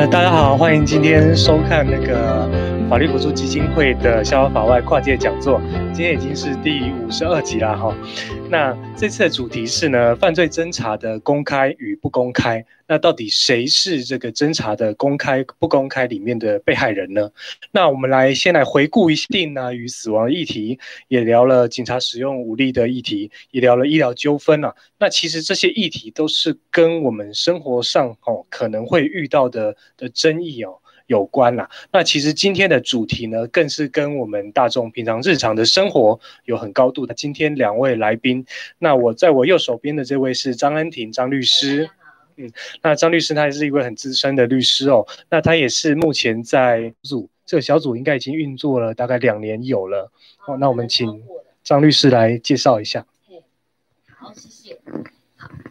那大家好，欢迎今天收看那个法律扶助基金会的逍遥法外跨界讲座。今天已经是第五十二集了哈。那这次的主题是呢，犯罪侦查的公开与不公开。那到底谁是这个侦查的公开不公开里面的被害人呢？那我们来先来回顾一下定呢与死亡的议题，也聊了警察使用武力的议题，也聊了医疗纠纷啊。那其实这些议题都是跟我们生活上哦可能会遇到的的争议哦。有关啦，那其实今天的主题呢，更是跟我们大众平常日常的生活有很高度的。今天两位来宾，那我在我右手边的这位是张恩婷张律师，嗯，那张律师他也是一位很资深的律师哦，那他也是目前在组这个小组应该已经运作了大概两年有了，哦，那我们请张律师来介绍一下。好，谢谢。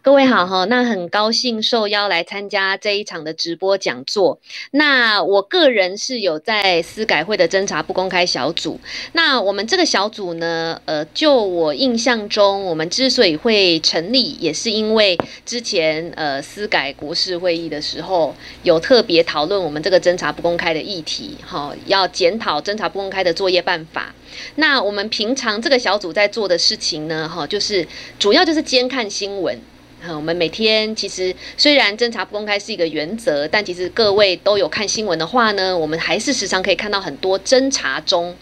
各位好哈，那很高兴受邀来参加这一场的直播讲座。那我个人是有在司改会的侦查不公开小组。那我们这个小组呢，呃，就我印象中，我们之所以会成立，也是因为之前呃司改国事会议的时候，有特别讨论我们这个侦查不公开的议题，哈，要检讨侦查不公开的作业办法。那我们平常这个小组在做的事情呢，哈，就是主要就是监看新闻。嗯，我们每天其实虽然侦查不公开是一个原则，但其实各位都有看新闻的话呢，我们还是时常可以看到很多侦查中，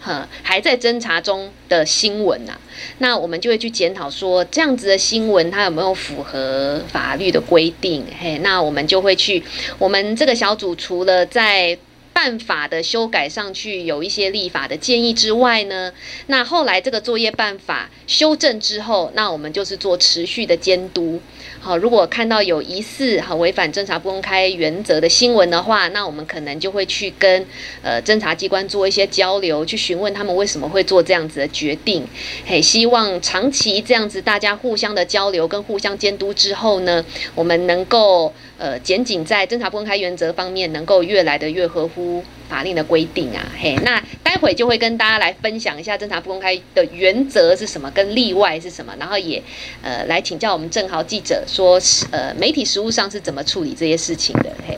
哈，还在侦查中的新闻呐。那我们就会去检讨说，这样子的新闻它有没有符合法律的规定？嘿，那我们就会去，我们这个小组除了在办法的修改上去有一些立法的建议之外呢，那后来这个作业办法修正之后，那我们就是做持续的监督。好，如果看到有疑似好违反侦查不公开原则的新闻的话，那我们可能就会去跟呃侦查机关做一些交流，去询问他们为什么会做这样子的决定。嘿，希望长期这样子大家互相的交流跟互相监督之后呢，我们能够呃检警在侦查不公开原则方面能够越来的越合乎法令的规定啊。嘿，那待会就会跟大家来分享一下侦查不公开的原则是什么，跟例外是什么，然后也呃来请教我们正豪记者。说呃，媒体实务上是怎么处理这些事情的？嘿，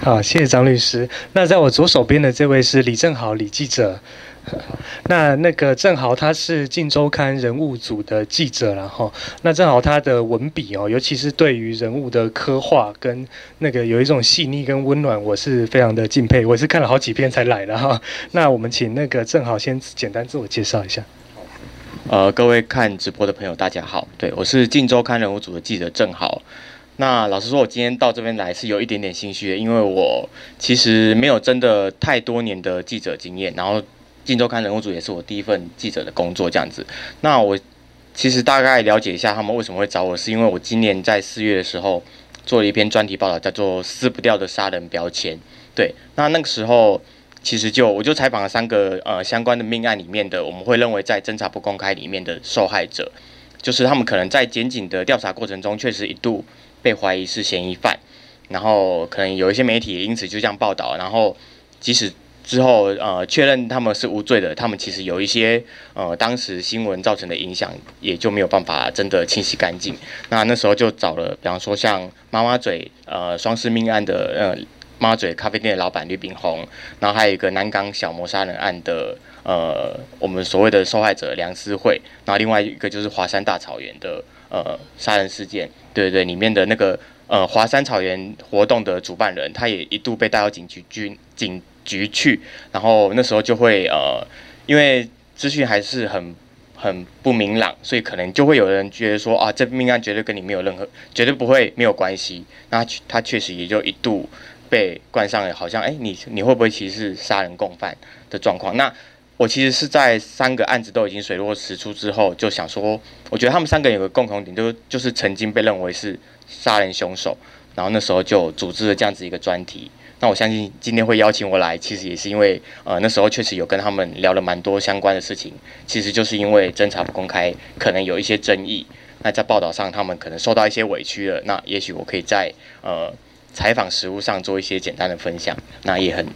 好，谢谢张律师。那在我左手边的这位是李正豪李记者。那那个正豪他是《镜周刊》人物组的记者，然后那正好他的文笔哦，尤其是对于人物的刻画跟那个有一种细腻跟温暖，我是非常的敬佩。我是看了好几篇才来的哈。那我们请那个正豪先简单自我介绍一下。呃，各位看直播的朋友，大家好，对，我是《晋周刊》人物组的记者郑豪。那老实说，我今天到这边来是有一点点心虚的，因为我其实没有真的太多年的记者经验，然后《晋周刊》人物组也是我第一份记者的工作这样子。那我其实大概了解一下他们为什么会找我，是因为我今年在四月的时候做了一篇专题报道，叫做《撕不掉的杀人标签》。对，那那个时候。其实就我就采访了三个呃相关的命案里面的，我们会认为在侦查不公开里面的受害者，就是他们可能在检警的调查过程中确实一度被怀疑是嫌疑犯，然后可能有一些媒体也因此就这样报道，然后即使之后呃确认他们是无罪的，他们其实有一些呃当时新闻造成的影响也就没有办法真的清洗干净。那那时候就找了，比方说像妈妈嘴呃双尸命案的呃。妈嘴咖啡店的老板吕炳宏，然后还有一个南港小谋杀人案的呃，我们所谓的受害者梁思慧，然后另外一个就是华山大草原的呃杀人事件，对对，里面的那个呃华山草原活动的主办人，他也一度被带到警局军警局去，然后那时候就会呃，因为资讯还是很很不明朗，所以可能就会有人觉得说啊，这命案绝对跟你没有任何，绝对不会没有关系，那他确实也就一度。被冠上了好像哎、你你会不会其实是杀人共犯的状况？那我其实是在三个案子都已经水落石出之后，就想说，我觉得他们三个有个共同点，就就是曾经被认为是杀人凶手。然后那时候就组织了这样子一个专题。那我相信今天会邀请我来，其实也是因为呃那时候确实有跟他们聊了蛮多相关的事情。其实就是因为侦查不公开，可能有一些争议。那在报道上，他们可能受到一些委屈了。那也许我可以在呃。采访实物上做一些简单的分享，那也很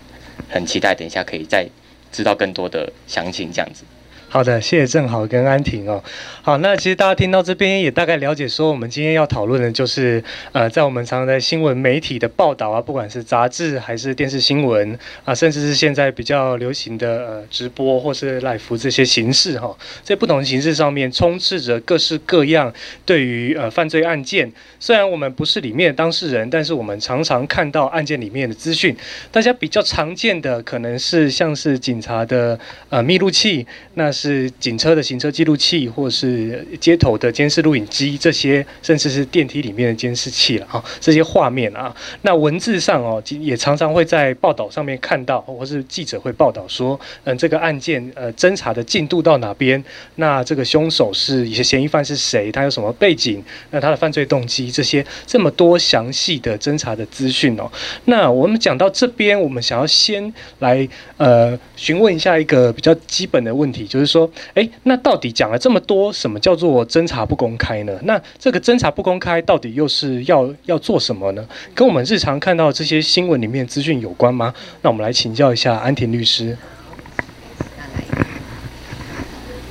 很期待，等一下可以再知道更多的详情这样子。好的，谢谢正好跟安婷哦。好，那其实大家听到这边也大概了解，说我们今天要讨论的就是，呃，在我们常常在新闻媒体的报道啊，不管是杂志还是电视新闻啊，甚至是现在比较流行的呃直播或是 live 这些形式哈，在不同形式上面充斥着各式各样对于呃犯罪案件，虽然我们不是里面的当事人，但是我们常常看到案件里面的资讯。大家比较常见的可能是像是警察的呃密录器，那。是警车的行车记录器，或是街头的监视录影机，这些甚至是电梯里面的监视器了啊，这些画面啊，那文字上哦，也常常会在报道上面看到，或是记者会报道说，嗯，这个案件呃侦查的进度到哪边？那这个凶手是一些嫌疑犯是谁？他有什么背景？那他的犯罪动机？这些这么多详细的侦查的资讯哦。那我们讲到这边，我们想要先来呃询问一下一个比较基本的问题，就是。说，哎，那到底讲了这么多，什么叫做侦查不公开呢？那这个侦查不公开到底又是要要做什么呢？跟我们日常看到这些新闻里面资讯有关吗？那我们来请教一下安田律师。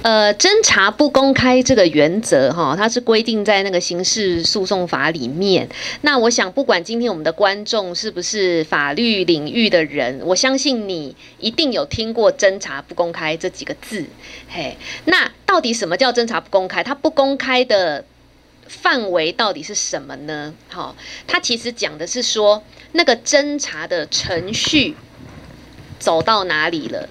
呃，侦查不公开这个原则，哈，它是规定在那个刑事诉讼法里面。那我想，不管今天我们的观众是不是法律领域的人，我相信你一定有听过“侦查不公开”这几个字。嘿，那到底什么叫侦查不公开？它不公开的范围到底是什么呢？好，它其实讲的是说，那个侦查的程序走到哪里了，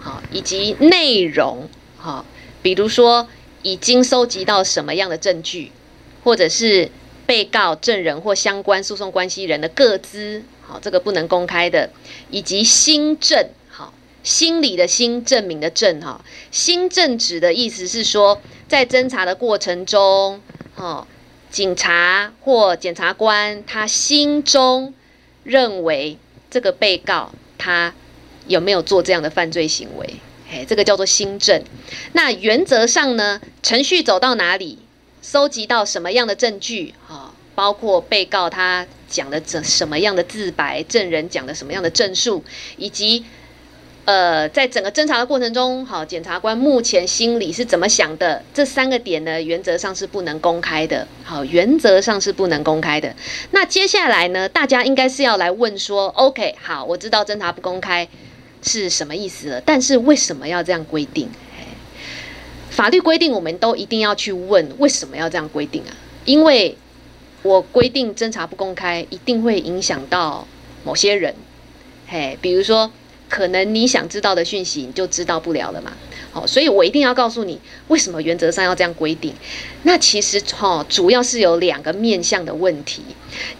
好，以及内容。好，比如说已经收集到什么样的证据，或者是被告、证人或相关诉讼关系人的各资，好，这个不能公开的，以及新证，好，心理的心，证明的证，哈，新证指的意思是说，在侦查的过程中，哦，警察或检察官他心中认为这个被告他有没有做这样的犯罪行为。哎，这个叫做新证。那原则上呢，程序走到哪里，收集到什么样的证据啊？包括被告他讲的怎什么样的自白，证人讲的什么样的证述，以及呃，在整个侦查的过程中，好，检察官目前心里是怎么想的？这三个点呢，原则上是不能公开的。好，原则上是不能公开的。那接下来呢，大家应该是要来问说，OK，好，我知道侦查不公开。是什么意思了？但是为什么要这样规定？法律规定，我们都一定要去问为什么要这样规定啊？因为我规定侦查不公开，一定会影响到某些人。嘿，比如说，可能你想知道的讯息，你就知道不了了嘛。好，所以我一定要告诉你，为什么原则上要这样规定。那其实哈，主要是有两个面向的问题。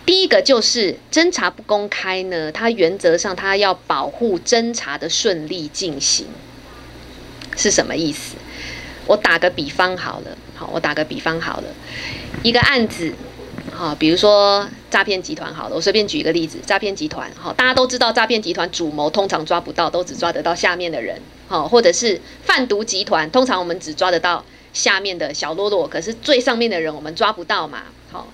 第一个就是侦查不公开呢，它原则上它要保护侦查的顺利进行，是什么意思？我打个比方好了，好，我打个比方好了，一个案子，啊，比如说诈骗集团好了，我随便举一个例子，诈骗集团，好，大家都知道诈骗集团主谋通常抓不到，都只抓得到下面的人。好，或者是贩毒集团，通常我们只抓得到下面的小喽啰，可是最上面的人我们抓不到嘛。好，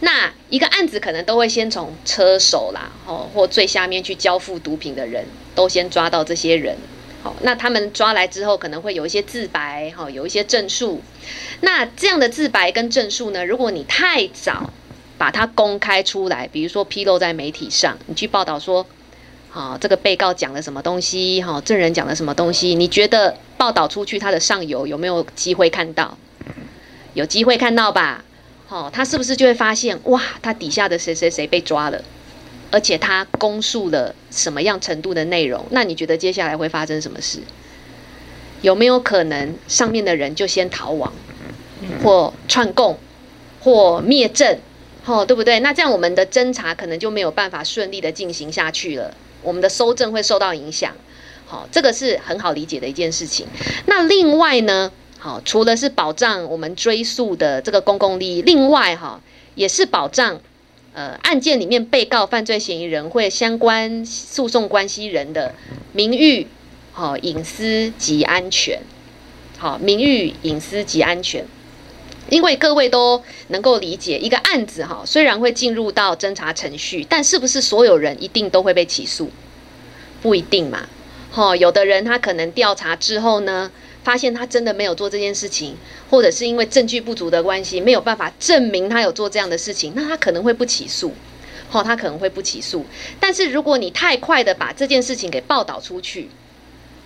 那一个案子可能都会先从车手啦，哦，或最下面去交付毒品的人都先抓到这些人。好，那他们抓来之后可能会有一些自白，哈，有一些证述。那这样的自白跟证述呢，如果你太早把它公开出来，比如说披露在媒体上，你去报道说。好，这个被告讲了什么东西？哈，证人讲了什么东西？你觉得报道出去，他的上游有没有机会看到？有机会看到吧？好，他是不是就会发现哇，他底下的谁谁谁被抓了，而且他供述了什么样程度的内容？那你觉得接下来会发生什么事？有没有可能上面的人就先逃亡，或串供，或灭证？哦，对不对？那这样我们的侦查可能就没有办法顺利的进行下去了。我们的搜证会受到影响，好，这个是很好理解的一件事情。那另外呢，好，除了是保障我们追诉的这个公共利益，另外哈，也是保障呃案件里面被告、犯罪嫌疑人或相关诉讼关系人的名誉、好隐私及安全，好名誉、隐私及安全。因为各位都能够理解，一个案子哈，虽然会进入到侦查程序，但是不是所有人一定都会被起诉？不一定嘛。哈，有的人他可能调查之后呢，发现他真的没有做这件事情，或者是因为证据不足的关系，没有办法证明他有做这样的事情，那他可能会不起诉。哈、他可能会不起诉。但是如果你太快的把这件事情给报道出去，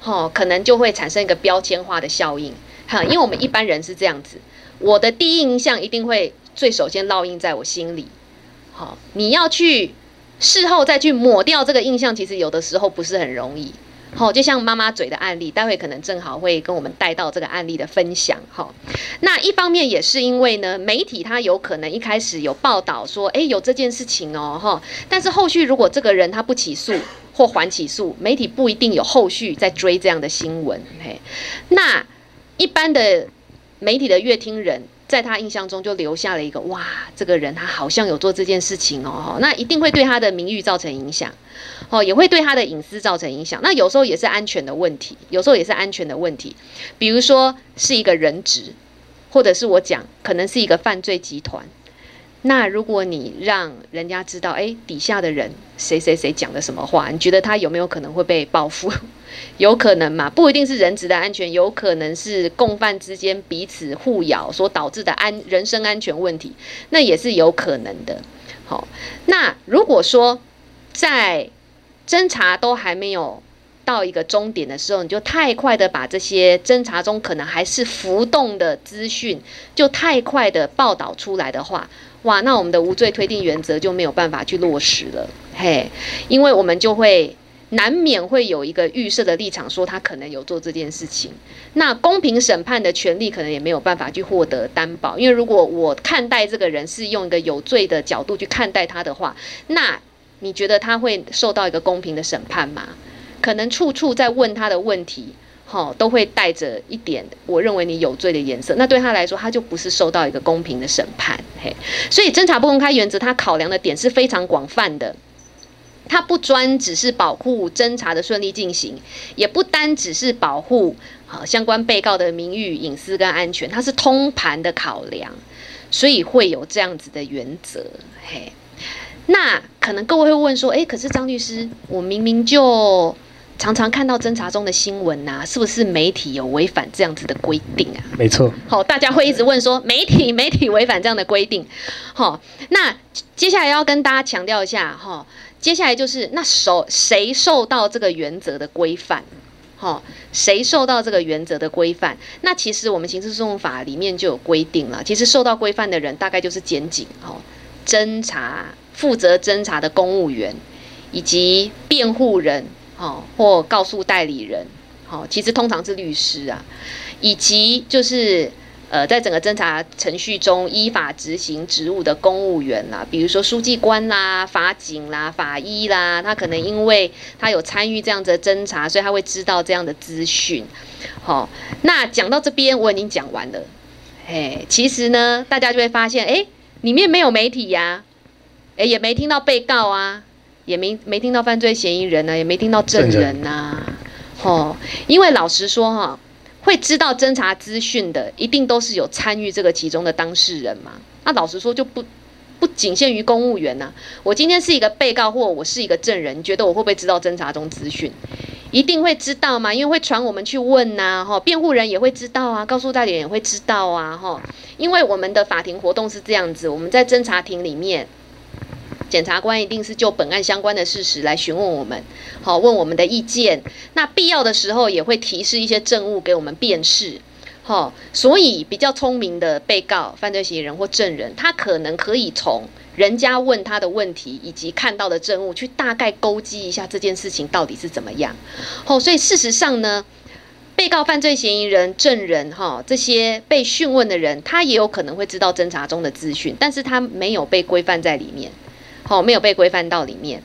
哈、可能就会产生一个标签化的效应。哈，因为我们一般人是这样子，我的第一印象一定会最首先烙印在我心里。好、你要去事后再去抹掉这个印象，其实有的时候不是很容易。好，就像妈妈嘴的案例，待会可能正好会跟我们带到这个案例的分享。好，那一方面也是因为呢，媒体他有可能一开始有报道说，诶，有这件事情哦，哈，但是后续如果这个人他不起诉或缓起诉，媒体不一定有后续在追这样的新闻。嘿，那一般的媒体的乐听人。在他印象中就留下了一个哇，这个人他好像有做这件事情哦，那一定会对他的名誉造成影响，哦，也会对他的隐私造成影响。那有时候也是安全的问题，有时候也是安全的问题，比如说是一个人质，或者是我讲可能是一个犯罪集团。那如果你让人家知道，哎，底下的人谁谁谁讲的什么话，你觉得他有没有可能会被报复？有可能嘛？不一定是人质的安全，有可能是共犯之间彼此互咬所导致的安人身安全问题，那也是有可能的。好，那如果说在侦查都还没有到一个终点的时候，你就太快的把这些侦查中可能还是浮动的资讯，就太快的报道出来的话。哇，那我们的无罪推定原则就没有办法去落实了，嘿，因为我们就会难免会有一个预设的立场，说他可能有做这件事情，那公平审判的权利可能也没有办法去获得担保，因为如果我看待这个人是用一个有罪的角度去看待他的话，那你觉得他会受到一个公平的审判吗？可能处处在问他的问题。好，都会带着一点我认为你有罪的颜色，那对他来说，他就不是受到一个公平的审判。嘿，所以侦查不公开原则，他考量的点是非常广泛的，他不专只是保护侦查的顺利进行，也不单只是保护好相关被告的名誉、隐私跟安全，它是通盘的考量，所以会有这样子的原则。嘿，那可能各位会问说，诶，可是张律师，我明明就。常常看到侦查中的新闻呐、啊，是不是媒体有违反这样子的规定啊？没错。好，大家会一直问说，媒体媒体违反这样的规定。好，那接下来要跟大家强调一下哈，接下来就是那受谁受到这个原则的规范？哈，谁受到这个原则的规范？那其实我们刑事诉讼法里面就有规定了，其实受到规范的人大概就是检警、哈，侦查负责侦查的公务员以及辩护人。哦，或告诉代理人，好，其实通常是律师啊，以及就是呃，在整个侦查程序中依法执行职务的公务员啦，比如说书记官啦、法警啦、法医啦，他可能因为他有参与这样子的侦查，所以他会知道这样的资讯。好，那讲到这边我已经讲完了，哎，其实呢，大家就会发现，哎，里面没有媒体呀，哎，也没听到被告啊。也没没听到犯罪嫌疑人呢、啊，也没听到证人呐、啊，哦，因为老实说哈，会知道侦查资讯的，一定都是有参与这个其中的当事人嘛。那老实说就不不仅限于公务员呐、啊。我今天是一个被告，或我是一个证人，你觉得我会不会知道侦查中资讯？一定会知道嘛，因为会传我们去问呐、啊，哈，辩护人也会知道啊，告诉代理人也会知道啊，哈，因为我们的法庭活动是这样子，我们在侦查庭里面。检察官一定是就本案相关的事实来询问我们，好，问我们的意见。那必要的时候也会提示一些证物给我们辨识，好，所以比较聪明的被告、犯罪嫌疑人或证人，他可能可以从人家问他的问题以及看到的证物去大概勾稽一下这件事情到底是怎么样。好，所以事实上呢，被告、犯罪嫌疑人、证人，哈，这些被讯问的人，他也有可能会知道侦查中的资讯，但是他没有被规范在里面。好，没有被规范到里面。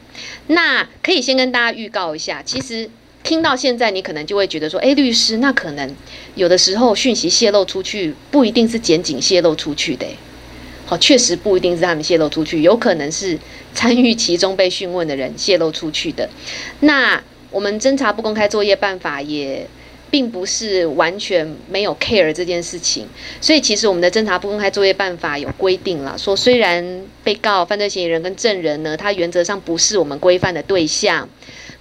那可以先跟大家预告一下，其实听到现在，你可能就会觉得说，诶，律师，那可能有的时候讯息泄露出去，不一定是检警泄露出去的。好，确实不一定是他们泄露出去，有可能是参与其中被讯问的人泄露出去的。那我们侦查不公开作业办法也。并不是完全没有 care 这件事情，所以其实我们的侦查不公开作业办法有规定了，说虽然被告、犯罪嫌疑人跟证人呢，他原则上不是我们规范的对象，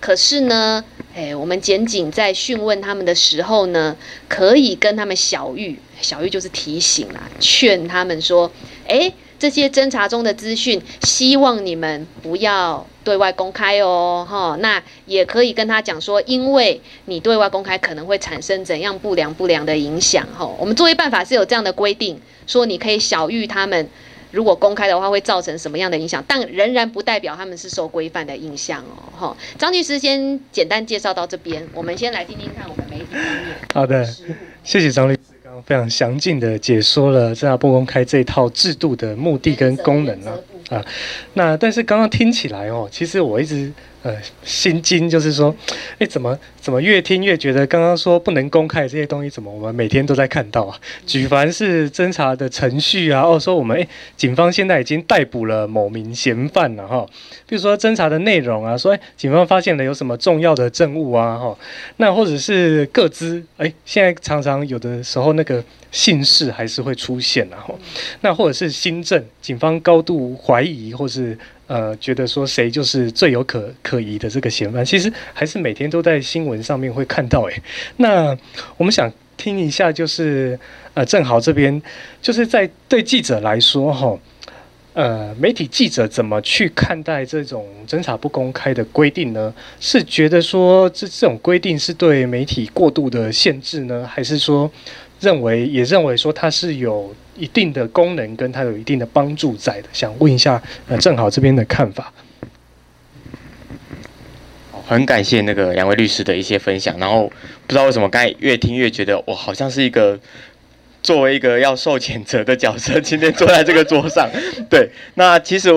可是呢，哎，我们检警在讯问他们的时候呢，可以跟他们小玉，小玉就是提醒啦，劝他们说，哎，这些侦查中的资讯，希望你们不要对外公开哦，哈，那也可以跟他讲说，因为你对外公开可能会产生怎样不良不良的影响，哈，我们作业办法是有这样的规定，说你可以小諭他们。如果公开的话，会造成什么样的影响？但仍然不代表他们是受规范的印象哦。哈，张律师先简单介绍到这边，我们先来听听看我们媒体方面。好的，谢谢张律师非常详尽的解说了侦查不公开这套制度的目的跟功能啊。啊，那但是刚刚听起来哦，其实我一直。呃，心惊就是说，哎，怎么怎么越听越觉得刚刚说不能公开这些东西，怎么我们每天都在看到啊？举凡是侦查的程序啊，哦，说我们哎，警方现在已经逮捕了某名嫌犯了哈。比如说侦查的内容啊，说哎，警方发现了有什么重要的证物啊，哈，那或者是个资，哎，现在常常有的时候那个姓氏还是会出现然后，那或者是新证，警方高度怀疑或是。呃，觉得说谁就是最有可可疑的这个嫌犯，其实还是每天都在新闻上面会看到。诶，那我们想听一下，就是呃，正好这边就是在对记者来说，哈，呃，媒体记者怎么去看待这种侦查不公开的规定呢？是觉得说这这种规定是对媒体过度的限制呢，还是说认为也认为说它是有？一定的功能跟它有一定的帮助在的，想问一下，呃，正好这边的看法。很感谢那个两位律师的一些分享，然后不知道为什么刚才越听越觉得我好像是一个作为一个要受谴责的角色，今天坐在这个桌上。对，那其实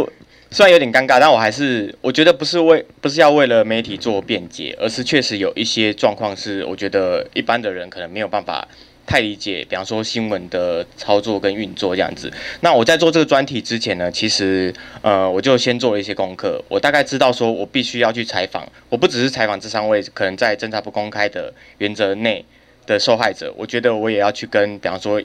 虽然有点尴尬，但我还是我觉得不是为不是要为了媒体做辩解，而是确实有一些状况是我觉得一般的人可能没有办法。太理解，比方说新闻的操作跟运作这样子。那我在做这个专题之前呢，其实呃，我就先做了一些功课。我大概知道说，我必须要去采访，我不只是采访这三位可能在侦查不公开的原则内的受害者，我觉得我也要去跟，比方说。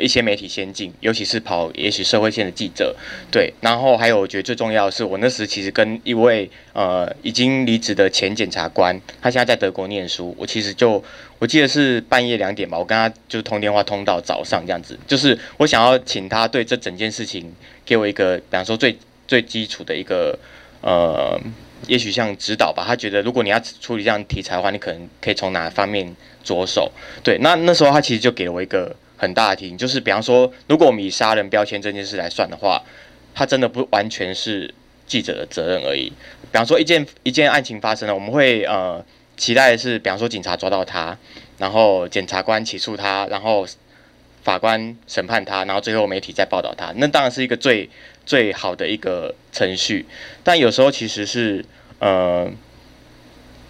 一些媒体先进，尤其是跑也许社会线的记者，对，然后还有我觉得最重要的是，我那时其实跟一位呃已经离职的前检察官，他现在在德国念书，我其实就我记得是半夜两点吧，我跟他就通电话通到早上这样子，就是我想要请他对这整件事情给我一个，比方说最最基础的一个呃，也许像指导吧，他觉得如果你要处理这样题材的话，你可能可以从哪方面着手，对，那那时候他其实就给了我一个。很大的题，就是比方说，如果我们以杀人标签这件事来算的话，它真的不完全是记者的责任而已。比方说，一件一件案情发生了，我们会呃期待的是，比方说警察抓到他，然后检察官起诉他，然后法官审判他，然后最后媒体再报道他，那当然是一个最最好的一个程序。但有时候其实是呃，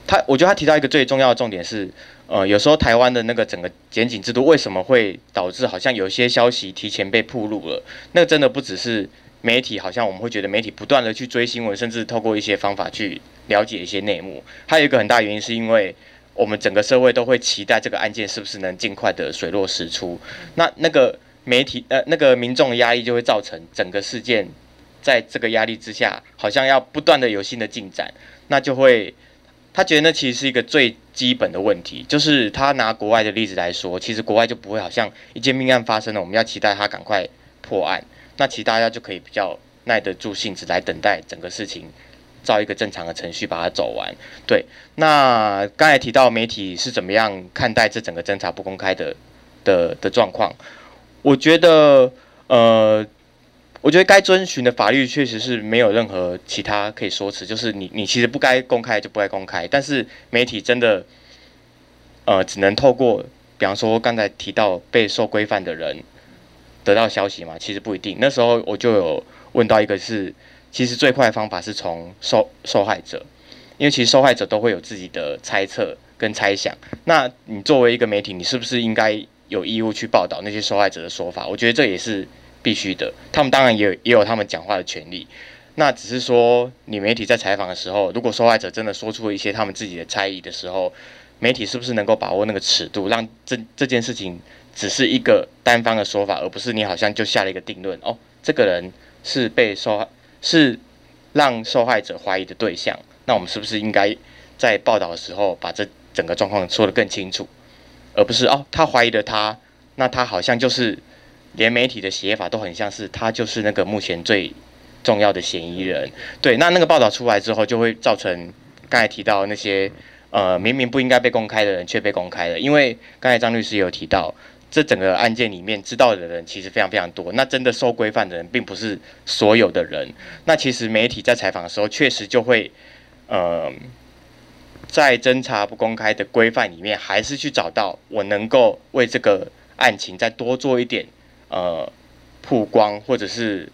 他我觉得他提到一个最重要的重点是。呃，有时候台湾的那个整个检警制度为什么会导致好像有些消息提前被曝露了？那真的不只是媒体，好像我们会觉得媒体不断的去追新闻，甚至透过一些方法去了解一些内幕。还有一个很大原因是因为我们整个社会都会期待这个案件是不是能尽快的水落石出。那那个媒体呃那个民众的压力就会造成整个事件在这个压力之下，好像要不断的有新的进展，那就会。他觉得那其实是一个最基本的问题，就是他拿国外的例子来说，其实国外就不会好像一件命案发生了，我们要期待他赶快破案，那其实大家就可以比较耐得住性子来等待整个事情照一个正常的程序把它走完。对，那刚才提到媒体是怎么样看待这整个侦查不公开的的的状况，我觉得呃。我觉得该遵循的法律确实是没有任何其他可以说辞，就是你你其实不该公开就不该公开，但是媒体真的，呃，只能透过，比方说刚才提到被受规范的人得到消息嘛，其实不一定。那时候我就有问到一个是，其实最快的方法是从受受害者，因为其实受害者都会有自己的猜测跟猜想。那你作为一个媒体，你是不是应该有义务去报道那些受害者的说法？我觉得这也是。必须的，他们当然也也有他们讲话的权利。那只是说，你媒体在采访的时候，如果受害者真的说出了一些他们自己的猜疑的时候，媒体是不是能够把握那个尺度，让这这件事情只是一个单方的说法，而不是你好像就下了一个定论哦，这个人是被受害是让受害者怀疑的对象，那我们是不是应该在报道的时候把这整个状况说得更清楚，而不是哦，他怀疑的他，那他好像就是连媒体的写法都很像是他就是那个目前最重要的嫌疑人。对，那那个报道出来之后，就会造成刚才提到那些呃明明不应该被公开的人却被公开了，因为刚才张律师有提到。这整个案件里面知道的人其实非常非常多，那真的受规范的人并不是所有的人。那其实媒体在采访的时候，确实就会，呃，在侦查不公开的规范里面，还是去找到我能够为这个案情再多做一点，呃，曝光或者是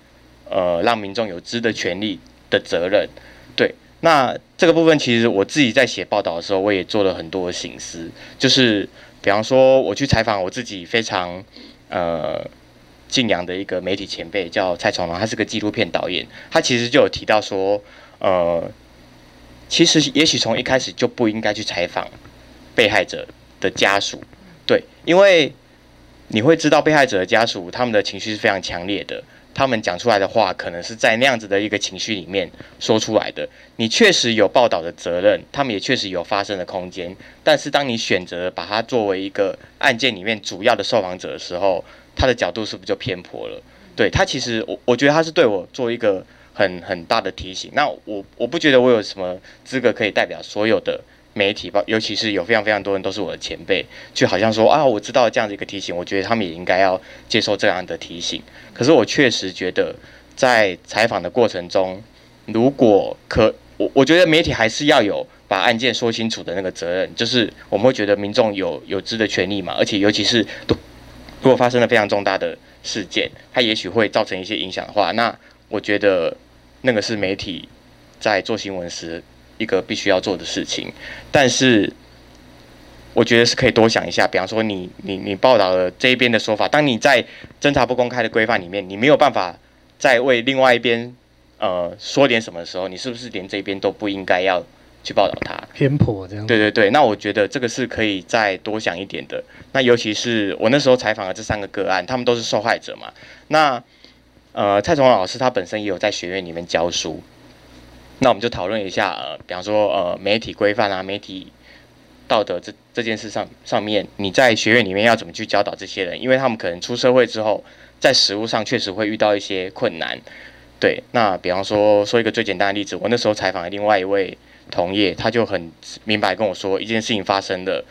呃让民众有知的权利的责任。对，那这个部分其实我自己在写报道的时候，我也做了很多的省思，就是。比方说，我去采访我自己非常呃敬仰的一个媒体前辈，叫蔡崇隆，他是个纪录片导演。他其实就有提到说，呃，其实也许从一开始就不应该去采访被害者的家属，对，因为你会知道被害者的家属他们的情绪是非常强烈的。他们讲出来的话，可能是在那样子的一个情绪里面说出来的。你确实有报道的责任，他们也确实有发声的空间。但是，当你选择把他作为一个案件里面主要的受访者的时候，他的角度是不是就偏颇了？对，他其实，我我觉得他是对我做一个很很大的提醒。那我我不觉得我有什么资格可以代表所有的。媒体吧，尤其是有非常非常多人都是我的前辈，就好像说啊，我知道这样的一个提醒，我觉得他们也应该要接受这样的提醒。可是我确实觉得，在采访的过程中，如果可，我我觉得媒体还是要有把案件说清楚的那个责任，就是我们会觉得民众有有知的权利嘛，而且尤其是如果发生了非常重大的事件，它也许会造成一些影响的话，那我觉得那个是媒体在做新闻时。一个必须要做的事情，但是我觉得是可以多想一下。比方说你，你你你报道了这一边的说法，当你在侦查不公开的规范里面，你没有办法再为另外一边呃说点什么的时候，你是不是连这边都不应该要去报道它？偏颇这样？对对对，那我觉得这个是可以再多想一点的。那尤其是我那时候采访了这三个个案，他们都是受害者嘛。那呃，蔡崇隆老师他本身也有在学院里面教书。那我们就讨论一下，呃，比方说，呃，媒体规范啊，媒体道德这这件事上上面，你在学院里面要怎么去教导这些人？因为他们可能出社会之后，在实务上确实会遇到一些困难。对，那比方说说一个最简单的例子，我那时候采访另外一位同业，他就很明白跟我说，一件事情发生的，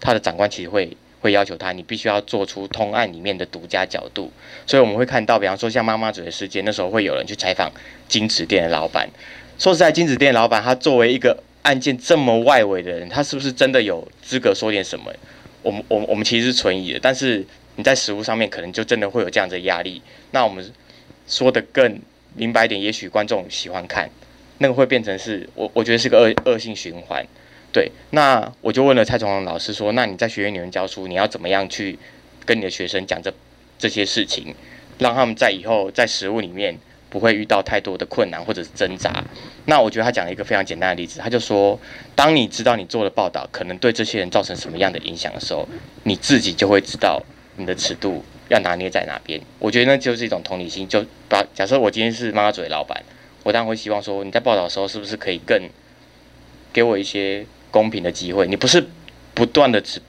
他的长官其实会会要求他，你必须要做出通案里面的独家角度。所以我们会看到，比方说像妈妈嘴的事件，那时候会有人去采访金池店的老板。说实在，金子店老板他作为一个案件这么外围的人，他是不是真的有资格说点什么？我们、我们、我们其实是存疑的。但是你在实务上面，可能就真的会有这样的压力。那我们说得更明白一点，也许观众喜欢看，那个会变成是我我觉得是个恶恶性循环。对，那我就问了蔡崇隆老师说：“那你在学院里面教书，你要怎么样去跟你的学生讲这这些事情，让他们在以后在实务里面？”不会遇到太多的困难或者是挣扎。那我觉得他讲了一个非常简单的例子，他就说，当你知道你做的报道可能对这些人造成什么样的影响的时候，你自己就会知道你的尺度要拿捏在哪边。我觉得那就是一种同理心。就把假设我今天是妈妈嘴老板，我当然会希望说，你在报道的时候是不是可以更给我一些公平的机会？你不是不断的只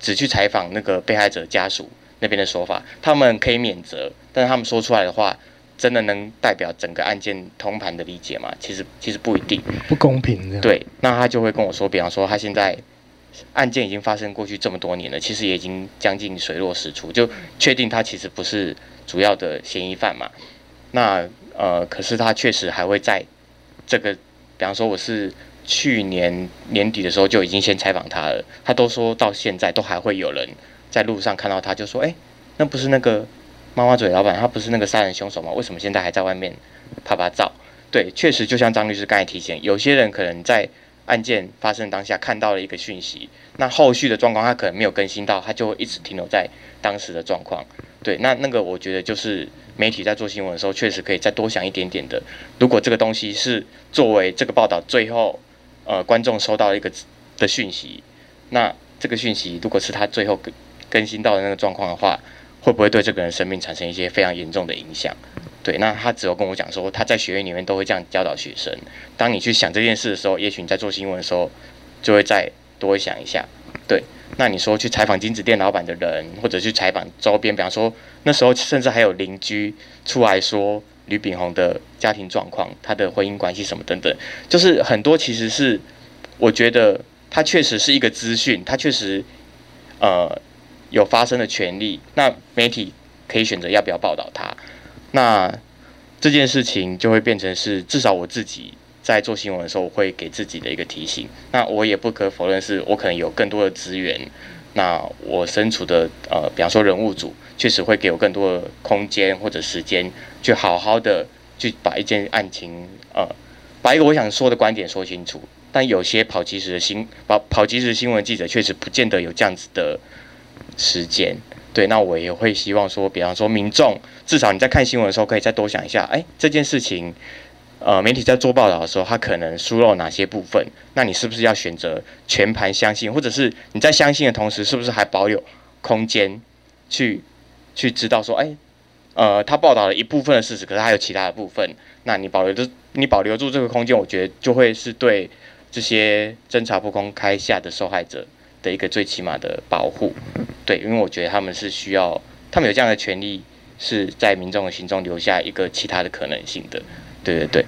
只去采访那个被害者家属那边的说法，他们可以免责，但是他们说出来的话。真的能代表整个案件通盘的理解吗？其实其实不一定，不公平。对，那他就会跟我说，比方说他现在案件已经发生过去这么多年了，其实也已经将近水落石出，就确定他其实不是主要的嫌疑犯嘛。那呃，可是他确实还会在这个，比方说我是去年年底的时候就已经先采访他了，他都说到现在都还会有人在路上看到他，就说，哎，那不是那个。妈妈嘴老板，他不是那个杀人凶手吗？为什么现在还在外面拍拍照？对，确实就像张律师刚才提醒，有些人可能在案件发生当下看到了一个讯息，那后续的状况他可能没有更新到，他就会一直停留在当时的状况。对，那那个我觉得就是媒体在做新闻的时候，确实可以再多想一点点的。如果这个东西是作为这个报道最后呃观众收到一个的讯息，那这个讯息如果是他最后更更新到的那个状况的话。会不会对这个人生命产生一些非常严重的影响？对，那他只有跟我讲说，他在学院里面都会这样教导学生。当你去想这件事的时候，也许你在做新闻的时候，就会再多想一下。对，那你说去采访金子店老板的人，或者去采访周边，比方说那时候甚至还有邻居出来说吕炳宏的家庭状况、他的婚姻关系什么等等，就是很多其实是我觉得他确实是一个资讯，他确实呃有发声的权利。那媒体可以选择要不要报道他，那这件事情就会变成是至少我自己。在做新闻的时候，我会给自己的一个提醒。那我也不可否认，是我可能有更多的资源。那我身处的呃，比方说人物组，确实会给我更多的空间或者时间，去好好的去把一件案情呃，把一个我想说的观点说清楚。但有些跑即时的新跑跑即时新闻记者，确实不见得有这样子的时间。对，那我也会希望说，比方说民众，至少你在看新闻的时候，可以再多想一下，哎，这件事情。呃，媒体在做报道的时候，他可能疏漏哪些部分？那你是不是要选择全盘相信，或者是你在相信的同时，是不是还保有空间去去知道说，哎，呃，他报道了一部分的事实，可是还有其他的部分，那你保留的你保留住这个空间，我觉得就会是对这些侦查不公开下的受害者的一个最起码的保护。对，因为我觉得他们是需要，他们有这样的权利，是在民众的心中留下一个其他的可能性的。对对对，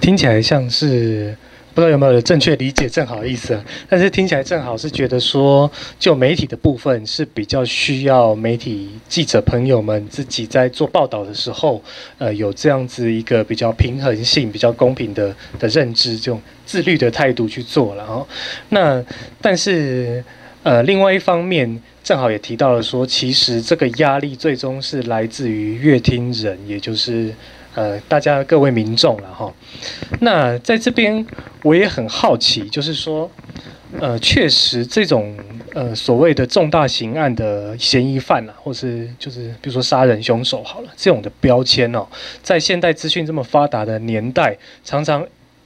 听起来像是不知道有没有正确理解正好的意思，但是听起来正好是觉得说，就媒体的部分是比较需要媒体记者朋友们自己在做报道的时候，呃，有这样子一个比较平衡性、比较公平的的认知，这种自律的态度去做了哦。那但是呃，另外一方面，正好也提到了说，其实这个压力最终是来自于乐听人，也就是。呃，大家各位民众了哈，那在这边我也很好奇，就是说，呃，确实这种呃所谓的重大刑案的嫌疑犯啊，或是就是比如说杀人凶手好了，这种的标签哦，在现代资讯这么发达的年代，常常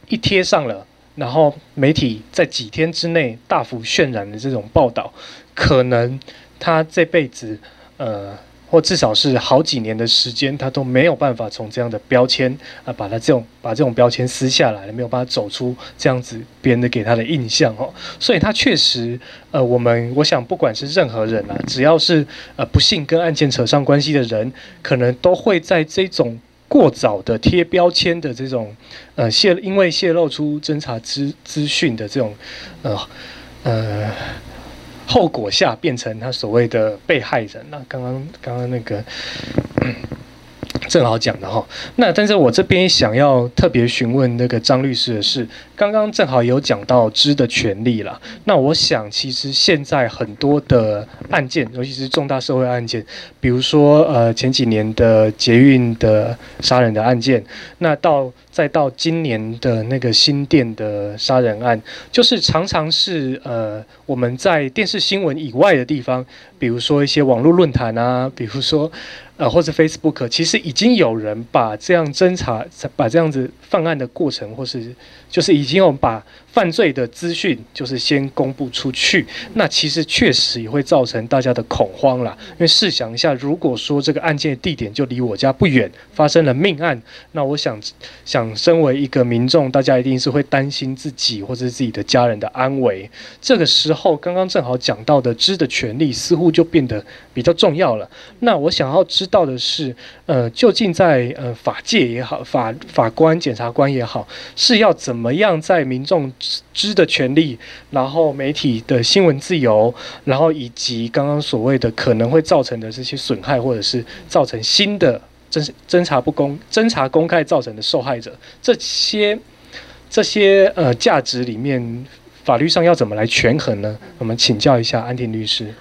一贴上了，然后媒体在几天之内大幅渲染的这种报道，可能他这辈子呃。或至少是好几年的时间，他都没有办法从这样的标签啊，把他这种把这种标签撕下来了，没有办法走出这样子别人的给他的印象哦。所以他确实，呃，我们我想不管是任何人啊，只要是呃不幸跟案件扯上关系的人，可能都会在这种过早的贴标签的这种呃泄，因为泄露出侦查资资讯的这种呃呃。后果下变成他所谓的被害人，那刚刚刚刚那个。正好讲的哈，那但是我这边想要特别询问那个张律师的是，刚刚正好有讲到知的权利了。那我想其实现在很多的案件，尤其是重大社会案件，比如说呃前几年的捷运的杀人的案件，那到再到今年的那个新店的杀人案，就是常常是呃我们在电视新闻以外的地方，比如说一些网络论坛啊，比如说。呃，或者 Facebook，其实已经有人把这样侦查、把这样子犯案的过程，或是就是已经有把。犯罪的资讯就是先公布出去，那其实确实也会造成大家的恐慌啦。因为试想一下，如果说这个案件的地点就离我家不远，发生了命案，那我想想，身为一个民众，大家一定是会担心自己或者是自己的家人的安危。这个时候，刚刚正好讲到的知的权利似乎就变得比较重要了。那我想要知道的是，呃，究竟在呃法界也好，法法官、检察官也好，是要怎么怎么样在民众知的权利，然后媒体的新闻自由，然后以及刚刚所谓的可能会造成的这些损害，或者是造成新的侦侦查不公、侦查公开造成的受害者，这些这些呃价值里面，法律上要怎么来权衡呢？我们请教一下安婷律师。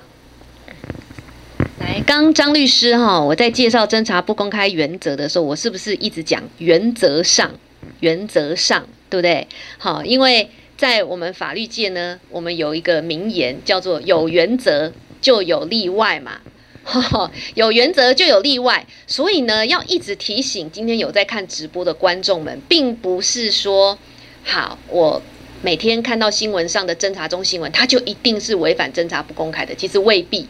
来，刚张律师哈，我在介绍侦查不公开原则的时候，我是不是一直讲原则上？原则上，对不对？好，因为在我们法律界呢，我们有一个名言叫做“有原则就有例外”嘛，有原则就有例外，所以呢，要一直提醒今天有在看直播的观众们，并不是说，好，我每天看到新闻上的侦查中新闻，它就一定是违反侦查不公开的，其实未必。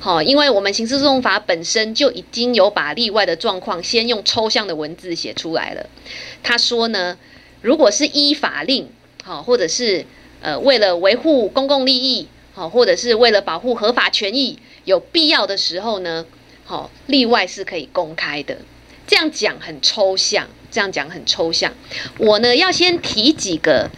好，因为我们刑事诉讼法本身就已经有把例外的状况先用抽象的文字写出来了。他说呢，如果是依法令，好，或者是呃，为了维护公共利益，好，或者是为了保护合法权益，有必要的时候呢，好，例外是可以公开的。这样讲很抽象，这样讲很抽象。我呢要先提几个，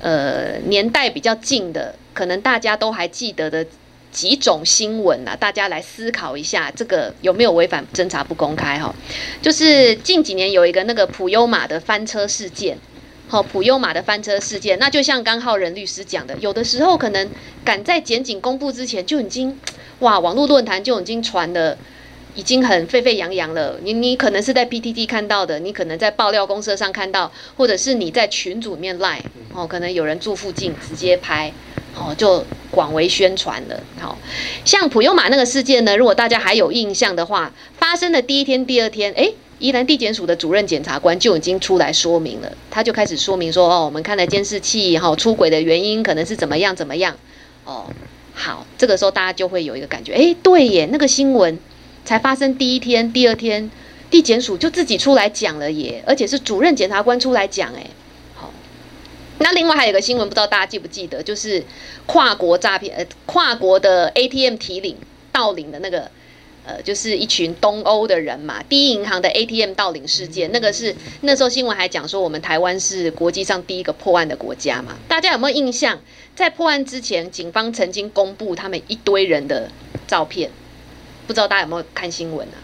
呃，年代比较近的，可能大家都还记得的几种新闻啊，大家来思考一下，这个有没有违反侦查不公开？哈，就是近几年有一个那个普悠玛的翻车事件。好，普悠玛的翻车事件，那就像刚浩仁律师讲的，有的时候可能赶在检警公布之前就已经，哇，网络论坛就已经传了，已经很沸沸扬扬了。你你可能是在 PTT 看到的，你可能在爆料公社上看到，或者是你在群组里面 Line，哦，可能有人住附近直接拍，哦，就广为宣传了。好，像普悠玛那个事件呢，如果大家还有印象的话，发生的第一天、第二天，诶。宜兰地检署的主任检察官就已经出来说明了，他就开始说明说：“哦，我们看了监视器，哈，出轨的原因可能是怎么样怎么样。”哦，好，这个时候大家就会有一个感觉，诶，对耶，那个新闻才发生第一天、第二天，地检署就自己出来讲了耶，而且是主任检察官出来讲，诶，好。那另外还有一个新闻，不知道大家记不记得，就是跨国诈骗，呃，跨国的 ATM 提领盗领的那个。就是一群东欧的人嘛，第一银行的 ATM 盗领事件，那个是那时候新闻还讲说，我们台湾是国际上第一个破案的国家嘛。大家有没有印象？在破案之前，警方曾经公布他们一堆人的照片，不知道大家有没有看新闻啊？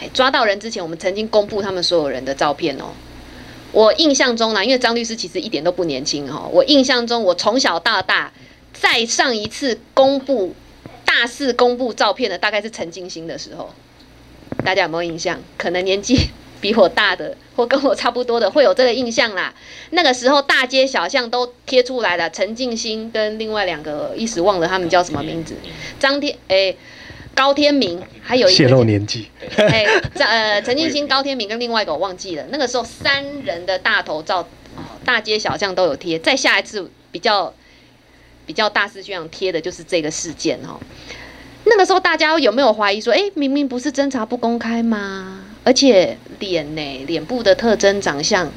哎，抓到人之前，我们曾经公布他们所有人的照片哦。我印象中呢，因为张律师其实一点都不年轻哈，我印象中我从小到大，再上一次公布。大肆公布照片的大概是陈进兴的时候，大家有没有印象？可能年纪 比我大的或跟我差不多的会有这个印象啦。那个时候大街小巷都贴出来了，陈进兴跟另外两个一时忘了他们叫什么名字，张天诶高天明，还有一个泄露年纪，哎，呃陈进兴、高天明跟另外一个我忘记了。那个时候三人的大头照，大街小巷都有贴。再下一次比较。比较大肆宣扬贴的就是这个事件哦，那个时候大家有没有怀疑说，诶，明明不是侦查不公开吗？而且脸呢，脸部的特征、长相，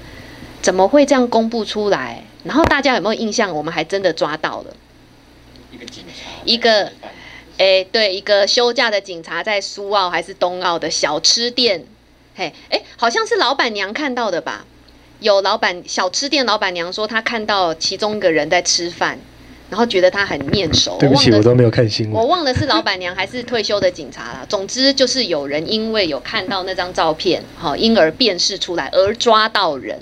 怎么会这样公布出来？然后大家有没有印象？我们还真的抓到了一个警察，一个，诶，对，一个休假的警察在苏澳还是东澳的小吃店，嘿，诶，好像是老板娘看到的吧？有老板小吃店老板娘说，她看到其中一个人在吃饭。然后觉得他很面熟，对不起，我，我都没有看新闻。我忘了是老板娘还是退休的警察啦。总之就是有人因为有看到那张照片，好，因而辨识出来，而抓到人，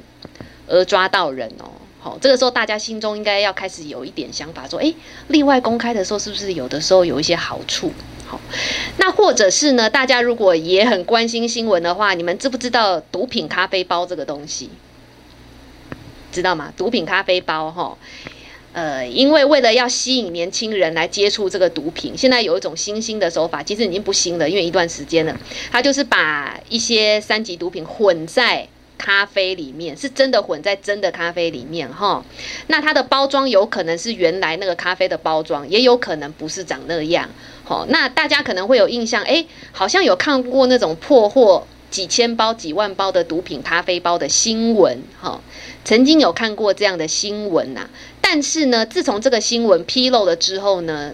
而抓到人哦。好，这个时候大家心中应该要开始有一点想法，说，诶，例外公开的时候是不是有的时候有一些好处？好，那或者是呢？大家如果也很关心新闻的话，你们知不知道毒品咖啡包这个东西？知道吗？毒品咖啡包，哈。呃，因为为了要吸引年轻人来接触这个毒品，现在有一种新兴的手法，其实已经不新了，因为一段时间了，它就是把一些三级毒品混在咖啡里面，是真的混在真的咖啡里面哈。那它的包装有可能是原来那个咖啡的包装，也有可能不是长那样。好，那大家可能会有印象，哎，好像有看过那种破获几千包、几万包的毒品咖啡包的新闻，哈，曾经有看过这样的新闻呐。但是呢，自从这个新闻披露了之后呢，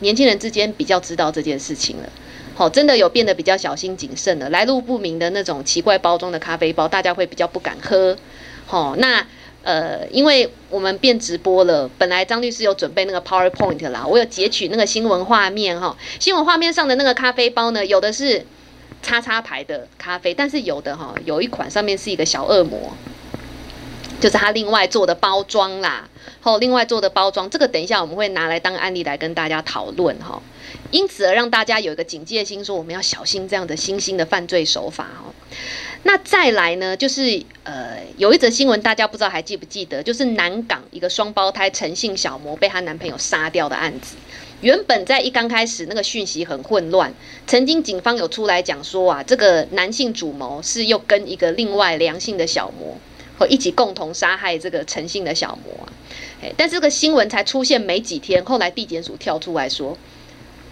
年轻人之间比较知道这件事情了。好，真的有变得比较小心谨慎了。来路不明的那种奇怪包装的咖啡包，大家会比较不敢喝。好，那呃，因为我们变直播了，本来张律师有准备那个 PowerPoint 啦，我有截取那个新闻画面哈。新闻画面上的那个咖啡包呢，有的是叉叉牌的咖啡，但是有的哈，有一款上面是一个小恶魔。就是他另外做的包装啦，后另外做的包装，这个等一下我们会拿来当案例来跟大家讨论哈。因此而让大家有一个警戒心，说我们要小心这样的新兴的犯罪手法哦。那再来呢，就是呃有一则新闻，大家不知道还记不记得，就是南港一个双胞胎陈姓小模被她男朋友杀掉的案子。原本在一刚开始那个讯息很混乱，曾经警方有出来讲说啊，这个男性主谋是又跟一个另外良性的小模。和一起共同杀害这个诚信的小魔啊，但这个新闻才出现没几天，后来地检署跳出来说，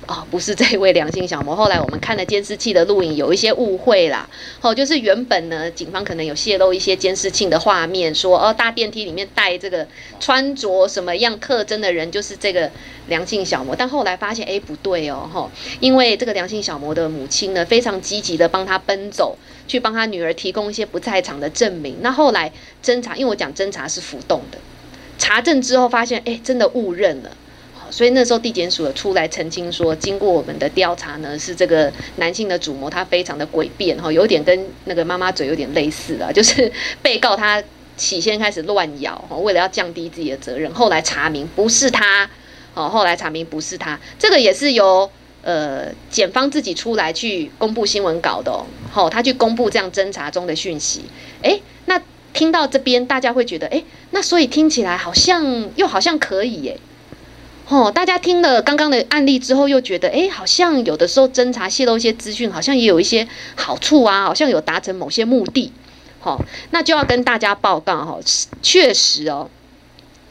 哦，不是这位梁姓小模。后来我们看了监视器的录影，有一些误会啦。哦，就是原本呢，警方可能有泄露一些监视器的画面，说哦，大电梯里面带这个穿着什么样特征的人就是这个梁姓小模。但后来发现，哎，不对哦，哈，因为这个梁姓小模的母亲呢，非常积极的帮他奔走，去帮他女儿提供一些不在场的证明。那后来侦查，因为我讲侦查是浮动的，查证之后发现，哎，真的误认了。所以那时候地检署有出来澄清说，经过我们的调查呢，是这个男性的主谋他非常的诡辩哈，有点跟那个妈妈嘴有点类似啊，就是被告他起先开始乱咬哈，为了要降低自己的责任，后来查明不是他，哦，后来查明不是他，这个也是由呃检方自己出来去公布新闻稿的哦，好，他去公布这样侦查中的讯息，诶，那听到这边大家会觉得，诶，那所以听起来好像又好像可以耶。哦，大家听了刚刚的案例之后，又觉得，哎，好像有的时候侦查泄露一些资讯，好像也有一些好处啊，好像有达成某些目的。好、那就要跟大家报告哈、哦，确实哦，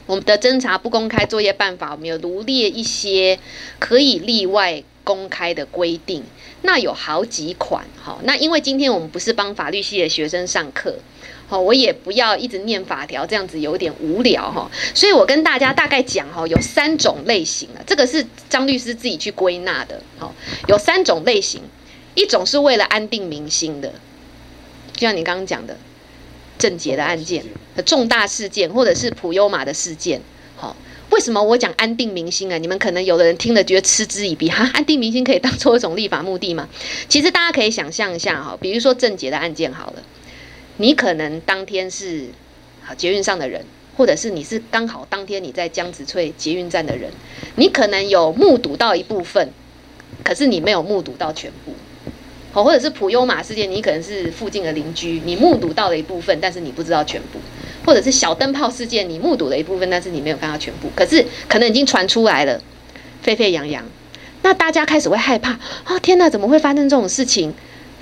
我们的侦查不公开作业办法，我们有罗列一些可以例外公开的规定，那有好几款。哈、哦，那因为今天我们不是帮法律系的学生上课。哦，我也不要一直念法条，这样子有点无聊哈。所以我跟大家大概讲哈，有三种类型啊，这个是张律师自己去归纳的。好，有三种类型，一种是为了安定民心的，就像你刚刚讲的，郑捷的案件重大事件，或者是普悠玛的事件。好，为什么我讲安定民心啊？你们可能有的人听了觉得嗤之以鼻哈，安定民心可以当做一种立法目的吗？其实大家可以想象一下哈，比如说郑捷的案件好了。你可能当天是好捷运上的人，或者是你是刚好当天你在江子翠捷运站的人，你可能有目睹到一部分，可是你没有目睹到全部。好，或者是普悠玛事件，你可能是附近的邻居，你目睹到了一部分，但是你不知道全部。或者是小灯泡事件，你目睹了一部分，但是你没有看到全部。可是可能已经传出来了，沸沸扬扬，那大家开始会害怕啊！天哪，怎么会发生这种事情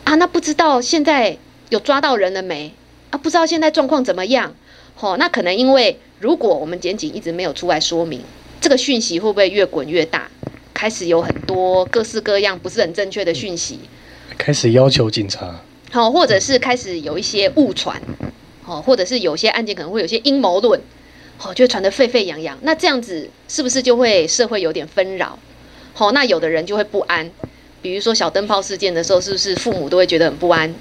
啊？那不知道现在。有抓到人了没？啊，不知道现在状况怎么样？吼、哦，那可能因为如果我们检警一直没有出来说明，这个讯息会不会越滚越大？开始有很多各式各样不是很正确的讯息，开始要求警察，好、哦，或者是开始有一些误传，哦，或者是有些案件可能会有些阴谋论，哦，就传得沸沸扬扬。那这样子是不是就会社会有点纷扰？好、哦，那有的人就会不安，比如说小灯泡事件的时候，是不是父母都会觉得很不安？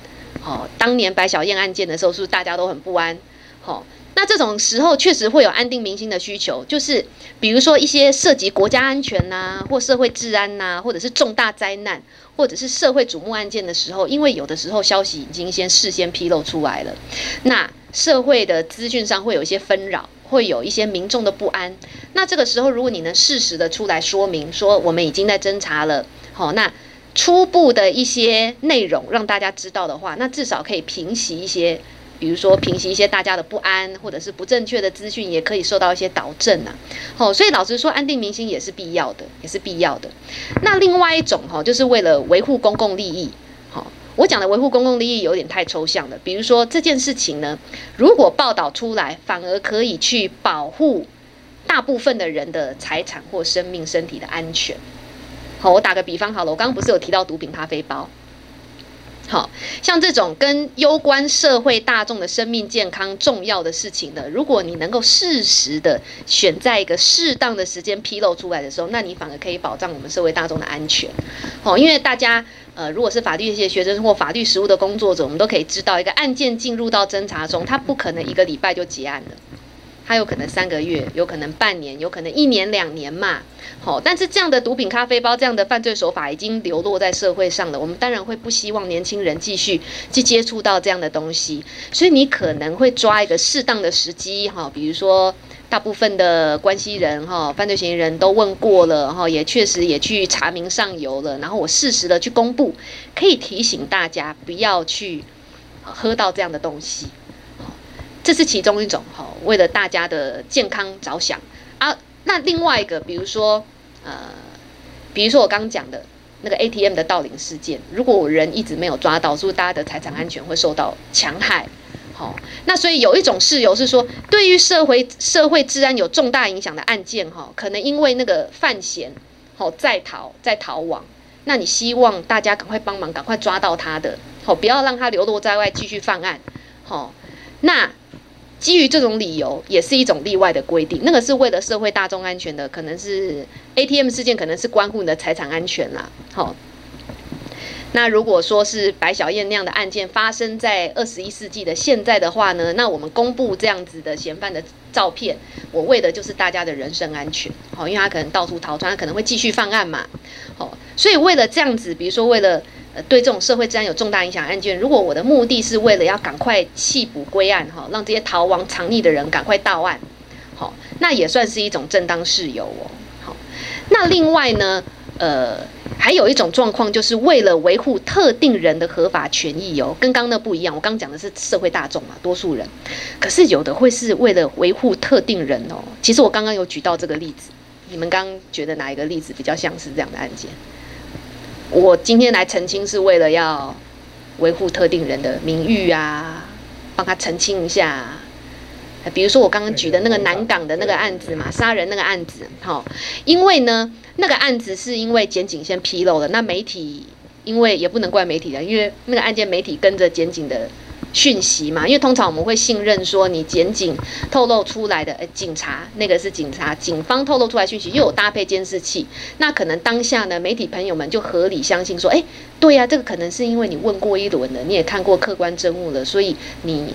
哦，当年白小燕案件的时候，是不是大家都很不安？好、哦，那这种时候确实会有安定民心的需求，就是比如说一些涉及国家安全呐、或社会治安呐、或者是重大灾难，或者是社会瞩目案件的时候，因为有的时候消息已经先事先披露出来了，那社会的资讯上会有一些纷扰，会有一些民众的不安。那这个时候，如果你能适时的出来说明，说我们已经在侦查了，好、哦，那。初步的一些内容让大家知道的话，那至少可以平息一些，比如说平息一些大家的不安，或者是不正确的资讯，也可以受到一些导正呐。好，所以老实说，安定民心也是必要的，也是必要的。那另外一种哈，就是为了维护公共利益。好，我讲的维护公共利益有点太抽象了。比如说这件事情呢，如果报道出来，反而可以去保护大部分的人的财产或生命、身体的安全。好，我打个比方好了，我刚刚不是有提到毒品咖啡包，好像这种跟攸关社会大众的生命健康重要的事情呢，如果你能够适时的选在一个适当的时间披露出来的时候，那你反而可以保障我们社会大众的安全。好，因为大家呃，如果是法律系学生或法律实务的工作者，我们都可以知道，一个案件进入到侦查中，它不可能一个礼拜就结案了。它有可能三个月，有可能半年，有可能一年两年嘛。好，但是这样的毒品咖啡包，这样的犯罪手法已经流落在社会上了。我们当然会不希望年轻人继续去接触到这样的东西，所以你可能会抓一个适当的时机，哈，比如说大部分的关系人，哈，犯罪嫌疑人都问过了，哈，也确实也去查明上游了，然后我适时的去公布，可以提醒大家不要去喝到这样的东西。这是其中一种哈，为了大家的健康着想啊。那另外一个，比如说呃，比如说我刚刚讲的那个 ATM 的盗领事件，如果我人一直没有抓到，是不是大家的财产安全会受到强害？好，那所以有一种事由是说，对于社会社会治安有重大影响的案件哈，可能因为那个犯嫌好在逃在逃亡，那你希望大家赶快帮忙，赶快抓到他的，好不要让他流落在外继续犯案，好那。基于这种理由，也是一种例外的规定。那个是为了社会大众安全的，可能是 ATM 事件，可能是关乎你的财产安全啦。好，那如果说是白小燕那样的案件发生在二十一世纪的现在的话呢，那我们公布这样子的嫌犯的照片，我为的就是大家的人身安全。好，因为他可能到处逃窜，他可能会继续犯案嘛。好，所以为了这样子，比如说为了。对这种社会治安有重大影响案件，如果我的目的是为了要赶快缉捕归案，哈，让这些逃亡藏匿的人赶快到案，好，那也算是一种正当事由哦。好，那另外呢，呃，还有一种状况，就是为了维护特定人的合法权益哦，跟刚刚那不一样。我刚刚讲的是社会大众嘛，多数人，可是有的会是为了维护特定人哦。其实我刚刚有举到这个例子，你们刚刚觉得哪一个例子比较像是这样的案件？我今天来澄清是为了要维护特定人的名誉啊，帮他澄清一下。比如说我刚刚举的那个南港的那个案子嘛，杀人那个案子，好，因为呢那个案子是因为检警先披露了，那媒体因为也不能怪媒体的，因为那个案件媒体跟着检警的。讯息嘛，因为通常我们会信任说你检警透露出来的，呃，警察那个是警察，警方透露出来讯息又有搭配监视器，那可能当下呢，媒体朋友们就合理相信说，哎，对呀，这个可能是因为你问过一轮了，你也看过客观证物了，所以你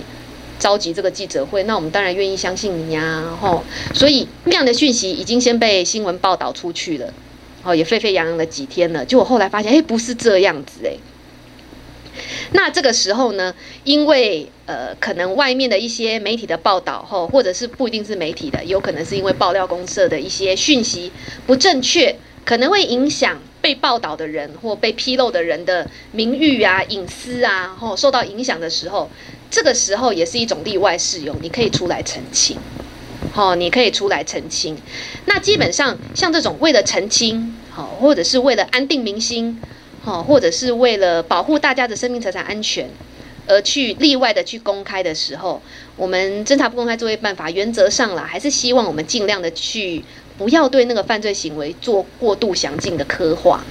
召集这个记者会，那我们当然愿意相信你呀，吼，所以那样的讯息已经先被新闻报道出去了，哦，也沸沸扬扬了几天了，结果后来发现，哎，不是这样子，哎。那这个时候呢，因为呃，可能外面的一些媒体的报道后，或者是不一定是媒体的，有可能是因为爆料公社的一些讯息不正确，可能会影响被报道的人或被披露的人的名誉啊、隐私啊，吼受到影响的时候，这个时候也是一种例外适用，你可以出来澄清，好，你可以出来澄清。那基本上像这种为了澄清，好，或者是为了安定民心。好，或者是为了保护大家的生命财产安全，而去例外的去公开的时候，我们侦查不公开作业办法原则上啦，还是希望我们尽量的去不要对那个犯罪行为做过度详尽的刻画。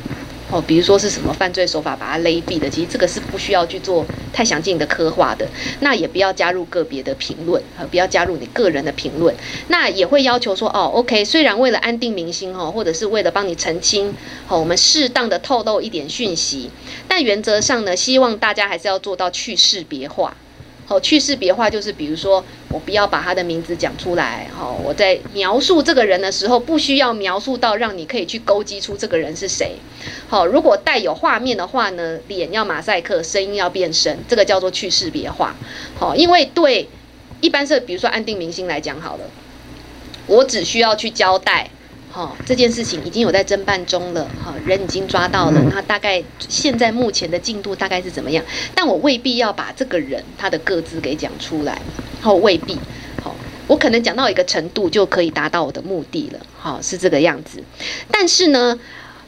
哦，比如说是什么犯罪手法把它勒毙的，其实这个是不需要去做太详尽的刻画的。那也不要加入个别的评论，呃不要加入你个人的评论。那也会要求说，哦，OK，虽然为了安定民心哦，或者是为了帮你澄清，好，我们适当的透露一点讯息，但原则上呢，希望大家还是要做到去识别化。哦，去识别化就是，比如说，我不要把他的名字讲出来。好，我在描述这个人的时候，不需要描述到让你可以去勾稽出这个人是谁。好，如果带有画面的话呢，脸要马赛克，声音要变声，这个叫做去识别化。好，因为对一般是，比如说安定明星来讲好了，我只需要去交代。好、哦，这件事情已经有在侦办中了，哈、哦，人已经抓到了。那大概现在目前的进度大概是怎么样？但我未必要把这个人他的个资给讲出来，好、哦，未必。好、哦，我可能讲到一个程度就可以达到我的目的了，好、哦，是这个样子。但是呢，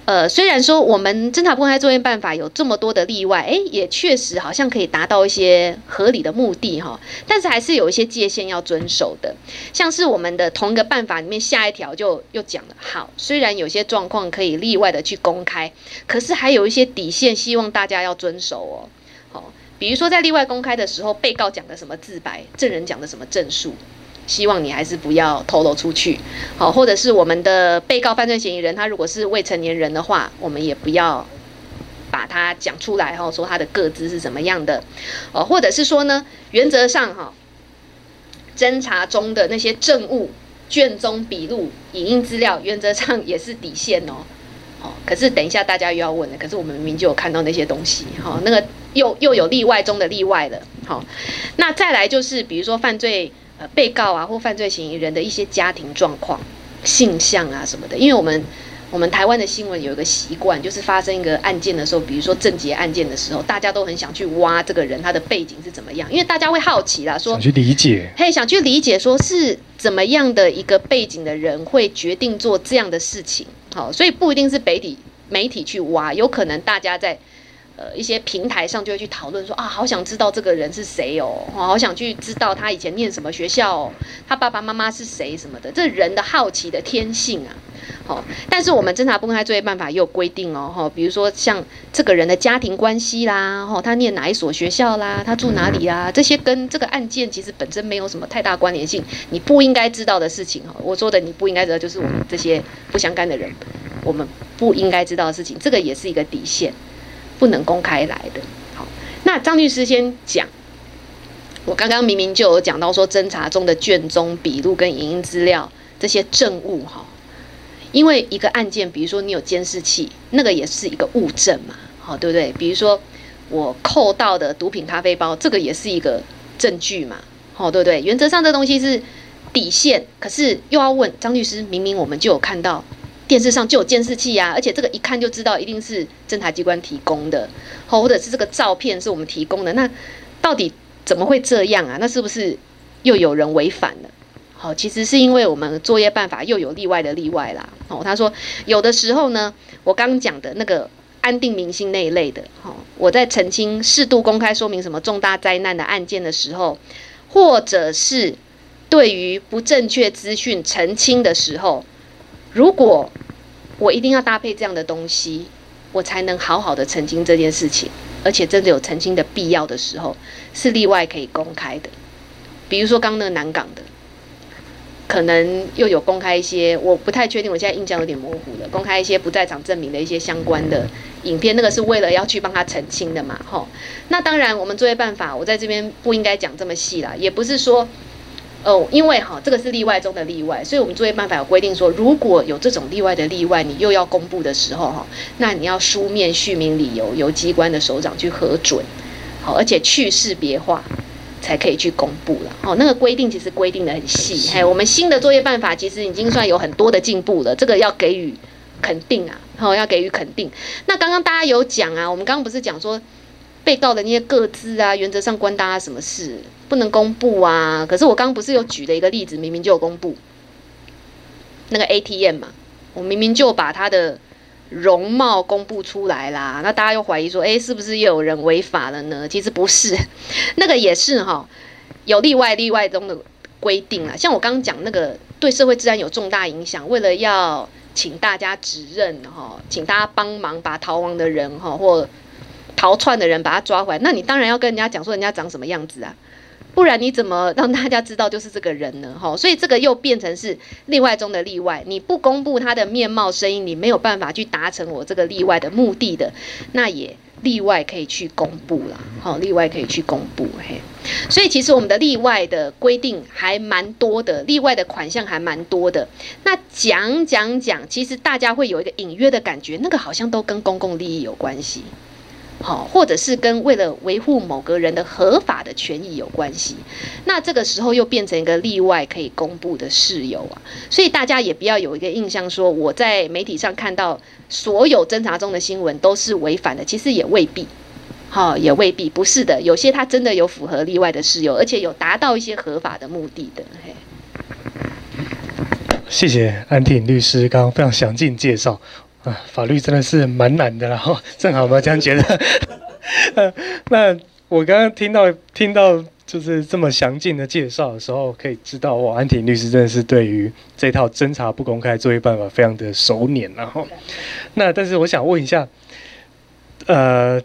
呃，虽然说我们侦查不公开作业办法有这么多的例外，诶，也确实好像可以达到一些合理的目的哈，但是还是有一些界限要遵守的。像是我们的同一个办法里面下一条就又讲了，好，虽然有些状况可以例外的去公开，可是还有一些底线，希望大家要遵守哦。好，比如说在例外公开的时候，被告讲的什么自白，证人讲的什么证述。希望你还是不要透露出去，好，或者是我们的被告犯罪嫌疑人，他如果是未成年人的话，我们也不要把他讲出来，哈，说他的个资是什么样的，哦，或者是说呢，原则上哈，侦查中的那些证物、卷宗、笔录、影音资料，原则上也是底线哦，哦，可是等一下大家又要问了，可是我们明明就有看到那些东西，哈，那个又又有例外中的例外了，好，那再来就是比如说犯罪。呃，被告啊，或犯罪嫌疑人的一些家庭状况、性向啊什么的，因为我们我们台湾的新闻有一个习惯，就是发生一个案件的时候，比如说郑捷案件的时候，大家都很想去挖这个人他的背景是怎么样，因为大家会好奇啦，说想去理解，嘿，想去理解说是怎么样的一个背景的人会决定做这样的事情，好，所以不一定是北体媒体去挖，有可能大家在。呃，一些平台上就会去讨论说啊，好想知道这个人是谁哦，好想去知道他以前念什么学校，他爸爸妈妈是谁什么的，这人的好奇的天性啊，好，但是我们侦查不公开作业办法也有规定哦，哈，比如说像这个人的家庭关系啦，哈，他念哪一所学校啦，他住哪里啊，这些跟这个案件其实本身没有什么太大关联性，你不应该知道的事情哈。我说的你不应该知道，就是我们这些不相干的人，我们不应该知道的事情，这个也是一个底线，不能公开来的。好，那张律师先讲，我刚刚明明就有讲到说，侦查中的卷宗、笔录跟影音资料这些证物哈。因为一个案件，比如说你有监视器，那个也是一个物证嘛，好，对不对？比如说我扣到的毒品咖啡包，这个也是一个证据嘛，好，对不对？原则上这东西是底线，可是又要问张律师，明明我们就有看到电视上就有监视器啊，而且这个一看就知道一定是侦查机关提供的，好，或者是这个照片是我们提供的，那到底怎么会这样啊？那是不是又有人违反了？好，其实是因为我们作业办法又有例外的例外啦。哦，他说有的时候呢，我刚讲的那个安定民心那一类的，哦，我在澄清适度公开说明什么重大灾难的案件的时候，或者是对于不正确资讯澄清的时候，如果我一定要搭配这样的东西，我才能好好的澄清这件事情，而且真的有澄清的必要的时候，是例外可以公开的。比如说刚刚那个南港的。可能又有公开一些，我不太确定，我现在印象有点模糊了。公开一些不在场证明的一些相关的影片，那个是为了要去帮他澄清的嘛？吼，那当然，我们作业办法，我在这边不应该讲这么细啦，也不是说，哦，因为哈，这个是例外中的例外，所以我们作业办法有规定说，如果有这种例外的例外，你又要公布的时候哈，那你要书面续名理由，由机关的首长去核准，好，而且去识别化。才可以去公布了，哦，那个规定其实规定的很细，嘿，我们新的作业办法其实已经算有很多的进步了，这个要给予肯定啊，好，要给予肯定。那刚刚大家有讲啊，我们刚刚不是讲说被告的那些个资啊，原则上关大家什么事，不能公布啊？可是我刚刚不是有举了一个例子，明明就有公布那个 ATM 嘛，我明明就把他的。容貌公布出来啦，那大家又怀疑说，诶，是不是又有人违法了呢？其实不是，那个也是哈，有例外例外中的规定啦。像我刚刚讲那个对社会治安有重大影响，为了要请大家指认哈，请大家帮忙把逃亡的人哈或逃窜的人把他抓回来，那你当然要跟人家讲说人家长什么样子啊。不然你怎么让大家知道就是这个人呢？哈，所以这个又变成是例外中的例外。你不公布他的面貌、声音，你没有办法去达成我这个例外的目的的，那也例外可以去公布了。好，例外可以去公布。嘿，所以其实我们的例外的规定还蛮多的，例外的款项还蛮多的。那讲讲讲，其实大家会有一个隐约的感觉，那个好像都跟公共利益有关系。好，或者是跟为了维护某个人的合法的权益有关系，那这个时候又变成一个例外可以公布的事由啊，所以大家也不要有一个印象说我在媒体上看到所有侦查中的新闻都是违反的，其实也未必，好，也未必，不是的，有些它真的有符合例外的事由，而且有达到一些合法的目的的。嘿，谢谢安婷律师刚刚非常详尽介绍。啊，法律真的是蛮难的，然后正好我这样觉得。那我刚刚听到听到就是这么详尽的介绍的时候，可以知道哇，安婷律师真的是对于这套侦查不公开作业办法非常的熟稔，然后，那但是我想问一下，呃，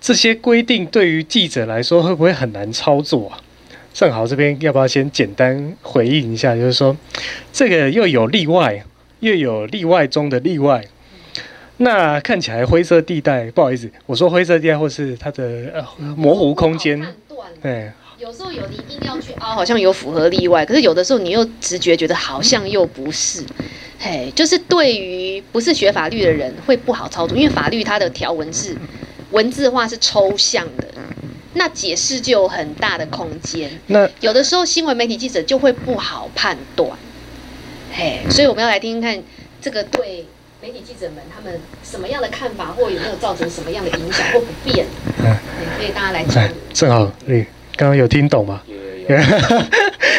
这些规定对于记者来说会不会很难操作啊？正好这边要不要先简单回应一下，就是说这个又有例外，又有例外中的例外。那看起来灰色地带，不好意思，我说灰色地带或是它的呃模糊空间，对，有时候有一定要去凹，好像有符合例外，可是有的时候你又直觉觉得好像又不是，嘿，就是对于不是学法律的人会不好操作，因为法律它的条文是文字化是抽象的，那解释就有很大的空间，那有的时候新闻媒体记者就会不好判断，嘿，所以我们要来听听看这个对。媒体记者们，他们什么样的看法，或有没有造成什么样的影响或不便？嗯，可以大家来讲。正好，你刚刚有听懂吗？有有有。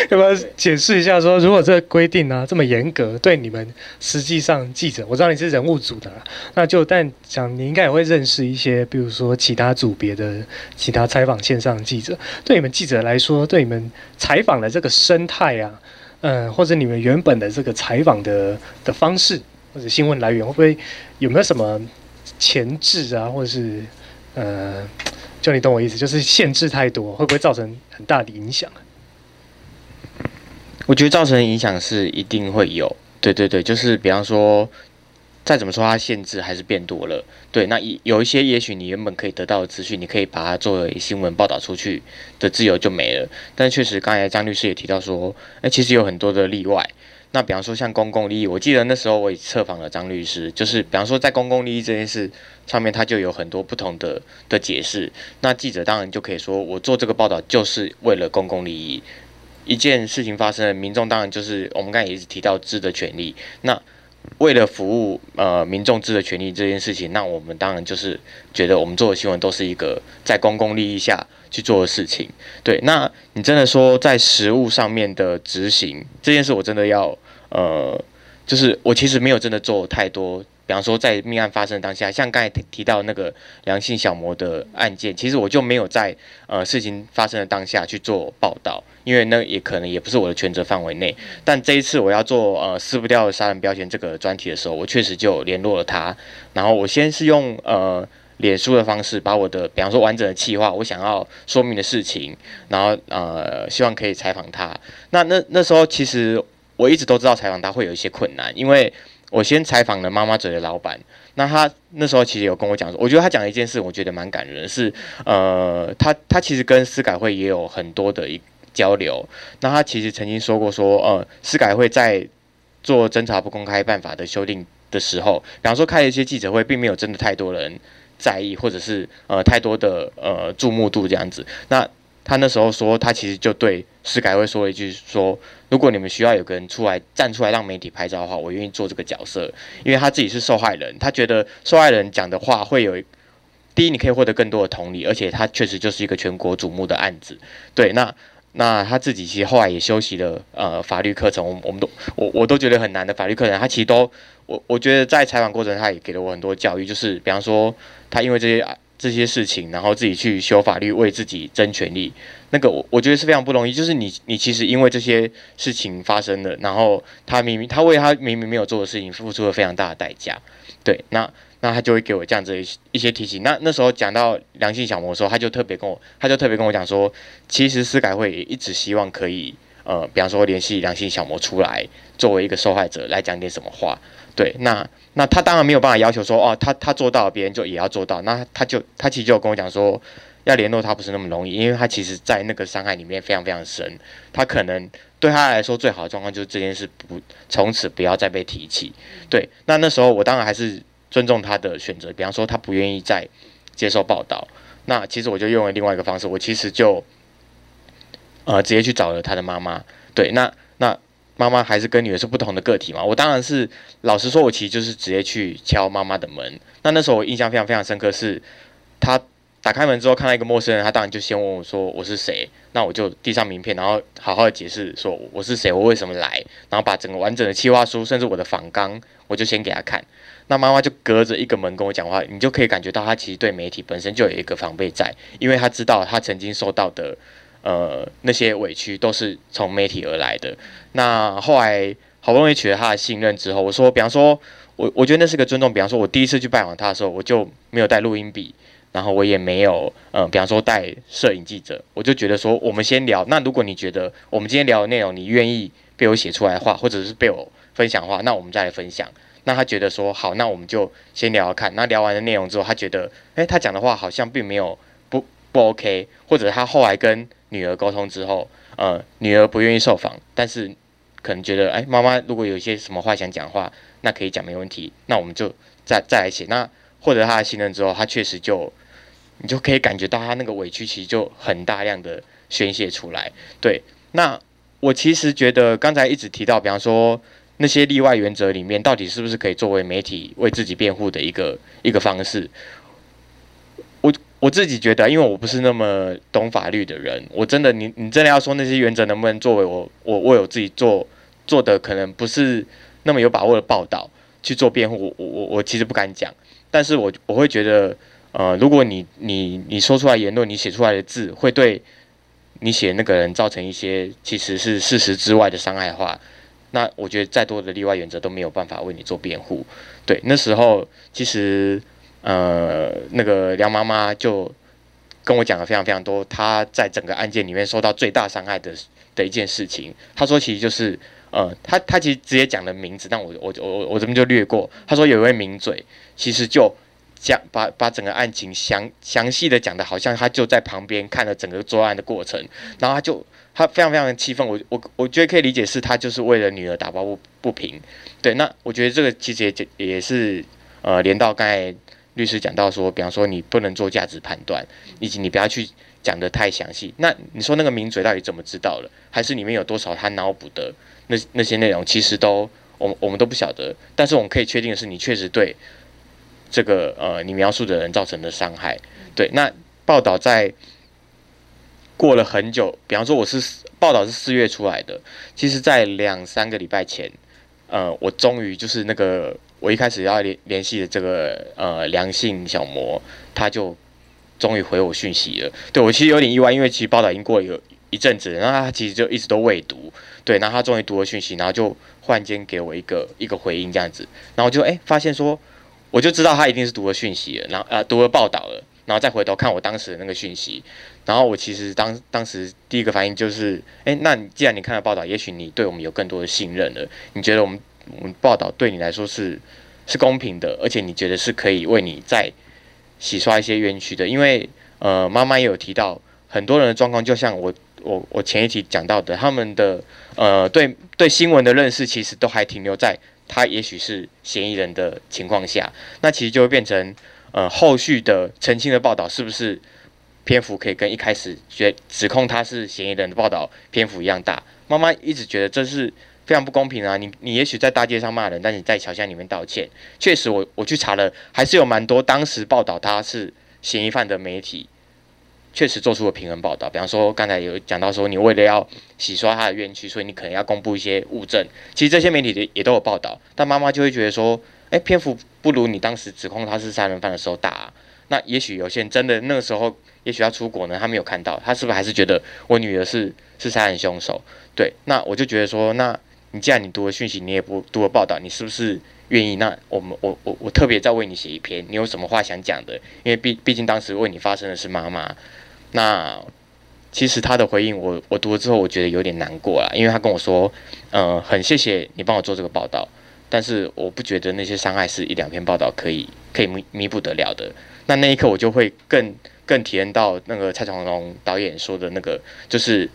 要不要解释一下说，说如果这个规定呢、啊、这么严格，对你们实际上记者，我知道你是人物组的，那就但讲你应该也会认识一些，比如说其他组别的其他采访线上的记者，对你们记者来说，对你们采访的这个生态啊，嗯，或者你们原本的这个采访的的方式。或者新闻来源会不会有没有什么前置啊，或者是呃，就你懂我意思，就是限制太多，会不会造成很大的影响？我觉得造成影响是一定会有，对对对，就是比方说。再怎么说，它限制还是变多了。对，那有一些也许你原本可以得到的资讯，你可以把它作为新闻报道出去的自由就没了。但确实，刚才张律师也提到说，哎，其实有很多的例外。那比方说像公共利益，我记得那时候我也测访了张律师，就是比方说在公共利益这件事上面，他就有很多不同的的解释。那记者当然就可以说，我做这个报道就是为了公共利益。一件事情发生了，民众当然就是我们刚才也一直提到知的权利。那为了服务呃民众知的权利这件事情，那我们当然就是觉得我们做的新闻都是一个在公共利益下去做的事情。对，那你真的说在实务上面的执行这件事，我真的要呃，就是我其实没有真的做太多。比方说，在命案发生当下，像刚才提到那个良性小魔的案件，其实我就没有在呃事情发生的当下去做报道，因为那也可能也不是我的权责范围内。但这一次我要做呃撕不掉的杀人标签这个专题的时候，我确实就联络了他，然后我先是用呃脸书的方式，把我的比方说完整的企划，我想要说明的事情，然后呃希望可以采访他。那那那时候其实我一直都知道采访他会有一些困难，因为。我先采访了妈妈嘴的老板，那他那时候其实有跟我讲说，我觉得他讲了一件事，我觉得蛮感人的是，呃，他他其实跟司改会也有很多的一交流。那他其实曾经说过说，呃，司改会在做侦查不公开办法的修订的时候，比方说开了一些记者会，并没有真的太多人在意，或者是呃太多的呃注目度这样子。那他那时候说，他其实就对司改会说了一句：说如果你们需要有个人出来站出来让媒体拍照的话，我愿意做这个角色。因为他自己是受害人，他觉得受害人讲的话会有第一，你可以获得更多的同理，而且他确实就是一个全国瞩目的案子。对，那那他自己其实后来也修习了呃法律课程，我我们都我我都觉得很难的法律课程，他其实都我我觉得在采访过程他也给了我很多教育，就是比方说他因为这些。这些事情，然后自己去修法律，为自己争权利，那个我我觉得是非常不容易。就是你你其实因为这些事情发生了，然后他明明他为他明明没有做的事情付出了非常大的代价，对，那那他就会给我这样子一些提醒。那那时候讲到良性小魔的时候，他就特别跟我，他就特别跟我讲说，其实司改会也一直希望可以呃，比方说联系良性小魔出来，作为一个受害者来讲点什么话，对，那。那他当然没有办法要求说，哦，他他做到，别人就也要做到。那他就他其实就跟我讲说，要联络他不是那么容易，因为他其实在那个伤害里面非常非常深。他可能对他来说最好的状况就是这件事不从此不要再被提起。对，那那时候我当然还是尊重他的选择。比方说他不愿意再接受报道，那其实我就用了另外一个方式，我其实就呃直接去找了他的妈妈。对，那那。妈妈还是跟女儿是不同的个体嘛？我当然是老实说，我其实就是直接去敲妈妈的门。那那时候我印象非常非常深刻，是她打开门之后看到一个陌生人，她当然就先问我说我是谁。那我就递上名片，然后好好的解释说我是谁，我为什么来，然后把整个完整的企划书，甚至我的访纲，我就先给她看。那妈妈就隔着一个门跟我讲话，你就可以感觉到她其实对媒体本身就有一个防备在，因为她知道她曾经受到的。呃，那些委屈都是从媒体而来的。那后来好不容易取得他的信任之后，我说，比方说，我我觉得那是个尊重。比方说，我第一次去拜访他的时候，我就没有带录音笔，然后我也没有，呃，比方说带摄影记者，我就觉得说，我们先聊。那如果你觉得我们今天聊的内容，你愿意被我写出来的话，或者是被我分享的话，那我们再来分享。那他觉得说好，那我们就先聊聊看。那聊完的内容之后，他觉得，诶，他讲的话好像并没有不不 OK，或者他后来跟女儿沟通之后，呃，女儿不愿意受访，但是可能觉得，哎，妈妈如果有一些什么话想讲的话，那可以讲没问题，那我们就再再来写。那获得他的信任之后，他确实就，你就可以感觉到他那个委屈其实就很大量的宣泄出来。对，那我其实觉得刚才一直提到，比方说那些例外原则里面，到底是不是可以作为媒体为自己辩护的一个一个方式？我自己觉得，因为我不是那么懂法律的人，我真的，你你真的要说那些原则能不能作为我我我有自己做做的可能不是那么有把握的报道去做辩护，我我我其实不敢讲。但是我我会觉得，呃，如果你你你说出来言论，你写出来的字会对你写那个人造成一些其实是事实之外的伤害的话，那我觉得再多的例外原则都没有办法为你做辩护。对，那时候其实呃，那个梁妈妈就跟我讲了非常非常多，她在整个案件里面受到最大伤害的的一件事情。她说，其实就是呃，她她其实直接讲了名字，但我我我我这边就略过。她说有一位名嘴，其实就讲把把整个案情详详细的讲的，好像他就在旁边看了整个作案的过程，然后他就。他非常非常的气愤，我我我觉得可以理解，是他就是为了女儿打抱不不平。对，那我觉得这个其实也也是呃连到刚才律师讲到说，比方说你不能做价值判断，以及你不要去讲得太详细。那你说那个名嘴到底怎么知道了？还是里面有多少他脑补的那那些内容，其实都我我们都不晓得。但是我们可以确定的是，你确实对这个呃你描述的人造成的伤害。对，那报道在。过了很久，比方说我是报道是四月出来的，其实，在两三个礼拜前，呃，我终于就是那个我一开始要联联系的这个呃梁姓小模，他就终于回我讯息了。对，我其实有点意外，因为其实报道已经过了有一阵子，然后他其实就一直都未读。对，然后他终于读了讯息，然后就忽然间给我一个一个回应这样子，然后就哎发现说，我就知道他一定是读了讯息了，然后呃读了报道了。然后再回头看我当时的那个讯息，然后我其实当当时第一个反应就是，诶，那你既然你看了报道，也许你对我们有更多的信任了，你觉得我们我们报道对你来说是是公平的，而且你觉得是可以为你再洗刷一些冤屈的，因为呃妈妈也有提到很多人的状况，就像我我我前一题讲到的，他们的呃对对新闻的认识其实都还停留在他也许是嫌疑人的情况下，那其实就会变成。呃，后续的澄清的报道是不是篇幅可以跟一开始觉指控他是嫌疑人的报道篇幅一样大？妈妈一直觉得这是非常不公平啊！你你也许在大街上骂人，但你在桥下里面道歉，确实我我去查了，还是有蛮多当时报道他是嫌疑犯的媒体，确实做出了平衡报道。比方说刚才有讲到说，你为了要洗刷他的冤屈，所以你可能要公布一些物证。其实这些媒体也都有报道，但妈妈就会觉得说。诶，篇幅不如你当时指控他是杀人犯的时候大啊。那也许有些人真的那个时候，也许要出国呢，他没有看到，他是不是还是觉得我女儿是是杀人凶手？对，那我就觉得说，那你既然你读了讯息，你也不读了报道，你是不是愿意？那我们我我我特别再为你写一篇，你有什么话想讲的？因为毕毕竟当时为你发生的是妈妈。那其实他的回应我，我读了之后，我觉得有点难过啊，因为他跟我说，嗯、很谢谢你帮我做这个报道。但是我不觉得那些伤害是一两篇报道可以可以弥弥补得了的。那那一刻我就会更更体验到那个蔡长龙导演说的那个，就是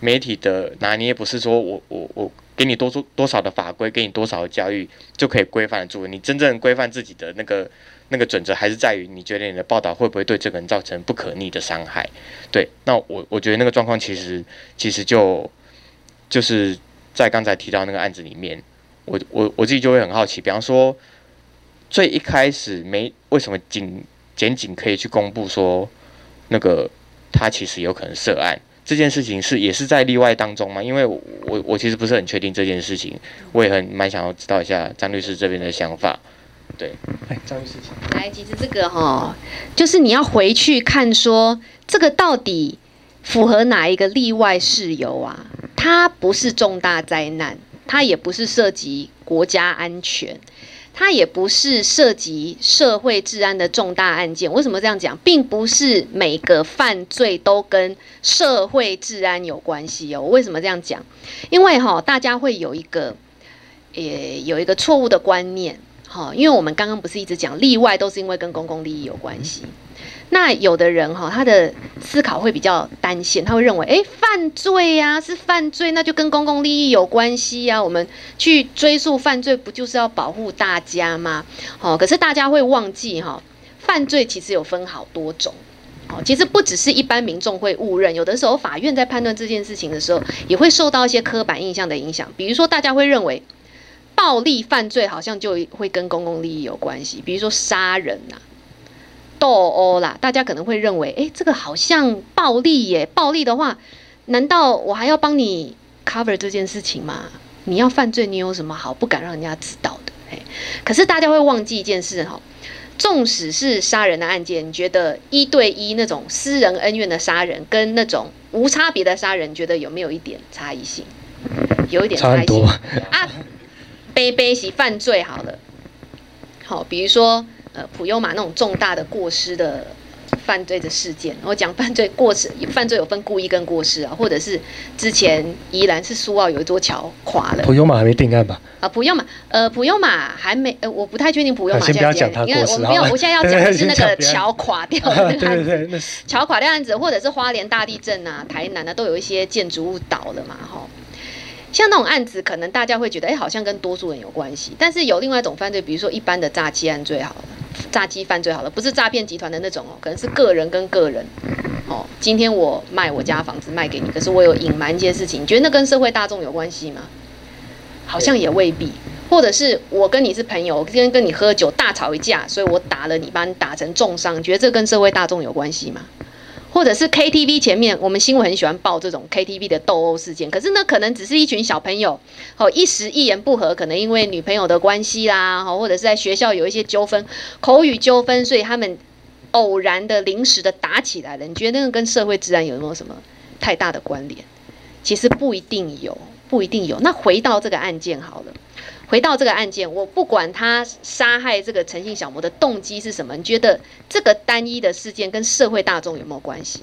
媒体的拿捏不是说我我我给你多出多少的法规，给你多少的教育就可以规范住。你真正规范自己的那个那个准则，还是在于你觉得你的报道会不会对这个人造成不可逆的伤害。对，那我我觉得那个状况其实其实就就是在刚才提到那个案子里面。我我我自己就会很好奇，比方说，最一开始没为什么警检警可以去公布说，那个他其实有可能涉案这件事情是也是在例外当中吗？因为我我其实不是很确定这件事情，我也很蛮想要知道一下张律师这边的想法。对，哎，张律师请。来，其实这个哈，就是你要回去看说这个到底符合哪一个例外事由啊？它不是重大灾难。它也不是涉及国家安全，它也不是涉及社会治安的重大案件。为什么这样讲？并不是每个犯罪都跟社会治安有关系哦。为什么这样讲？因为哈，大家会有一个，呃，有一个错误的观念，哈，因为我们刚刚不是一直讲例外都是因为跟公共利益有关系。那有的人哈，他的思考会比较单线，他会认为，诶，犯罪呀，是犯罪，那就跟公共利益有关系呀。我们去追溯犯罪，不就是要保护大家吗？好，可是大家会忘记哈，犯罪其实有分好多种。好，其实不只是一般民众会误认，有的时候法院在判断这件事情的时候，也会受到一些刻板印象的影响。比如说，大家会认为暴力犯罪好像就会跟公共利益有关系，比如说杀人呐。斗殴啦，大家可能会认为，诶，这个好像暴力耶。暴力的话，难道我还要帮你 cover 这件事情吗？你要犯罪，你有什么好不敢让人家知道的？诶，可是大家会忘记一件事哈，纵使是杀人的案件，你觉得一对一那种私人恩怨的杀人，跟那种无差别的杀人，觉得有没有一点差异性？有一点差很多啊。杯杯是犯罪好了，好，比如说呃普悠玛那种重大的过失的犯罪的事件，我讲犯罪过失，犯罪有分故意跟过失啊，或者是之前宜兰是苏澳有一座桥垮了，普悠玛还没定案吧？啊，普悠玛，呃，普悠玛还没，呃，我不太确定普悠玛现在先不要讲他过失，因为我没有，我现在要 讲的是那个 桥垮掉的案子，对对对，桥垮掉案子，或者是花莲大地震啊、台南啊，都有一些建筑物倒了嘛，哈。像那种案子，可能大家会觉得，哎、好像跟多数人有关系。但是有另外一种犯罪，比如说一般的诈欺案最好了，诈欺犯罪好了，不是诈骗集团的那种哦，可能是个人跟个人。哦，今天我卖我家房子卖给你，可是我有隐瞒一些事情，你觉得那跟社会大众有关系吗？好像也未必。或者是我跟你是朋友，今天跟你喝酒大吵一架，所以我打了你，把你打成重伤，你觉得这跟社会大众有关系吗？或者是 KTV 前面，我们新闻很喜欢报这种 KTV 的斗殴事件，可是那可能只是一群小朋友，哦，一时一言不合，可能因为女朋友的关系啦，或者是在学校有一些纠纷，口语纠纷，所以他们偶然的、临时的打起来了。你觉得那个跟社会治安有没有什么太大的关联？其实不一定有，不一定有。那回到这个案件好了。回到这个案件，我不管他杀害这个诚信小模的动机是什么，你觉得这个单一的事件跟社会大众有没有关系？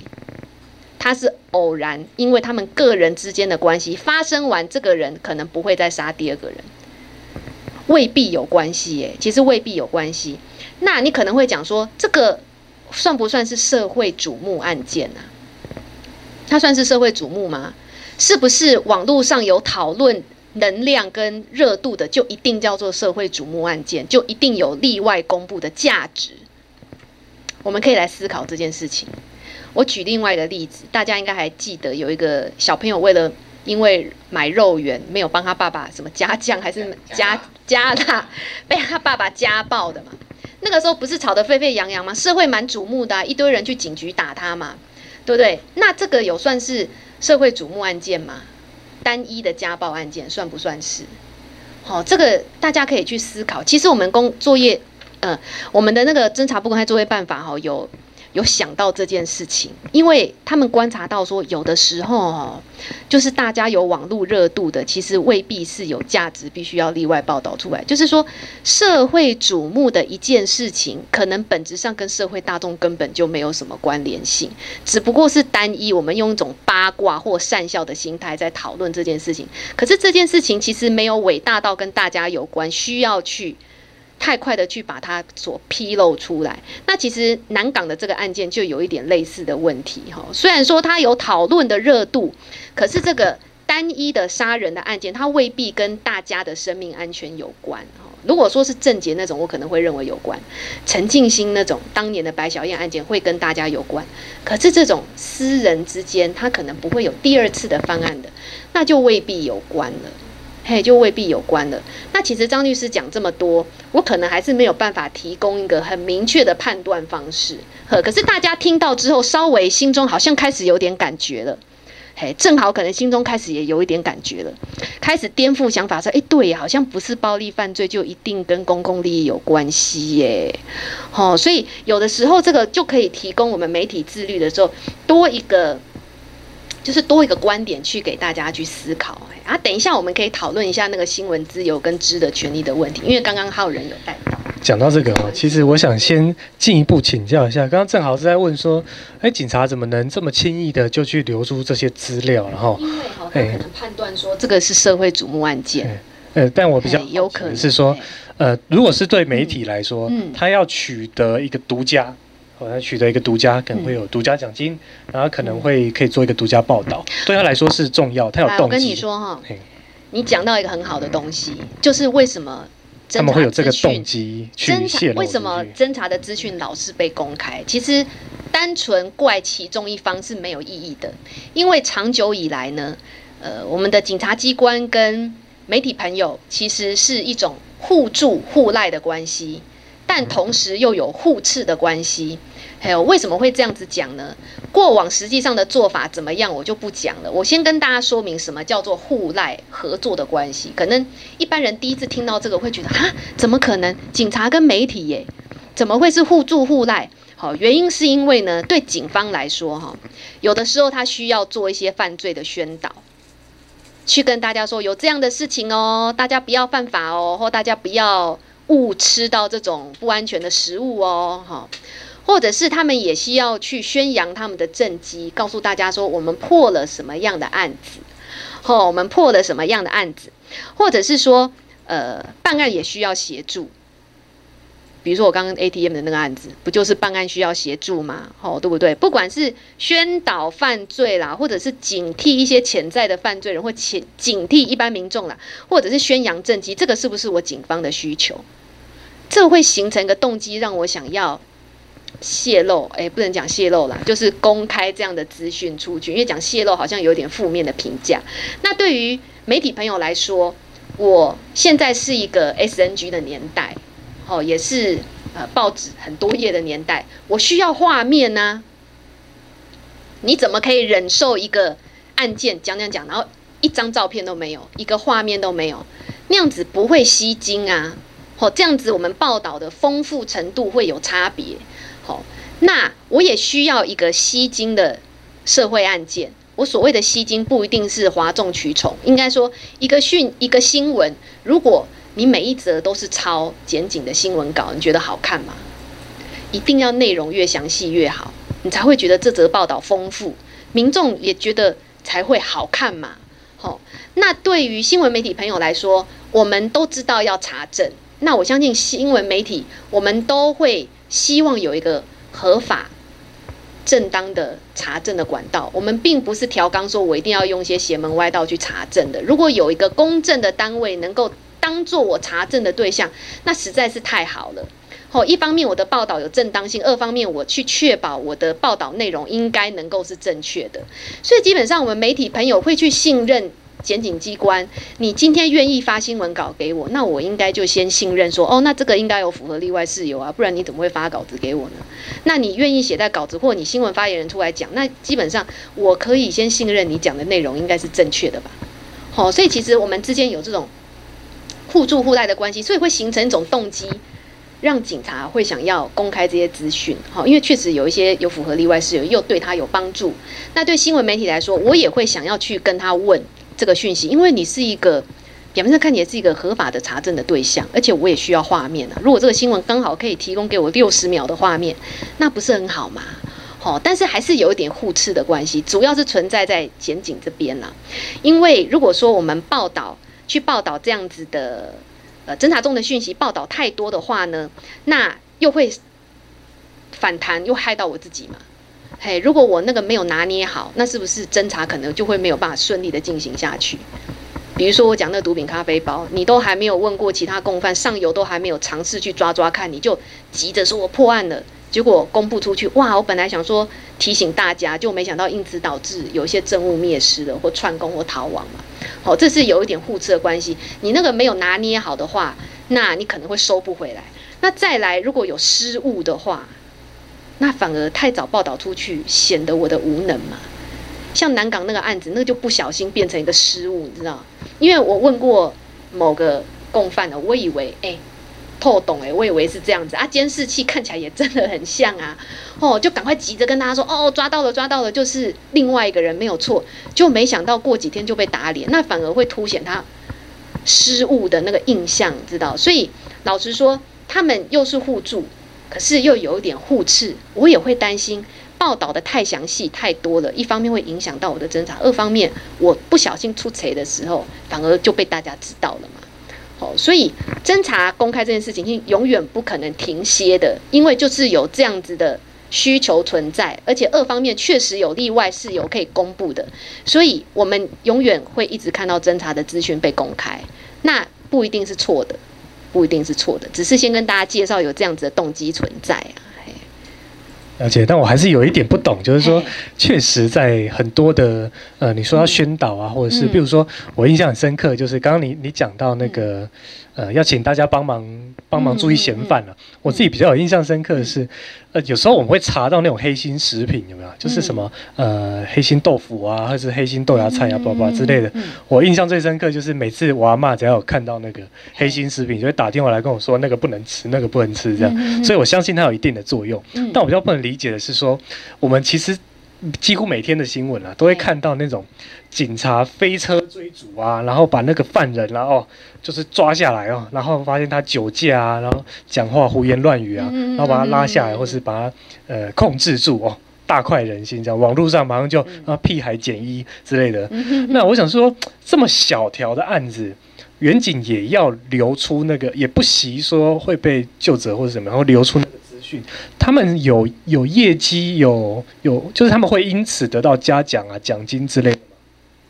他是偶然，因为他们个人之间的关系发生完，这个人可能不会再杀第二个人，未必有关系耶。其实未必有关系。那你可能会讲说，这个算不算是社会瞩目案件呢？它算是社会瞩目吗？是不是网络上有讨论？能量跟热度的，就一定叫做社会瞩目案件，就一定有例外公布的价值。我们可以来思考这件事情。我举另外一个例子，大家应该还记得，有一个小朋友为了因为买肉圆没有帮他爸爸什么加酱还是加加辣，被他爸爸家暴的嘛。那个时候不是吵得沸沸扬扬吗？社会蛮瞩目的啊，一堆人去警局打他嘛，对不对？那这个有算是社会瞩目案件吗？单一的家暴案件算不算是？好，这个大家可以去思考。其实我们工作业，呃，我们的那个侦查不公开作业办法，哈，有。有想到这件事情，因为他们观察到说，有的时候哦，就是大家有网络热度的，其实未必是有价值，必须要例外报道出来。就是说，社会瞩目的一件事情，可能本质上跟社会大众根本就没有什么关联性，只不过是单一。我们用一种八卦或善笑的心态在讨论这件事情，可是这件事情其实没有伟大到跟大家有关，需要去。太快的去把它所披露出来，那其实南港的这个案件就有一点类似的问题哈。虽然说它有讨论的热度，可是这个单一的杀人的案件，它未必跟大家的生命安全有关哈。如果说是郑杰那种，我可能会认为有关；陈静心那种当年的白小燕案件会跟大家有关。可是这种私人之间，他可能不会有第二次的翻案的，那就未必有关了。嘿，就未必有关了。那其实张律师讲这么多，我可能还是没有办法提供一个很明确的判断方式。呵，可是大家听到之后，稍微心中好像开始有点感觉了。嘿，正好可能心中开始也有一点感觉了，开始颠覆想法说，哎，对，好像不是暴力犯罪就一定跟公共利益有关系耶。好，所以有的时候这个就可以提供我们媒体自律的时候多一个。就是多一个观点去给大家去思考，啊，等一下我们可以讨论一下那个新闻自由跟知的权利的问题，因为刚刚浩人有带到。讲到这个哦，其实我想先进一步请教一下，刚刚正好是在问说，哎，警察怎么能这么轻易的就去流出这些资料，然后，因为哈，他可能判断说这个是社会瞩目案件，呃，但我比较有可能是说，呃，如果是对媒体来说，嗯，他要取得一个独家。好像取得一个独家，可能会有独家奖金，嗯，然后可能会可以做一个独家报道，对他来说是重要。他有动机。我跟你说哈，你讲到一个很好的东西，就是为什么他们会有这个动机去侦查？为什么侦查的资讯老是被公开？其实单纯怪其中一方是没有意义的，因为长久以来呢，呃，我们的警察机关跟媒体朋友其实是一种互助互赖的关系。但同时又有互斥的关系，还有为什么会这样子讲呢？过往实际上的做法怎么样，我就不讲了。我先跟大家说明什么叫做互赖合作的关系。可能一般人第一次听到这个会觉得啊，怎么可能？警察跟媒体耶，怎么会是互助互赖？好，原因是因为呢，对警方来说哈，有的时候他需要做一些犯罪的宣导。去跟大家说有这样的事情哦，大家不要犯法哦，或大家不要误吃到这种不安全的食物哦，哈，或者是他们也需要去宣扬他们的政绩，告诉大家说我们破了什么样的案子，哦，我们破了什么样的案子，或者是说，呃，办案也需要协助。比如说我刚刚 ATM 的那个案子，不就是办案需要协助吗？哦，对不对？不管是宣导犯罪啦，或者是警惕一些潜在的犯罪人，或警警惕一般民众啦，或者是宣扬政绩，这个是不是我警方的需求？这会形成一个动机，让我想要泄露。诶，不能讲泄露啦，就是公开这样的资讯出去，因为讲泄露好像有点负面的评价。那对于媒体朋友来说，我现在是一个 SNG 的年代。哦，也是呃，报纸很多页的年代，我需要画面呢、你怎么可以忍受一个案件讲讲讲，然后一张照片都没有，一个画面都没有，那样子不会吸睛啊？哦，这样子我们报道的丰富程度会有差别。那我也需要一个吸睛的社会案件。我所谓的吸睛，不一定是哗众取宠，应该说一个讯一个新闻，如果。你每一则都是抄检警的新闻稿，你觉得好看吗？一定要内容越详细越好，你才会觉得这则报道丰富，民众也觉得才会好看嘛。好，那对于新闻媒体朋友来说，我们都知道要查证，那我相信新闻媒体我们都会希望有一个合法、正当的查证的管道。我们并不是调纲说我一定要用一些邪门歪道去查证的。如果有一个公正的单位能够。当做我查证的对象，那实在是太好了。好，一方面我的报道有正当性，二方面我去确保我的报道内容应该能够是正确的。所以基本上我们媒体朋友会去信任检警机关。你今天愿意发新闻稿给我，那我应该就先信任说，哦，那这个应该有符合例外事由啊，不然你怎么会发稿子给我呢？那你愿意写在稿子，或你新闻发言人出来讲，那基本上我可以先信任你讲的内容应该是正确的吧？好，所以其实我们之间有这种。互助互赖的关系，所以会形成一种动机，让警察会想要公开这些资讯。好，因为确实有一些有符合例外事由，又对他有帮助。那对新闻媒体来说，我也会想要去跟他问这个讯息，因为你是一个表面上看起来是一个合法的查证的对象，而且我也需要画面啊。如果这个新闻刚好可以提供给我六十秒的画面，那不是很好吗？好，但是还是有一点互斥的关系，主要是存在在检警这边啦。因为如果说我们报道，去报道这样子的呃侦查中的讯息，报道太多的话呢，那又会反弹，又害到我自己嘛。嘿，如果我那个没有拿捏好，那是不是侦查可能就会没有办法顺利的进行下去？比如说我讲那个毒品咖啡包，你都还没有问过其他共犯，上游都还没有尝试去抓抓看，你就急着说我破案了。结果公布出去，哇！我本来想说提醒大家，就没想到因此导致有一些证物灭失了，或串供或逃亡嘛。好，这是有一点互斥的关系。你那个没有拿捏好的话，那你可能会收不回来。那再来，如果有失误的话，那反而太早报道出去，显得我的无能嘛。像南港那个案子，那个就不小心变成一个失误，你知道？因为我问过某个共犯了，我以为哎。透懂哎，我以为是这样子啊，监视器看起来也真的很像啊，哦，就赶快急着跟大家说，哦，抓到了，抓到了，就是另外一个人没有错，就没想到过几天就被打脸，那反而会凸显他失误的那个印象，知道？所以老实说，他们又是互助，可是又有一点互斥，我也会担心报道的太详细太多了，一方面会影响到我的侦查，二方面我不小心出贼的时候，反而就被大家知道了嘛。好所以侦查公开这件事情，永远不可能停歇的，因为就是有这样子的需求存在，而且二方面确实有例外是有可以公布的，所以我们永远会一直看到侦查的资讯被公开，那不一定是错的，不一定是错的，只是先跟大家介绍有这样子的动机存在啊。了解，但我还是有一点不懂，就是说，确实在很多的呃，你说要宣导啊，或者是，比如说，我印象很深刻，就是刚刚你你讲到那个。呃，要请大家帮忙帮忙注意嫌犯了，啊。嗯嗯嗯、我自己比较有印象深刻的是，呃，有时候我们会查到那种黑心食品，有没有？就是什么呃黑心豆腐啊，或者是黑心豆芽菜啊，叭叭之类的。我印象最深刻就是每次我阿嬷只要有看到那个黑心食品，就会打电话来跟我说那个不能吃，那个不能吃这样。所以我相信它有一定的作用。但我比较不能理解的是说，我们其实几乎每天的新闻啊，都会看到那种警察飞车追逐啊，然后把那个犯人然后就是抓下来哦，然后发现他酒驾啊，然后讲话胡言乱语啊，然后把他拉下来，或是把他呃控制住哦，大快人心这样。网络上马上就啊屁孩减一之类的。那我想说，这么小条的案子。远景也要留出那个，也不惜说会被救责或者什么，然后留出那个资讯。他们有有业绩，有有，就是他们会因此得到嘉奖啊、奖金之类的。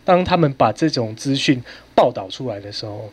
当他们把这种资讯报道出来的时候。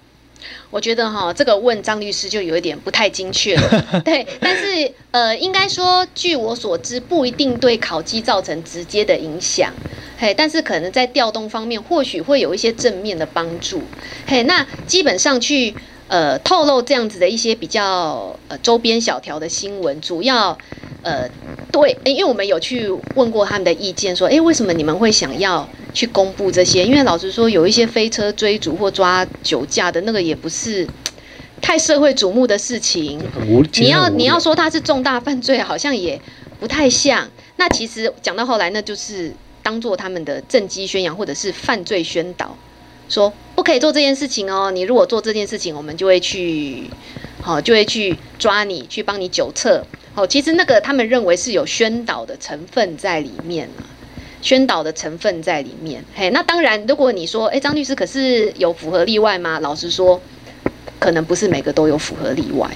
我觉得哈，这个问张律师就有一点不太精确了，对。但是呃，应该说，据我所知，不一定对考绩造成直接的影响，嘿。但是可能在调动方面，或许会有一些正面的帮助，嘿。那基本上去呃透露这样子的一些比较呃周边小条的新闻，主要呃对，因为我们有去问过他们的意见，说，诶，为什么你们会想要？去公布这些，因为老实说，有一些飞车追逐或抓酒驾的那个，也不是太社会瞩目的事情。你要你要说它是重大犯罪，好像也不太像。那其实讲到后来，那就是当做他们的政绩宣扬，或者是犯罪宣导，说不可以做这件事情哦。你如果做这件事情，我们就会去，好，就会去抓你，去帮你酒测。好，其实那个他们认为是有宣导的成分在里面了。宣导的成分在里面，嘿，那当然，如果你说，诶，张律师可是有符合例外吗？老实说，可能不是每个都有符合例外，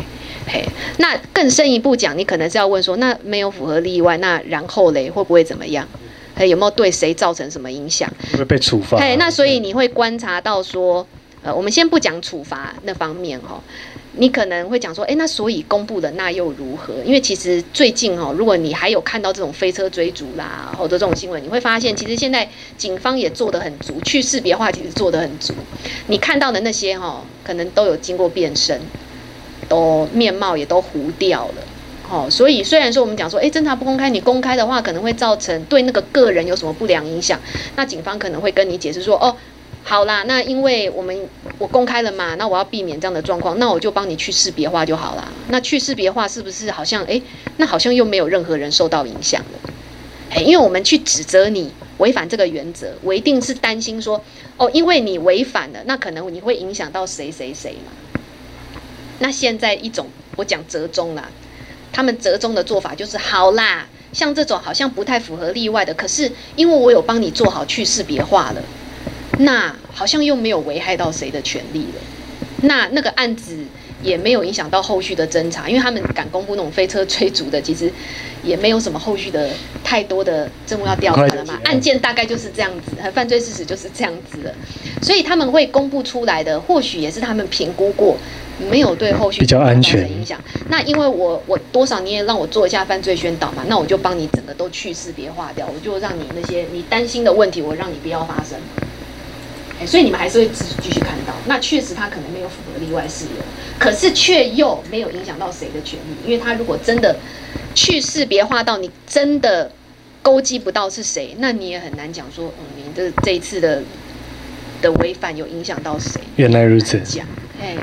嘿，那更深一步讲，你可能是要问说，那没有符合例外，那然后嘞，会不会怎么样？嘿，有没有对谁造成什么影响？会不会被处罚？嘿，那所以你会观察到说，呃，我们先不讲处罚那方面哈。你可能会讲说，诶，那所以公布的那又如何？因为其实最近哦，如果你还有看到这种飞车追逐啦，或者这种新闻，你会发现其实现在警方也做得很足，去识别化其实做得很足。你看到的那些哈，可能都有经过变身，都面貌也都糊掉了。哦，所以虽然说我们讲说，诶，侦查不公开，你公开的话可能会造成对那个个人有什么不良影响，那警方可能会跟你解释说，哦。好啦，那因为我们我公开了嘛，那我要避免这样的状况，那我就帮你去识别化就好啦。那去识别化是不是好像诶，那好像又没有任何人受到影响了？诶，因为我们去指责你违反这个原则，我一定是担心说，哦，因为你违反了，那可能你会影响到谁谁谁嘛。那现在一种我讲折中啦，他们折中的做法就是好啦，像这种好像不太符合例外的，可是因为我有帮你做好去识别化了。那好像又没有危害到谁的权利了，那那个案子也没有影响到后续的侦查，因为他们敢公布那种飞车追逐的，其实也没有什么后续的太多的证物要调查了嘛。案件大概就是这样子，和犯罪事实就是这样子的，所以他们会公布出来的，或许也是他们评估过，没有对后续比较安全影响。那因为我我多少你也让我做一下犯罪宣导嘛，那我就帮你整个都去识别化掉，我就让你那些你担心的问题，我让你不要发生。所以你们还是会继继续看到，那确实他可能没有符合例外事由，可是却又没有影响到谁的权利，因为他如果真的去识别化到你真的勾稽不到是谁，那你也很难讲说，嗯，你的这一次的的违反有影响到谁？原来如此。讲，哎，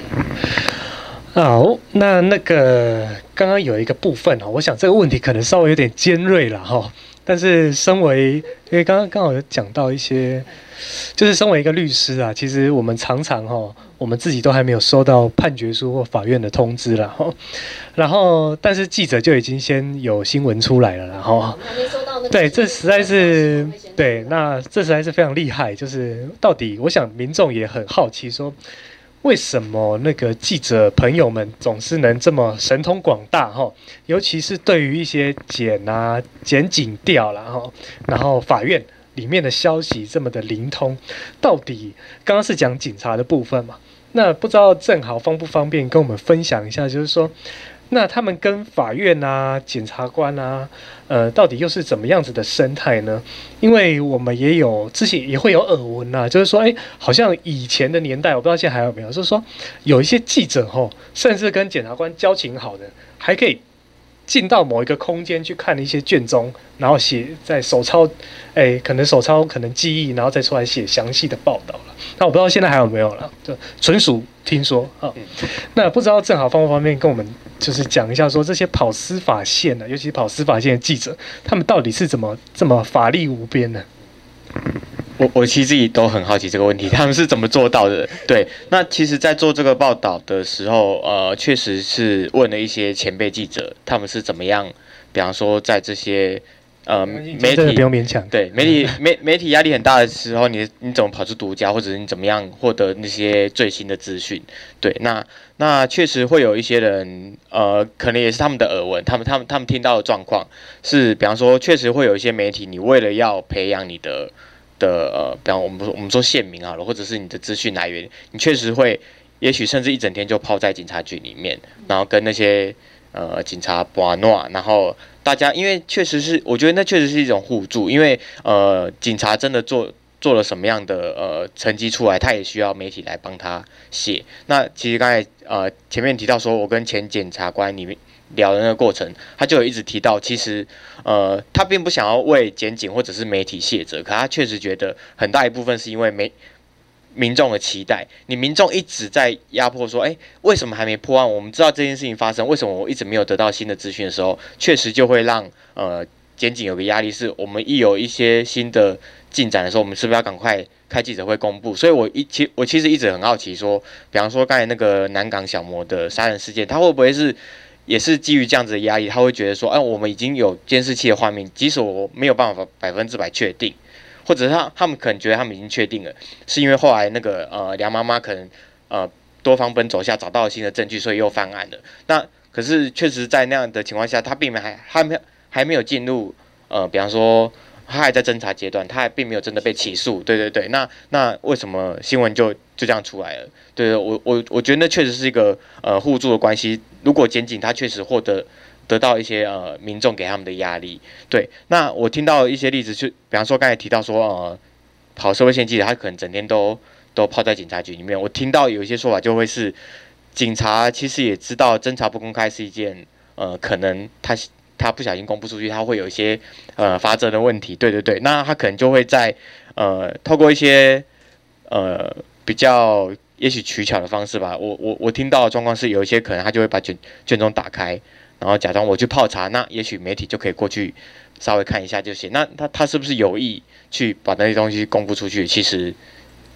好，那那个刚刚有一个部分哦，我想这个问题可能稍微有点尖锐了哈。但是，身为因为刚刚刚好有讲到一些，就是身为一个律师啊，其实我们常常哈，我们自己都还没有收到判决书或法院的通知了哈。然后，但是记者就已经先有新闻出来了，然后，对，这实在是对，那这实在是非常厉害。就是到底，我想民众也很好奇说。为什么那个记者朋友们总是能这么神通广大哈？尤其是对于一些检啊、检警调啦哈然后法院里面的消息这么的灵通，到底刚刚是讲警察的部分嘛？那不知道正好方不方便跟我们分享一下，就是说。那他们跟法院啊、检察官啊，呃，到底又是怎么样子的生态呢？因为我们也有之前也会有耳闻呐，就是说，诶，好像以前的年代，我不知道现在还有没有，就是说有一些记者吼，甚至跟检察官交情好的，还可以进到某一个空间去看一些卷宗，然后写在手抄，哎，可能手抄，可能记忆，然后再出来写详细的报道了。那我不知道现在还有没有了，就纯属听说啊。那不知道正好方不方便跟我们就是讲一下，说这些跑司法线的，尤其是跑司法线的记者，他们到底是怎么这么法力无边呢？我我其实自己都很好奇这个问题，他们是怎么做到的？对，那其实，在做这个报道的时候，呃，确实是问了一些前辈记者，他们是怎么样，比方说在这些呃媒体不用勉强，对媒体媒媒体压力很大的时候，你你怎么跑出独家，或者是你怎么样获得那些最新的资讯？对，那那确实会有一些人，呃，可能也是他们的耳闻，他们他们他们听到的状况是，比方说，确实会有一些媒体，你为了要培养你的。的呃，比方我们说我们说县民好了，或者是你的资讯来源，你确实会，也许甚至一整天就泡在警察局里面，然后跟那些呃警察玩闹，然后大家因为确实是，我觉得那确实是一种互助，因为呃警察真的做做了什么样的呃成绩出来，他也需要媒体来帮他写。那其实刚才呃前面提到说，我跟前检察官里面。聊的那个过程，他就有一直提到，其实，呃，他并不想要为检警或者是媒体卸责，可他确实觉得很大一部分是因为没民众的期待。你民众一直在压迫说，诶，为什么还没破案？我们知道这件事情发生，为什么我一直没有得到新的资讯的时候，确实就会让呃检警有个压力，是我们一有一些新的进展的时候，我们是不是要赶快开记者会公布？所以我一其我其实一直很好奇说，比方说刚才那个南港小魔的杀人事件，他会不会是？也是基于这样子的压力，他会觉得说，哎，我们已经有监视器的画面，即使我没有办法百分之百确定，或者他他们可能觉得他们已经确定了，是因为后来那个呃梁妈妈可能呃多方奔走下找到了新的证据，所以又翻案了。那可是确实在那样的情况下，他并没还还没还没有进入呃，比方说。他还在侦查阶段，他还并没有真的被起诉。对对对，那那为什么新闻就就这样出来了？对，我我我觉得那确实是一个呃互助的关系。如果检警他确实获得得到一些呃民众给他们的压力，对，那我听到一些例子，就比方说刚才提到说呃跑社会线记者，他可能整天都都泡在警察局里面。我听到有一些说法就会是，警察其实也知道侦查不公开是一件呃可能他。他不小心公布出去，他会有一些呃罚则的问题。对对对，那他可能就会在呃透过一些呃比较也许取巧的方式吧。我我我听到的状况是，有一些可能他就会把卷卷宗打开，然后假装我去泡茶，那也许媒体就可以过去稍微看一下就行。那他他是不是有意去把那些东西公布出去？其实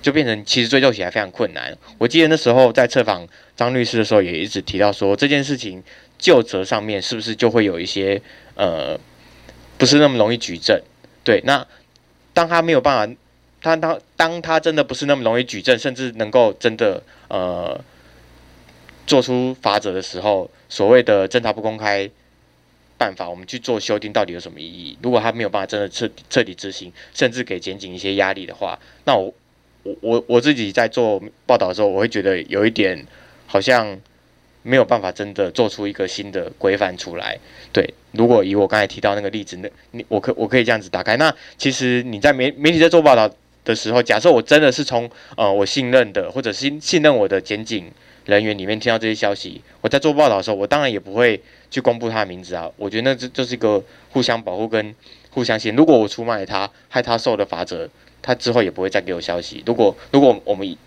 就变成其实追究起来非常困难。我记得那时候在采访张律师的时候，也一直提到说这件事情。究责上面是不是就会有一些呃，不是那么容易举证？对，那当他没有办法，他当当他真的不是那么容易举证，甚至能够真的呃做出罚则的时候，所谓的侦查不公开办法，我们去做修订到底有什么意义？如果他没有办法真的彻彻底执行，甚至给检警一些压力的话，那我我我我自己在做报道的时候，我会觉得有一点好像。没有办法真的做出一个新的规范出来。对，如果以我刚才提到那个例子，那你我可我可以这样子打开。那其实你在媒媒体在做报道的时候，假设我真的是从呃我信任的或者是信任我的检警人员里面听到这些消息，我在做报道的时候，我当然也不会去公布他的名字啊。我觉得那这就是一个互相保护跟互相信。如果我出卖他，害他受的罚则，他之后也不会再给我消息。如果如果我们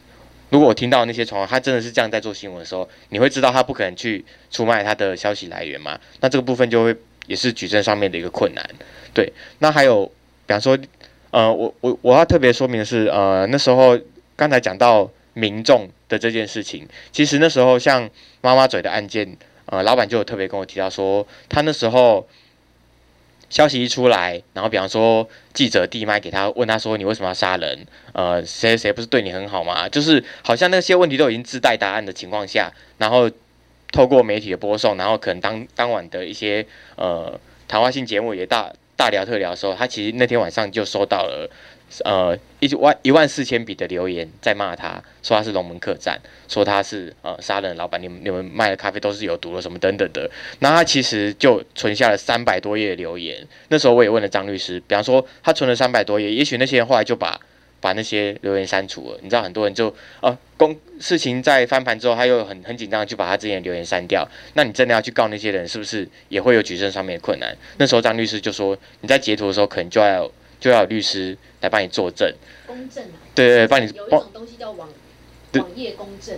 如果我听到那些传闻，他真的是这样在做新闻的时候，你会知道他不可能去出卖他的消息来源嘛？那这个部分就会也是举证上面的一个困难。对，那还有，比方说，呃，我我我要特别说明的是，呃，那时候刚才讲到民众的这件事情，其实那时候像妈妈嘴的案件，呃，老板就有特别跟我提到说，他那时候。消息一出来，然后比方说记者递麦给他，问他说：“你为什么要杀人？呃，谁谁不是对你很好吗？”就是好像那些问题都已经自带答案的情况下，然后透过媒体的播送，然后可能当当晚的一些呃谈话性节目也大大聊特聊的时候，他其实那天晚上就收到了。呃，一万一万四千笔的留言在骂他，说他是龙门客栈，说他是呃杀人老板，你们你们卖的咖啡都是有毒的什么等等的。那他其实就存下了三百多页留言。那时候我也问了张律师，比方说他存了三百多页，也许那些人后来就把把那些留言删除了。你知道很多人就啊，公事情在翻盘之后，他又很很紧张，就把他之前的留言删掉。那你真的要去告那些人，是不是也会有举证上面的困难？那时候张律师就说，你在截图的时候，可能就要就要有律师来帮你作证。公证啊？对对对，帮你。有一种东西叫网网页公证。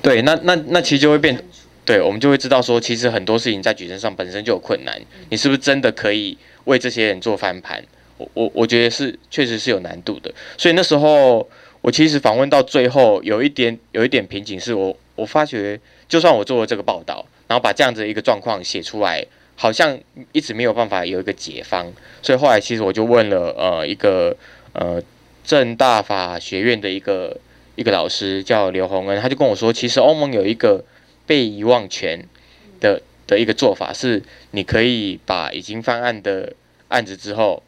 对，那那那其实就会变。对，我们就会知道说，其实很多事情在举证上本身就有困难，你是不是真的可以为这些人做翻盘？我我我觉得是，确实是有难度的。所以那时候我其实访问到最后，有一点有一点瓶颈，是我我发觉，就算我做了这个报道，然后把这样子一个状况写出来，好像一直没有办法有一个解方。所以后来其实我就问了呃一个呃政大法学院的一个一个老师叫刘洪恩，他就跟我说，其实欧盟有一个。被遗忘权的的一个做法是，你可以把已经翻案的案子之后，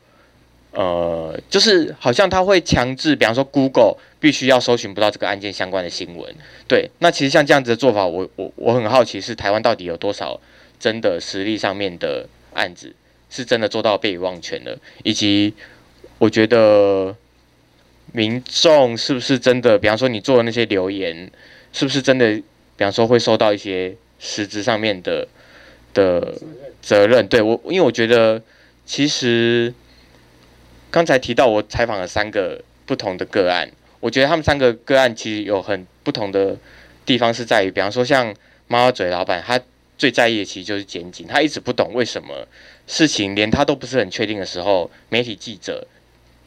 呃，就是好像他会强制，比方说 Google 必须要搜寻不到这个案件相关的新闻。对，那其实像这样子的做法，我我我很好奇，是台湾到底有多少真的实力上面的案子是真的做到被遗忘权的，以及我觉得民众是不是真的，比方说你做的那些留言，是不是真的？比方说会受到一些实质上面的的责任，对我，因为我觉得其实刚才提到我采访了三个不同的个案，我觉得他们三个个案其实有很不同的地方，是在于，比方说像猫嘴老板，他最在意的其实就是检警，他一直不懂为什么事情连他都不是很确定的时候，媒体记者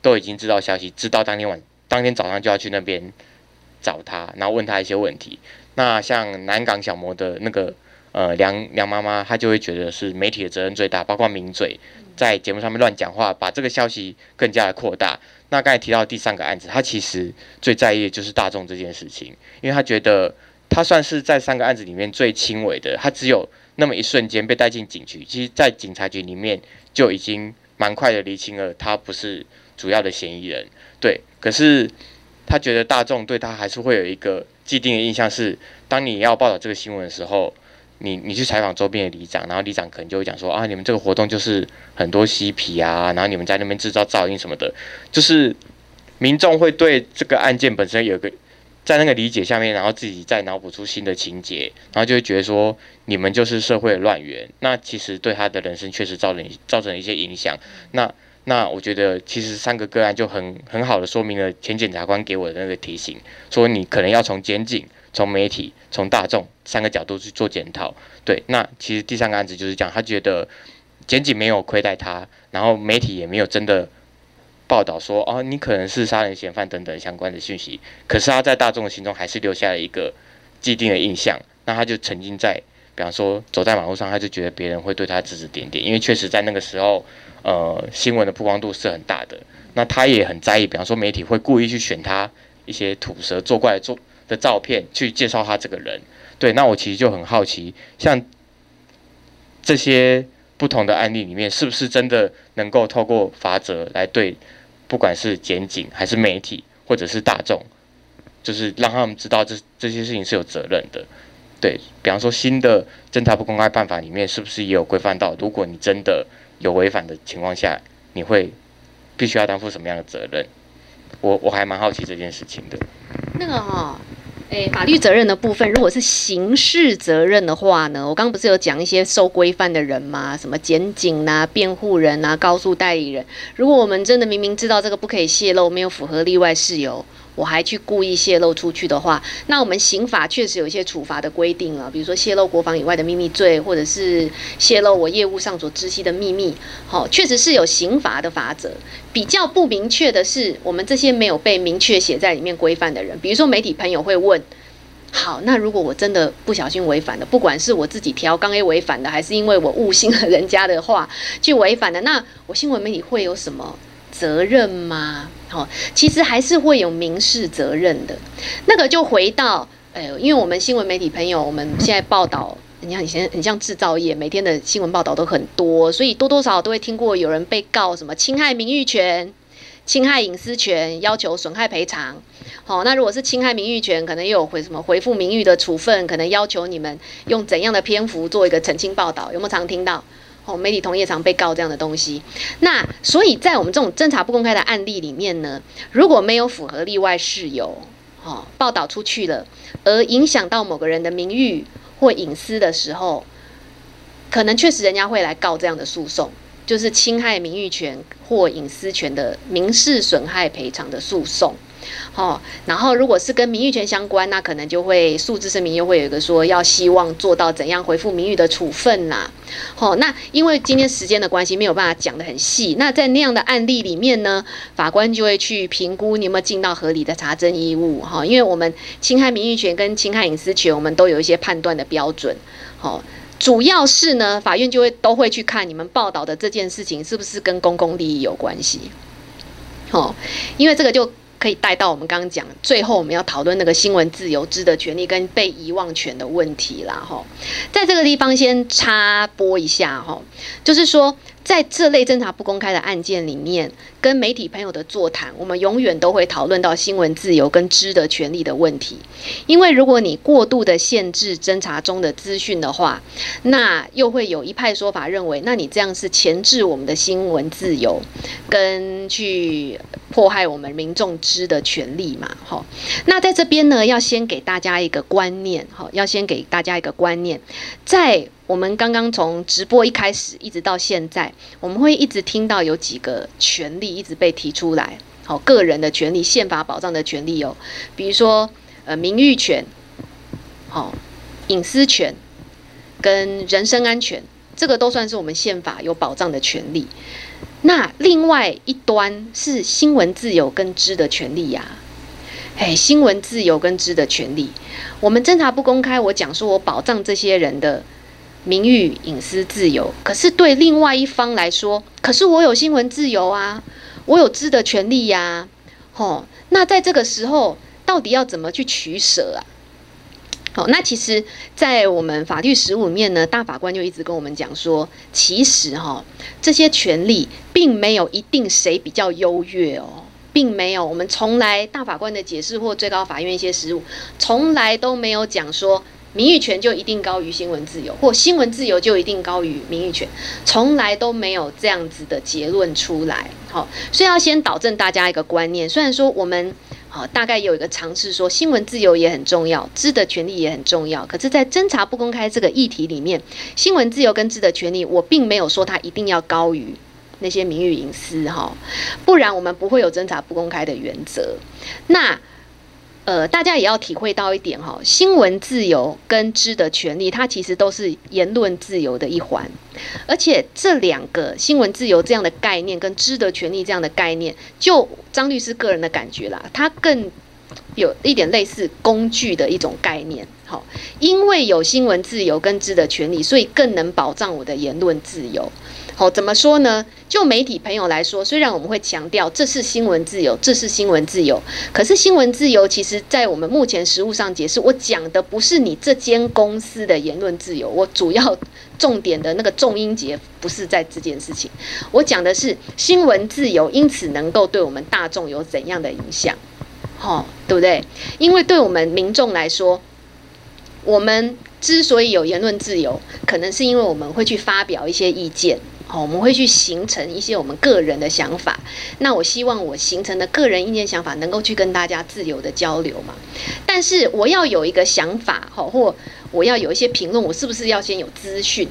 都已经知道消息，知道当天晚当天早上就要去那边找他，然后问他一些问题。那像南港小魔的那个呃梁梁妈妈，她就会觉得是媒体的责任最大，包括名嘴在节目上面乱讲话，把这个消息更加的扩大。那刚才提到第三个案子，他其实最在意的就是大众这件事情，因为他觉得他算是在三个案子里面最轻微的，他只有那么一瞬间被带进警局，其实，在警察局里面就已经蛮快的厘清了他不是主要的嫌疑人。对，可是他觉得大众对他还是会有一个。既定的印象是，当你要报道这个新闻的时候，你你去采访周边的里长，然后里长可能就会讲说啊，你们这个活动就是很多嬉皮啊，然后你们在那边制造噪音什么的，就是民众会对这个案件本身有个在那个理解下面，然后自己再脑补出新的情节，然后就会觉得说你们就是社会的乱源，那其实对他的人生确实造成造成一些影响，那。那我觉得其实三个个案就很很好的说明了前检察官给我的那个提醒，说你可能要从监警、从媒体、从大众三个角度去做检讨。对，那其实第三个案子就是讲他觉得检警没有亏待他，然后媒体也没有真的报道说哦你可能是杀人嫌犯等等相关的讯息，可是他在大众的心中还是留下了一个既定的印象，那他就沉浸在，比方说走在马路上，他就觉得别人会对他指指点点，因为确实在那个时候。呃，新闻的曝光度是很大的，那他也很在意，比方说媒体会故意去选他一些吐舌作怪做的照片去介绍他这个人。对，那我其实就很好奇，像这些不同的案例里面，是不是真的能够透过法则来对，不管是检警还是媒体或者是大众，就是让他们知道这这些事情是有责任的。对，比方说新的侦查不公开办法里面，是不是也有规范到，如果你真的有违反的情况下，你会必须要担负什么样的责任？我我还蛮好奇这件事情的。那个哈、诶，法律责任的部分，如果是刑事责任的话呢？我刚刚不是有讲一些受规范的人吗？什么检警呐、辩护人呐、告诉代理人。如果我们真的明明知道这个不可以泄露，没有符合例外事由。我还去故意泄露出去的话，那我们刑法确实有一些处罚的规定了，比如说泄露国防以外的秘密罪，或者是泄露我业务上所知悉的秘密，好，确实是有刑罚的法则。比较不明确的是，我们这些没有被明确写在里面规范的人，比如说媒体朋友会问：好，那如果我真的不小心违反了，不管是我自己调刚 A 违反的，还是因为我误信了人家的话去违反的，那我新闻媒体会有什么责任吗？好，其实还是会有民事责任的。那个就回到，呃，因为我们新闻媒体朋友，我们现在报道，你看以前很像制造业，每天的新闻报道都很多，所以多多少少都会听过有人被告什么侵害名誉权、侵害隐私权，要求损害赔偿。好，那如果是侵害名誉权，可能又有回什么回复名誉的处分，可能要求你们用怎样的篇幅做一个澄清报道，有没有常听到？哦，媒体同业常被告这样的东西。那所以在我们这种侦查不公开的案例里面呢，如果没有符合例外事由，哦，报道出去了，而影响到某个人的名誉或隐私的时候，可能确实人家会来告这样的诉讼，就是侵害名誉权或隐私权的民事损害赔偿的诉讼。哦，然后如果是跟名誉权相关，那可能就会诉之声明又会有一个说要希望做到怎样回复名誉的处分呐。好，那因为今天时间的关系，没有办法讲得很细。那在那样的案例里面呢，法官就会去评估你有没有尽到合理的查证义务。哈，因为我们侵害名誉权跟侵害隐私权，我们都有一些判断的标准。好，主要是呢，法院就会都会去看你们报道的这件事情是不是跟公共利益有关系。好，因为这个就。可以带到我们刚刚讲，最后我们要讨论那个新闻自由、之的权利跟被遗忘权的问题啦。哈，在这个地方先插播一下哈，就是说。在这类侦查不公开的案件里面，跟媒体朋友的座谈，我们永远都会讨论到新闻自由跟知的权利的问题。因为如果你过度的限制侦查中的资讯的话，那又会有一派说法认为，那你这样是钳制我们的新闻自由，跟去迫害我们民众知的权利嘛？哈，那在这边呢，要先给大家一个观念，哈，要先给大家一个观念，在。我们刚刚从直播一开始一直到现在，我们会一直听到有几个权利一直被提出来，好，个人的权利、宪法保障的权利哦，比如说呃名誉权、好隐私权跟人身安全，这个都算是我们宪法有保障的权利。那另外一端是新闻自由跟知的权利呀，哎，新闻自由跟知的权利，我们侦查不公开，我讲说我保障这些人的。名誉、隐私、自由，可是对另外一方来说，可是我有新闻自由啊，我有知的权利呀、啊，吼，那在这个时候，到底要怎么去取舍啊？好，那其实，在我们法律实务面呢，大法官就一直跟我们讲说，其实哈，这些权利并没有一定谁比较优越哦，并没有，我们从来大法官的解释或最高法院一些实务，从来都没有讲说。名誉权就一定高于新闻自由，或新闻自由就一定高于名誉权，从来都没有这样子的结论出来。好，所以要先导正大家一个观念。虽然说我们好大概有一个尝试说新闻自由也很重要，知的权利也很重要，可是，在侦查不公开这个议题里面，新闻自由跟知的权利，我并没有说它一定要高于那些名誉隐私哈，不然我们不会有侦查不公开的原则。那。呃，大家也要体会到一点哈，新闻自由跟知的权利，它其实都是言论自由的一环，而且这两个新闻自由这样的概念跟知的权利这样的概念，就张律师个人的感觉啦，它更有一点类似工具的一种概念。好，因为有新闻自由跟知的权利，所以更能保障我的言论自由。好，怎么说呢？就媒体朋友来说，虽然我们会强调这是新闻自由，这是新闻自由，可是新闻自由其实，在我们目前实务上解释，我讲的不是你这间公司的言论自由，我主要 重点的那个重音节不是在这件事情，我讲的是新闻自由，因此能够对我们大众有怎样的影响？好，对不对？因为对我们民众来说，我们之所以有言论自由，可能是因为我们会去发表一些意见。哦，我们会去形成一些我们个人的想法。那我希望我形成的个人意见想法能够去跟大家自由的交流嘛。但是我要有一个想法，好，或我要有一些评论，我是不是要先有资讯？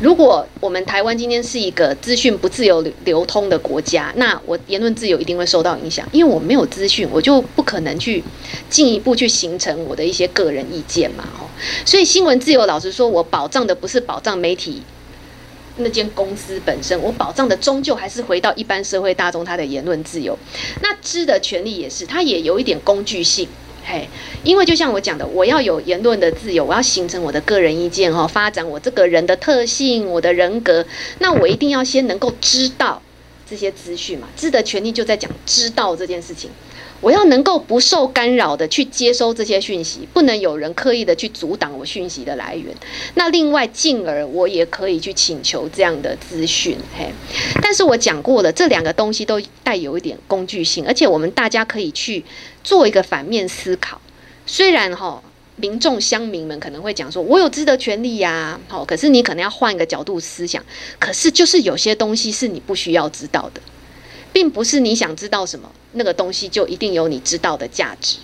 如果我们台湾今天是一个资讯不自由流通的国家，那我言论自由一定会受到影响，因为我没有资讯，我就不可能去进一步去形成我的一些个人意见嘛。哦，所以新闻自由，老实说，我保障的不是保障媒体。那间公司本身，我保障的终究还是回到一般社会大众他的言论自由。那知的权利也是，它也有一点工具性，嘿，因为就像我讲的，我要有言论的自由，我要形成我的个人意见哈，发展我这个人的特性，我的人格，那我一定要先能够知道这些资讯嘛。知的权利就在讲知道这件事情。我要能够不受干扰的去接收这些讯息，不能有人刻意的去阻挡我讯息的来源。那另外，进而我也可以去请求这样的资讯。嘿，但是我讲过了，这两个东西都带有一点工具性，而且我们大家可以去做一个反面思考。虽然哈，民众乡民们可能会讲说，我有知的权利呀，好，可是你可能要换一个角度思想，可是就是有些东西是你不需要知道的，并不是你想知道什么，那个东西就一定有你知道的价值，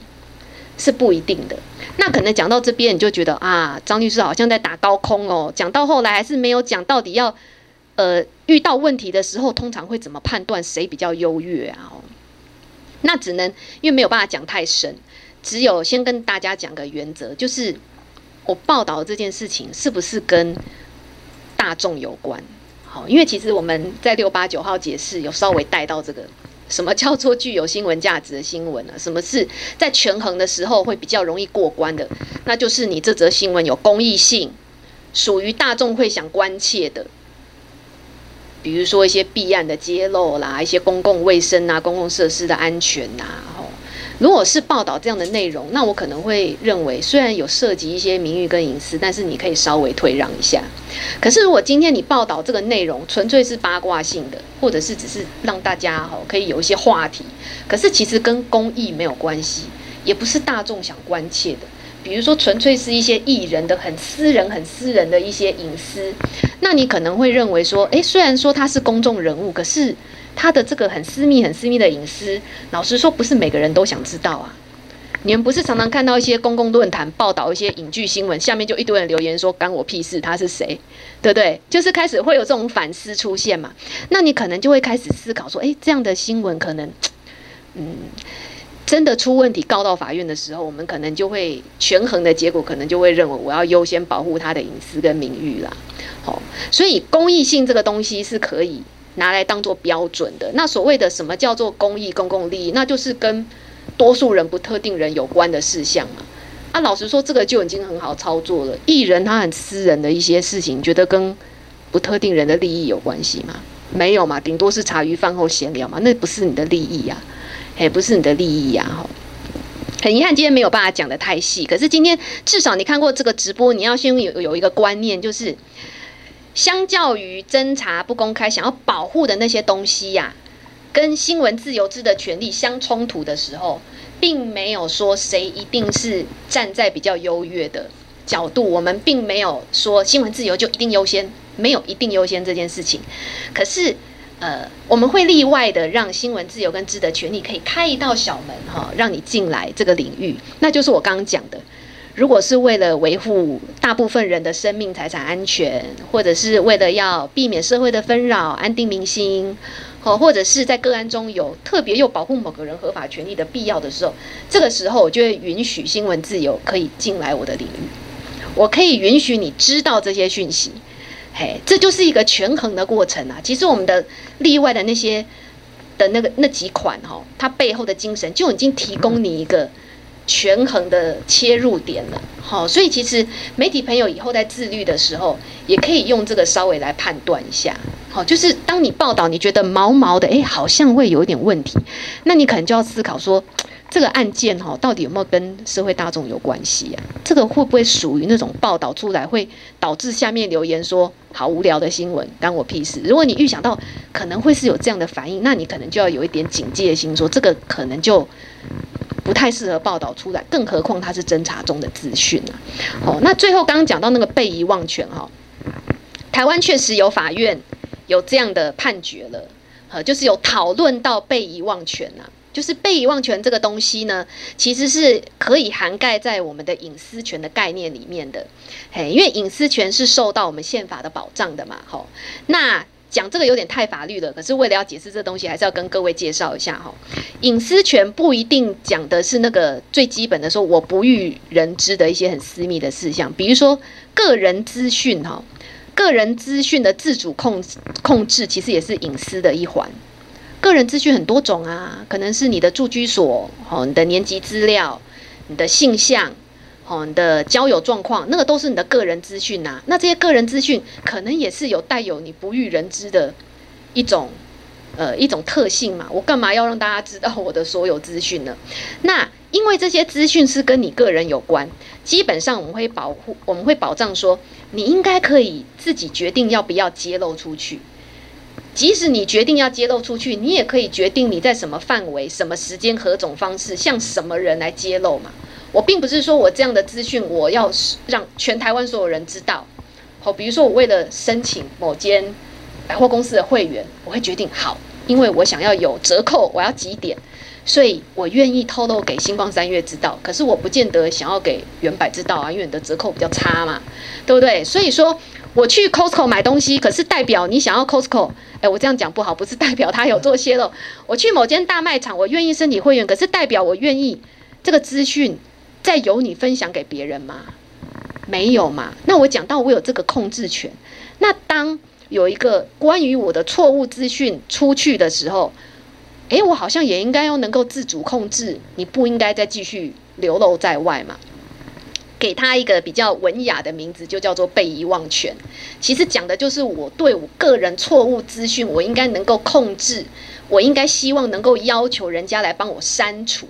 是不一定的。那可能讲到这边，你就觉得啊，张律师好像在打高空哦，讲到后来还是没有讲到底要，呃，遇到问题的时候，通常会怎么判断谁比较优越啊？那只能因为没有办法讲太深。只有先跟大家讲个原则，就是我报道这件事情是不是跟大众有关？好，因为其实我们在六八九号解释有稍微带到这个，什么叫做具有新闻价值的新闻呢？什么是在权衡的时候会比较容易过关的？那就是你这则新闻有公益性，属于大众会想关切的，比如说一些弊案的揭露啦，一些公共卫生啊、公共设施的安全呐。如果是报道这样的内容，那我可能会认为，虽然有涉及一些名誉跟隐私，但是你可以稍微退让一下。可是如果今天你报道这个内容纯粹是八卦性的，或者是只是让大家哈可以有一些话题，可是其实跟公益没有关系，也不是大众想关切的。比如说纯粹是一些艺人的很私人、很私人的一些隐私，那你可能会认为说，诶，虽然说他是公众人物，可是。他的这个很私密、很私密的隐私，老实说，不是每个人都想知道啊。你们不是常常看到一些公共论坛报道一些影剧新闻，下面就一堆人留言说“干我屁事”，他是谁，对不对？就是开始会有这种反思出现嘛。那你可能就会开始思考说：“诶，这样的新闻可能，嗯，真的出问题告到法院的时候，我们可能就会权衡的结果，可能就会认为我要优先保护他的隐私跟名誉啦。好，所以公益性这个东西是可以。”拿来当做标准的，那所谓的什么叫做公益、公共利益，那就是跟多数人不特定人有关的事项嘛。啊，老实说，这个就已经很好操作了。艺人他很私人的一些事情，觉得跟不特定人的利益有关系吗？没有嘛，顶多是茶余饭后闲聊嘛，那不是你的利益呀，也不是你的利益呀。哈，很遗憾今天没有办法讲得太细，可是今天至少你看过这个直播，你要先有有一个观念，就是。相较于侦查不公开，想要保护的那些东西呀、跟新闻自由之的权利相冲突的时候，并没有说谁一定是站在比较优越的角度。我们并没有说新闻自由就一定优先，没有一定优先这件事情。可是，呃，我们会例外的让新闻自由跟知的权利可以开一道小门，哈，让你进来这个领域，那就是我刚刚讲的。如果是为了维护大部分人的生命财产安全，或者是为了要避免社会的纷扰、安定民心，或或者是在个案中有特别又保护某个人合法权利的必要的时候，这个时候我就会允许新闻自由可以进来我的领域，我可以允许你知道这些讯息，嘿，这就是一个权衡的过程啊。其实我们的例外的那些的那个那几款哈，它背后的精神就已经提供你一个。权衡的切入点了，好，所以其实媒体朋友以后在自律的时候，也可以用这个稍微来判断一下，好，就是当你报道你觉得毛毛的，诶，好像会有一点问题，那你可能就要思考说，这个案件哈，到底有没有跟社会大众有关系啊？这个会不会属于那种报道出来会导致下面留言说好无聊的新闻，干我屁事？如果你预想到可能会是有这样的反应，那你可能就要有一点警戒心，说这个可能就。不太适合报道出来，更何况它是侦查中的资讯啊。哦，那最后刚刚讲到那个被遗忘权哈，台湾确实有法院有这样的判决了，呃，就是有讨论到被遗忘权啊，就是被遗忘权这个东西呢，其实是可以涵盖在我们的隐私权的概念里面的，嘿，因为隐私权是受到我们宪法的保障的嘛，吼，那。讲这个有点太法律了，可是为了要解释这东西，还是要跟各位介绍一下哈。隐私权不一定讲的是那个最基本的，说我不欲人知的一些很私密的事项，比如说个人资讯哈，个人资讯的自主控控制其实也是隐私的一环。个人资讯很多种啊，可能是你的住居所、哦，你的年级资料、你的性向。哦，你的交友状况，那个都是你的个人资讯呐。那这些个人资讯可能也是有带有你不欲人知的一种，呃，一种特性嘛。我干嘛要让大家知道我的所有资讯呢？那因为这些资讯是跟你个人有关，基本上我们会保护，我们会保障说，你应该可以自己决定要不要揭露出去。即使你决定要揭露出去，你也可以决定你在什么范围、什么时间、何种方式，向什么人来揭露嘛。我并不是说我这样的资讯我要让全台湾所有人知道。好，比如说我为了申请某间百货公司的会员，我会决定好，因为我想要有折扣，我要几点，所以我愿意透露给新光三月知道。可是我不见得想要给原百知道啊，因为你的折扣比较差嘛，对不对？所以说我去 Costco 买东西，可是代表你想要 Costco，哎，我这样讲不好，不是代表他有做泄露。我去某间大卖场，我愿意申请会员，可是代表我愿意这个资讯。再由你分享给别人吗？没有嘛？那我讲到我有这个控制权。那当有一个关于我的错误资讯出去的时候，诶，我好像也应该要能够自主控制，你不应该再继续流露在外嘛？给他一个比较文雅的名字，就叫做被遗忘权。其实讲的就是我对我个人错误资讯，我应该能够控制，我应该希望能够要求人家来帮我删除。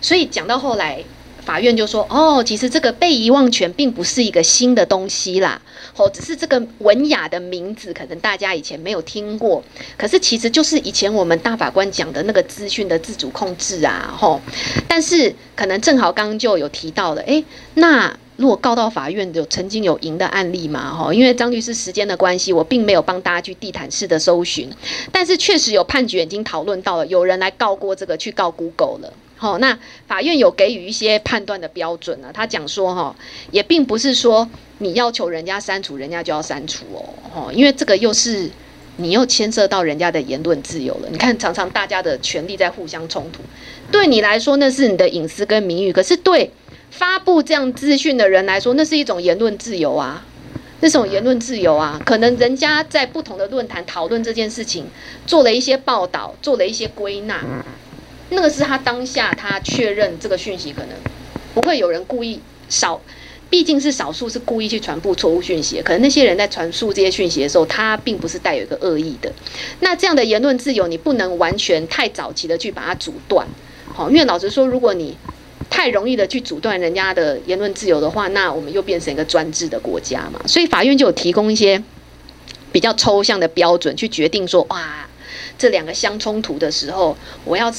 所以讲到后来，法院就说：“哦，其实这个被遗忘权并不是一个新的东西啦，哦，只是这个文雅的名字可能大家以前没有听过。可是其实就是以前我们大法官讲的那个资讯的自主控制啊，吼。但是可能正好刚刚就有提到了，诶，那如果告到法院有曾经有赢的案例嘛，吼，因为张律师时间的关系，我并没有帮大家去地毯式的搜寻，但是确实有判决已经讨论到了，有人来告过这个，去告 Google 了。”好，那法院有给予一些判断的标准呢。他讲说，哈，也并不是说你要求人家删除，人家就要删除哦，哈，因为这个又是你又牵涉到人家的言论自由了。你看，常常大家的权利在互相冲突。对你来说，那是你的隐私跟名誉；可是对发布这样资讯的人来说，那是一种言论自由啊，那种言论自由啊。可能人家在不同的论坛讨论这件事情，做了一些报道，做了一些归纳。那个是他当下他确认这个讯息可能不会有人故意少，毕竟是少数是故意去传播错误讯息，可能那些人在传述这些讯息的时候，他并不是带有一个恶意的。那这样的言论自由，你不能完全太早期的去把它阻断，好，因为老实说，如果你太容易的去阻断人家的言论自由的话，那我们又变成一个专制的国家嘛。所以法院就有提供一些比较抽象的标准，去决定说，哇，这两个相冲突的时候，我要。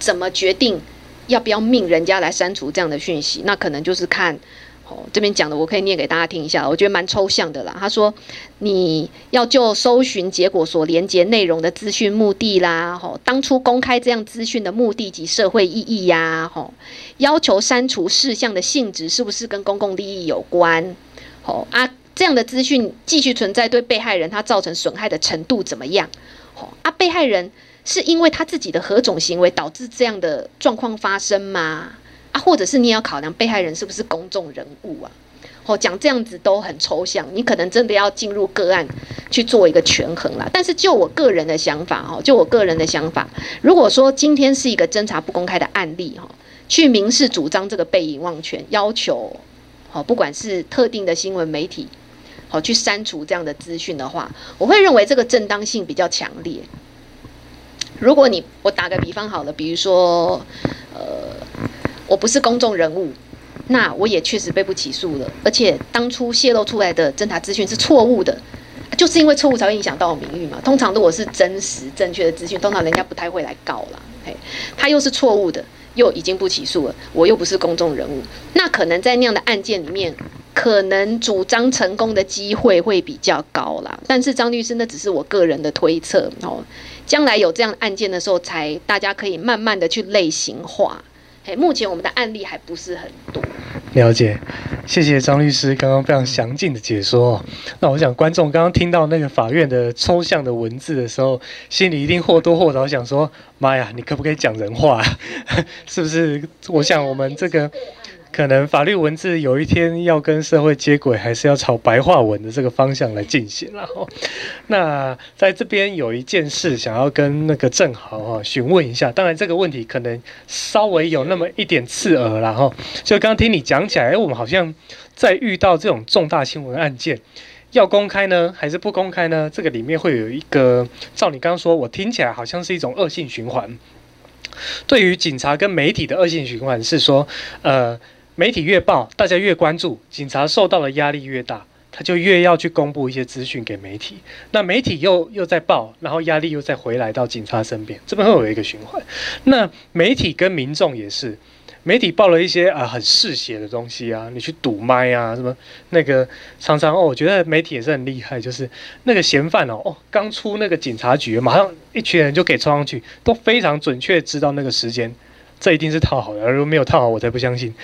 怎么决定要不要命人家来删除这样的讯息？那可能就是看哦，这边讲的，我可以念给大家听一下，我觉得蛮抽象的啦。他说，你要就搜寻结果所连接内容的资讯目的啦，吼，当初公开这样资讯的目的及社会意义呀，吼，要求删除事项的性质是不是跟公共利益有关？吼啊，这样的资讯继续存在对被害人他造成损害的程度怎么样？吼啊，被害人。是因为他自己的何种行为导致这样的状况发生吗？啊，或者是你也要考量被害人是不是公众人物啊？哦，讲这样子都很抽象，你可能真的要进入个案去做一个权衡啦。但是就我个人的想法哦，就我个人的想法，如果说今天是一个侦查不公开的案例哈，去民事主张这个被遗忘权，要求好，不管是特定的新闻媒体好去删除这样的资讯的话，我会认为这个正当性比较强烈。如果你我打个比方好了，比如说，呃，我不是公众人物，那我也确实被不起诉了，而且当初泄露出来的侦查资讯是错误的，就是因为错误才会影响到我名誉嘛。通常如果是真实正确的资讯，通常人家不太会来告啦。嘿，他又是错误的，又已经不起诉了，我又不是公众人物，那可能在那样的案件里面，可能主张成功的机会会比较高啦。但是张律师，那只是我个人的推测哦。将来有这样案件的时候，才大家可以慢慢的去类型化。嘿，目前我们的案例还不是很多。了解，谢谢张律师刚刚非常详尽的解说。那我想观众刚刚听到那个法院的抽象的文字的时候，心里一定或多或少想说：妈呀，你可不可以讲人话？是不是？我想我们这个。可能法律文字有一天要跟社会接轨，还是要朝白话文的这个方向来进行。然后，那在这边有一件事想要跟那个郑豪哈询问一下。当然，这个问题可能稍微有那么一点刺耳，然后就刚刚听你讲起来，诶，我们好像在遇到这种重大新闻案件，要公开呢，还是不公开呢？这个里面会有一个，照你刚刚说，我听起来好像是一种恶性循环。对于警察跟媒体的恶性循环是说，呃。媒体越报，大家越关注，警察受到的压力越大，他就越要去公布一些资讯给媒体。那媒体又又在报，然后压力又再回来到警察身边，这边会有一个循环。那媒体跟民众也是，媒体报了一些啊很嗜血的东西啊，你去堵麦啊什么那个常常哦，我觉得媒体也是很厉害，就是那个嫌犯哦哦刚出那个警察局，马上一群人就给冲上去，都非常准确知道那个时间，这一定是套好的，如果没有套好，我才不相信。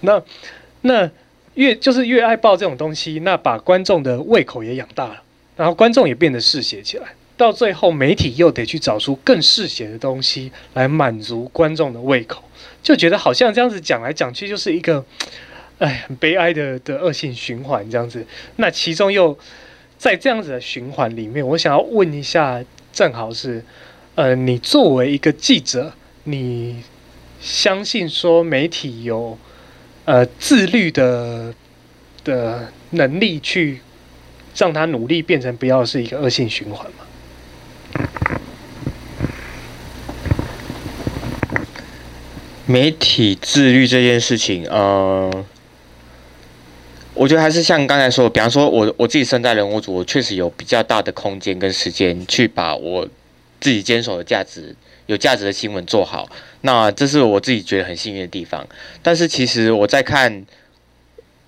那那越就是越爱报这种东西，那把观众的胃口也养大了，然后观众也变得嗜血起来。到最后，媒体又得去找出更嗜血的东西来满足观众的胃口，就觉得好像这样子讲来讲去就是一个，哎，很悲哀的的恶性循环这样子。那其中又在这样子的循环里面，我想要问一下，正好是，呃，你作为一个记者，你相信说媒体有呃自律的的能力去让他努力变成不要是一个恶性循环吗？媒体自律这件事情，呃，我觉得还是像刚才说，比方说我我自己身在人物组，我确实有比较大的空间跟时间去把我自己坚守的价值、有价值的新闻做好。那这是我自己觉得很幸运的地方。但是其实我在看，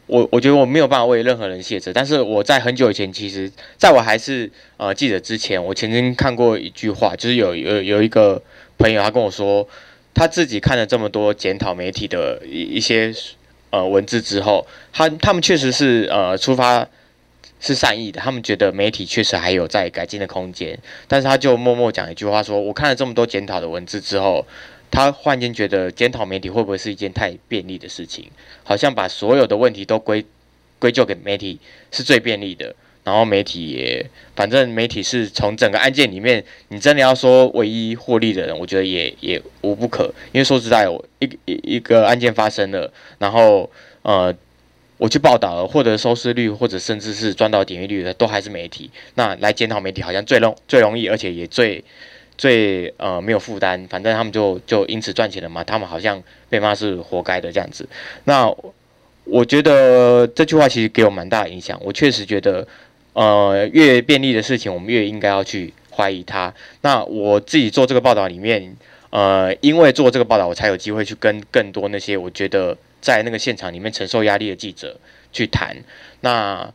我我觉得我没有办法为任何人卸责。但是我在很久以前，其实在我还是呃记者之前，我曾经看过一句话，就是有有有一个朋友他跟我说。他自己看了这么多检讨媒体的一一些呃文字之后，他他们确实是呃出发是善意的，他们觉得媒体确实还有在改进的空间，但是他就默默讲一句话说：“我看了这么多检讨的文字之后，他忽然间觉得检讨媒体会不会是一件太便利的事情？好像把所有的问题都归归咎给媒体是最便利的。”然后媒体也，反正媒体是从整个案件里面，你真的要说唯一获利的人，我觉得也也无不可。因为说实在，我一一一个案件发生了，然后呃，我去报道了，获得收视率或者甚至是赚到点击率的，都还是媒体。那来检讨媒体好像最容最容易，而且也最最呃没有负担。反正他们就就因此赚钱了嘛，他们好像被骂是活该的这样子。那我觉得这句话其实给我蛮大的影响。我确实觉得。呃，越便利的事情，我们越应该要去怀疑它。那我自己做这个报道里面，呃，因为做这个报道，我才有机会去跟更多那些我觉得在那个现场里面承受压力的记者去谈。那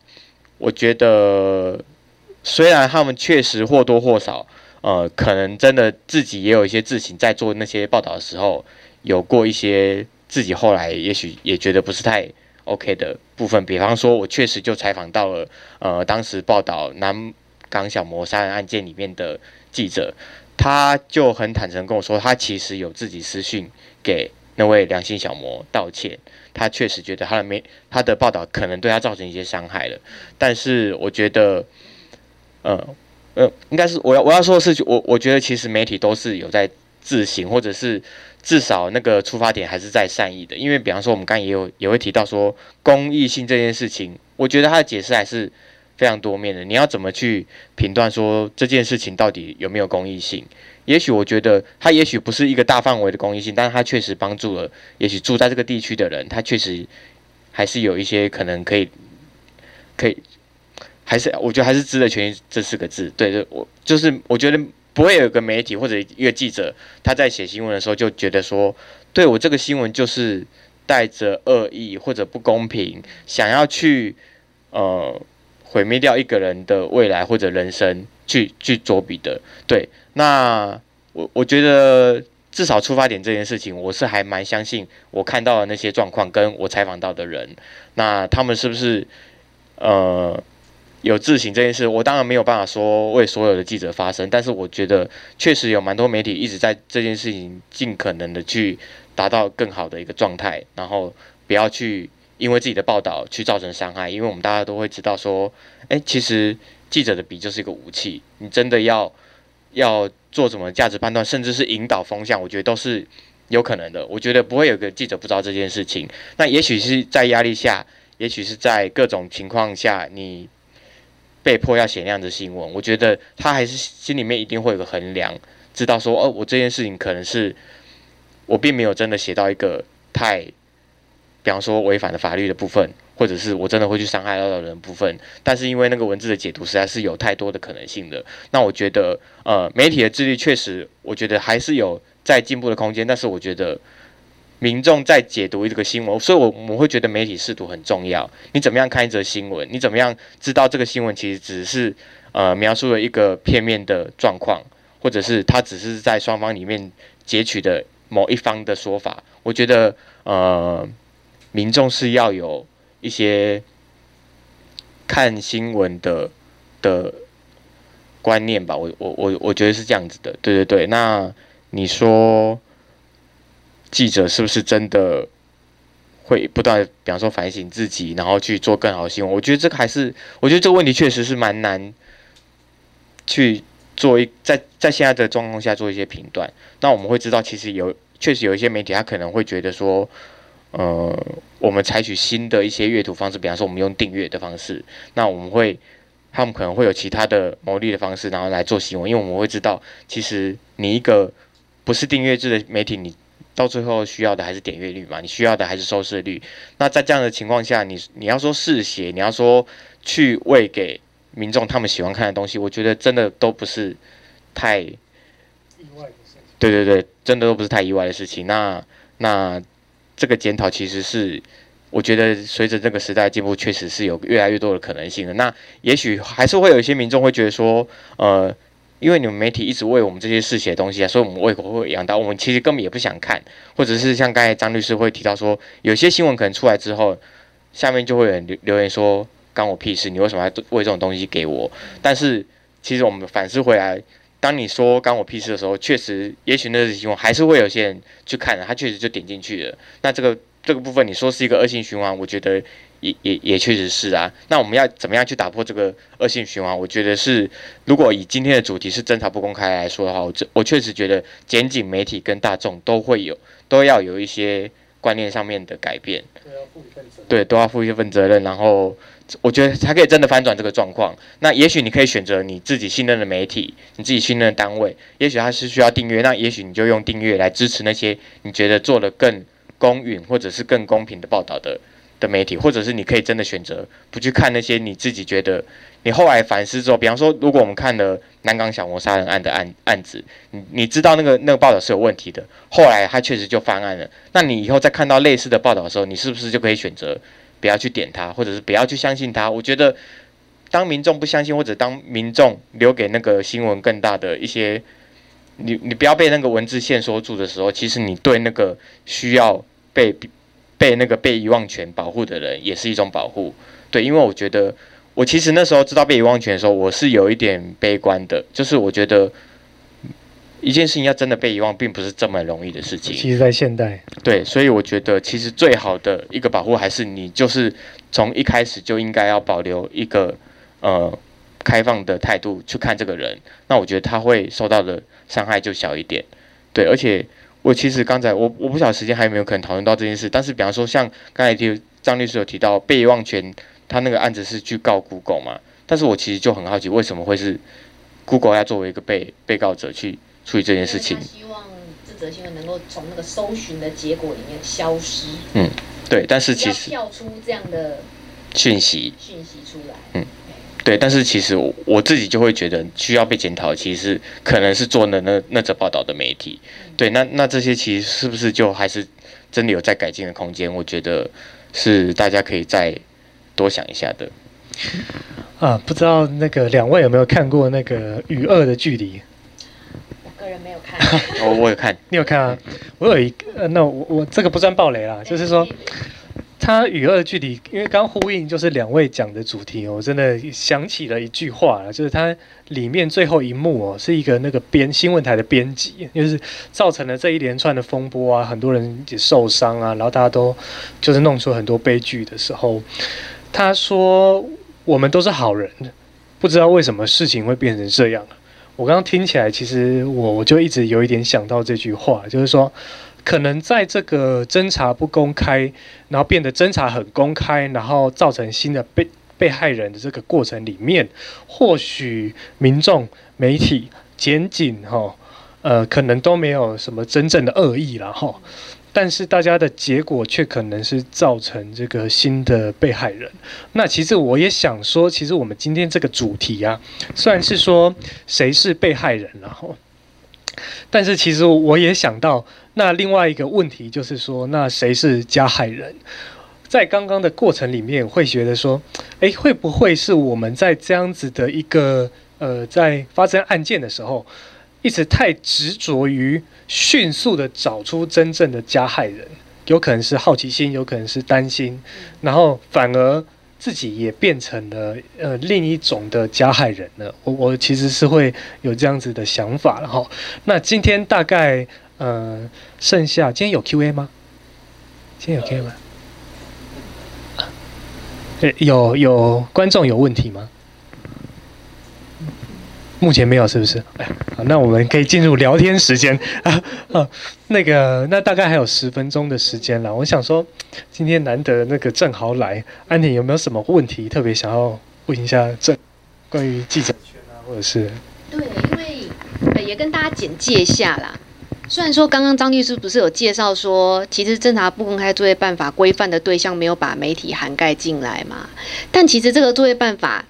我觉得，虽然他们确实或多或少，呃，可能真的自己也有一些自省，在做那些报道的时候，有过一些自己后来也许也觉得不是太。OK 的部分，比方说，我确实就采访到了，呃，当时报道南港小魔杀人案件里面的记者，他就很坦诚跟我说，他其实有自己私讯给那位良心小魔道歉，他确实觉得他的媒他的报道可能对他造成一些伤害了，但是我觉得，呃呃，应该是我要我要说的是，我我觉得其实媒体都是有在自省，或者是。至少那个出发点还是在善意的，因为比方说我们刚刚也有也会提到说公益性这件事情，我觉得他的解释还是非常多面的。你要怎么去评断说这件事情到底有没有公益性？也许我觉得他也许不是一个大范围的公益性，但是他确实帮助了也许住在这个地区的人，他确实还是有一些可能可以可以，还是我觉得还是值得权益这四个字。对，我就是我觉得。不会有个媒体或者一个记者，他在写新闻的时候就觉得说，对我这个新闻就是带着恶意或者不公平，想要去呃毁灭掉一个人的未来或者人生去去作弊的。对，那我我觉得至少出发点这件事情，我是还蛮相信我看到的那些状况，跟我采访到的人，那他们是不是呃？有自省这件事，我当然没有办法说为所有的记者发声，但是我觉得确实有蛮多媒体一直在这件事情尽可能的去达到更好的一个状态，然后不要去因为自己的报道去造成伤害，因为我们大家都会知道说，诶，其实记者的笔就是一个武器，你真的要要做什么价值判断，甚至是引导风向，我觉得都是有可能的。我觉得不会有个记者不知道这件事情，那也许是在压力下，也许是在各种情况下，你。被迫要写那样的新闻，我觉得他还是心里面一定会有个衡量，知道说哦，我这件事情可能是我并没有真的写到一个太，比方说违反了法律的部分，或者是我真的会去伤害到人的部分，但是因为那个文字的解读实在是有太多的可能性的，那我觉得呃，媒体的自律确实，我觉得还是有在进步的空间，但是我觉得民众在解读这个新闻，所以我我会觉得媒体识读很重要。你怎么样看一则新闻？你怎么样知道这个新闻其实只是呃描述了一个片面的状况，或者是它只是在双方里面截取的某一方的说法？我觉得呃，民众是要有一些看新闻的的观念吧。我我我我觉得是这样子的。对对对，那你说？记者是不是真的会不断，比方说反省自己，然后去做更好的新闻？我觉得这个还是，我觉得这个问题确实是蛮难去做一在在现在的状况下做一些评断。那我们会知道，其实有确实有一些媒体，他可能会觉得说，呃，我们采取新的一些阅读方式，比方说我们用订阅的方式，那我们会他们可能会有其他的牟利的方式，然后来做新闻，因为我们会知道，其实你一个不是订阅制的媒体，你到最后需要的还是点阅率嘛？你需要的还是收视率。那在这样的情况下，你你要说嗜血，你要说去喂给民众他们喜欢看的东西，我觉得真的都不是太意外的事情。对对对，真的都不是太意外的事情。那那这个检讨其实是，我觉得随着这个时代进步，确实是有越来越多的可能性的。那也许还是会有一些民众会觉得说，呃。因为你们媒体一直为我们这些事写东西啊，所以我们胃口会养大。我们其实根本也不想看，或者是像刚才张律师会提到说，有些新闻可能出来之后，下面就会有人留留言说，关我屁事，你为什么要喂这种东西给我？但是其实我们反思回来，当你说干我屁事的时候，确实，也许那个新闻还是会有些人去看的，他确实就点进去了。那这个这个部分，你说是一个恶性循环，我觉得。也也也确实是啊，那我们要怎么样去打破这个恶性循环？我觉得是，如果以今天的主题是侦查不公开来说的话，我这我确实觉得检警媒体跟大众都会有都要有一些观念上面的改变，对，都要负一份责任。然后我觉得才可以真的翻转这个状况。那也许你可以选择你自己信任的媒体，你自己信任的单位，也许他是需要订阅，那也许你就用订阅来支持那些你觉得做得更公允或者是更公平的报道的。的媒体，或者是你可以真的选择不去看那些你自己觉得你后来反思之后，比方说，如果我们看了南港小魔杀人案的案案子，你你知道那个那个报道是有问题的，后来他确实就翻案了，那你以后再看到类似的报道的时候，你是不是就可以选择不要去点它，或者是不要去相信它？我觉得，当民众不相信，或者当民众留给那个新闻更大的一些，你你不要被那个文字限缩住的时候，其实你对那个需要被。被那个被遗忘权保护的人也是一种保护，对，因为我觉得我其实那时候知道被遗忘权的时候，我是有一点悲观的，就是我觉得一件事情要真的被遗忘，并不是这么容易的事情。其实，在现代，对，所以我觉得其实最好的一个保护还是你就是从一开始就应该要保留一个呃开放的态度去看这个人，那我觉得他会受到的伤害就小一点，对，而且。我其实刚才我我不晓得时间还有没有可能讨论到这件事，但是比方说像刚才提张律师有提到被遗忘权，他那个案子是去告 Google 嘛，但是我其实就很好奇为什么会是 Google 要作为一个被被告者去处理这件事情？希望这则新闻能够从那个搜寻的结果里面消失。嗯，对，但是其实跳出这样的讯息讯息出来。嗯。对，但是其实我我自己就会觉得需要被检讨，其实可能是做的那那则报道的媒体。对，那那这些其实是不是就还是真的有在改进的空间？我觉得是大家可以再多想一下的。啊，不知道那个两位有没有看过那个《与恶的距离》？我个人没有看。我 我有看，你有看啊？我有一个，呃，那我我这个不算暴雷啦，就是说。他与恶的距离，因为刚呼应就是两位讲的主题哦，我真的想起了一句话了，就是他里面最后一幕哦，是一个那个编新闻台的编辑，就是造成了这一连串的风波啊，很多人也受伤啊，然后大家都就是弄出很多悲剧的时候，他说我们都是好人，不知道为什么事情会变成这样。我刚刚听起来，其实我我就一直有一点想到这句话，就是说。可能在这个侦查不公开，然后变得侦查很公开，然后造成新的被被害人的这个过程里面，或许民众、媒体、检警，哈，呃，可能都没有什么真正的恶意了，哈。但是大家的结果却可能是造成这个新的被害人。那其实我也想说，其实我们今天这个主题啊，虽然是说谁是被害人，然后。但是其实我也想到，那另外一个问题就是说，那谁是加害人？在刚刚的过程里面，会觉得说，诶，会不会是我们在这样子的一个呃，在发生案件的时候，一直太执着于迅速的找出真正的加害人，有可能是好奇心，有可能是担心，然后反而自己也变成了呃另一种的加害人了？我我其实是会有这样子的想法，然后那今天大概呃剩下今天有 Q&A 吗？今天有 Q&A 吗？有有观众有问题吗？目前没有，是不是？哎，好，那我们可以进入聊天时间啊啊，那个那大概还有十分钟的时间了。我想说，今天难得那个正好来，安婷有没有什么问题特别想要问一下郑关于记者权啊，或者是？对，因为呃也跟大家简介一下啦。虽然说刚刚张律师不是有介绍说，其实侦查不公开作业办法规范的对象没有把媒体涵盖进来嘛，但其实这个作业办法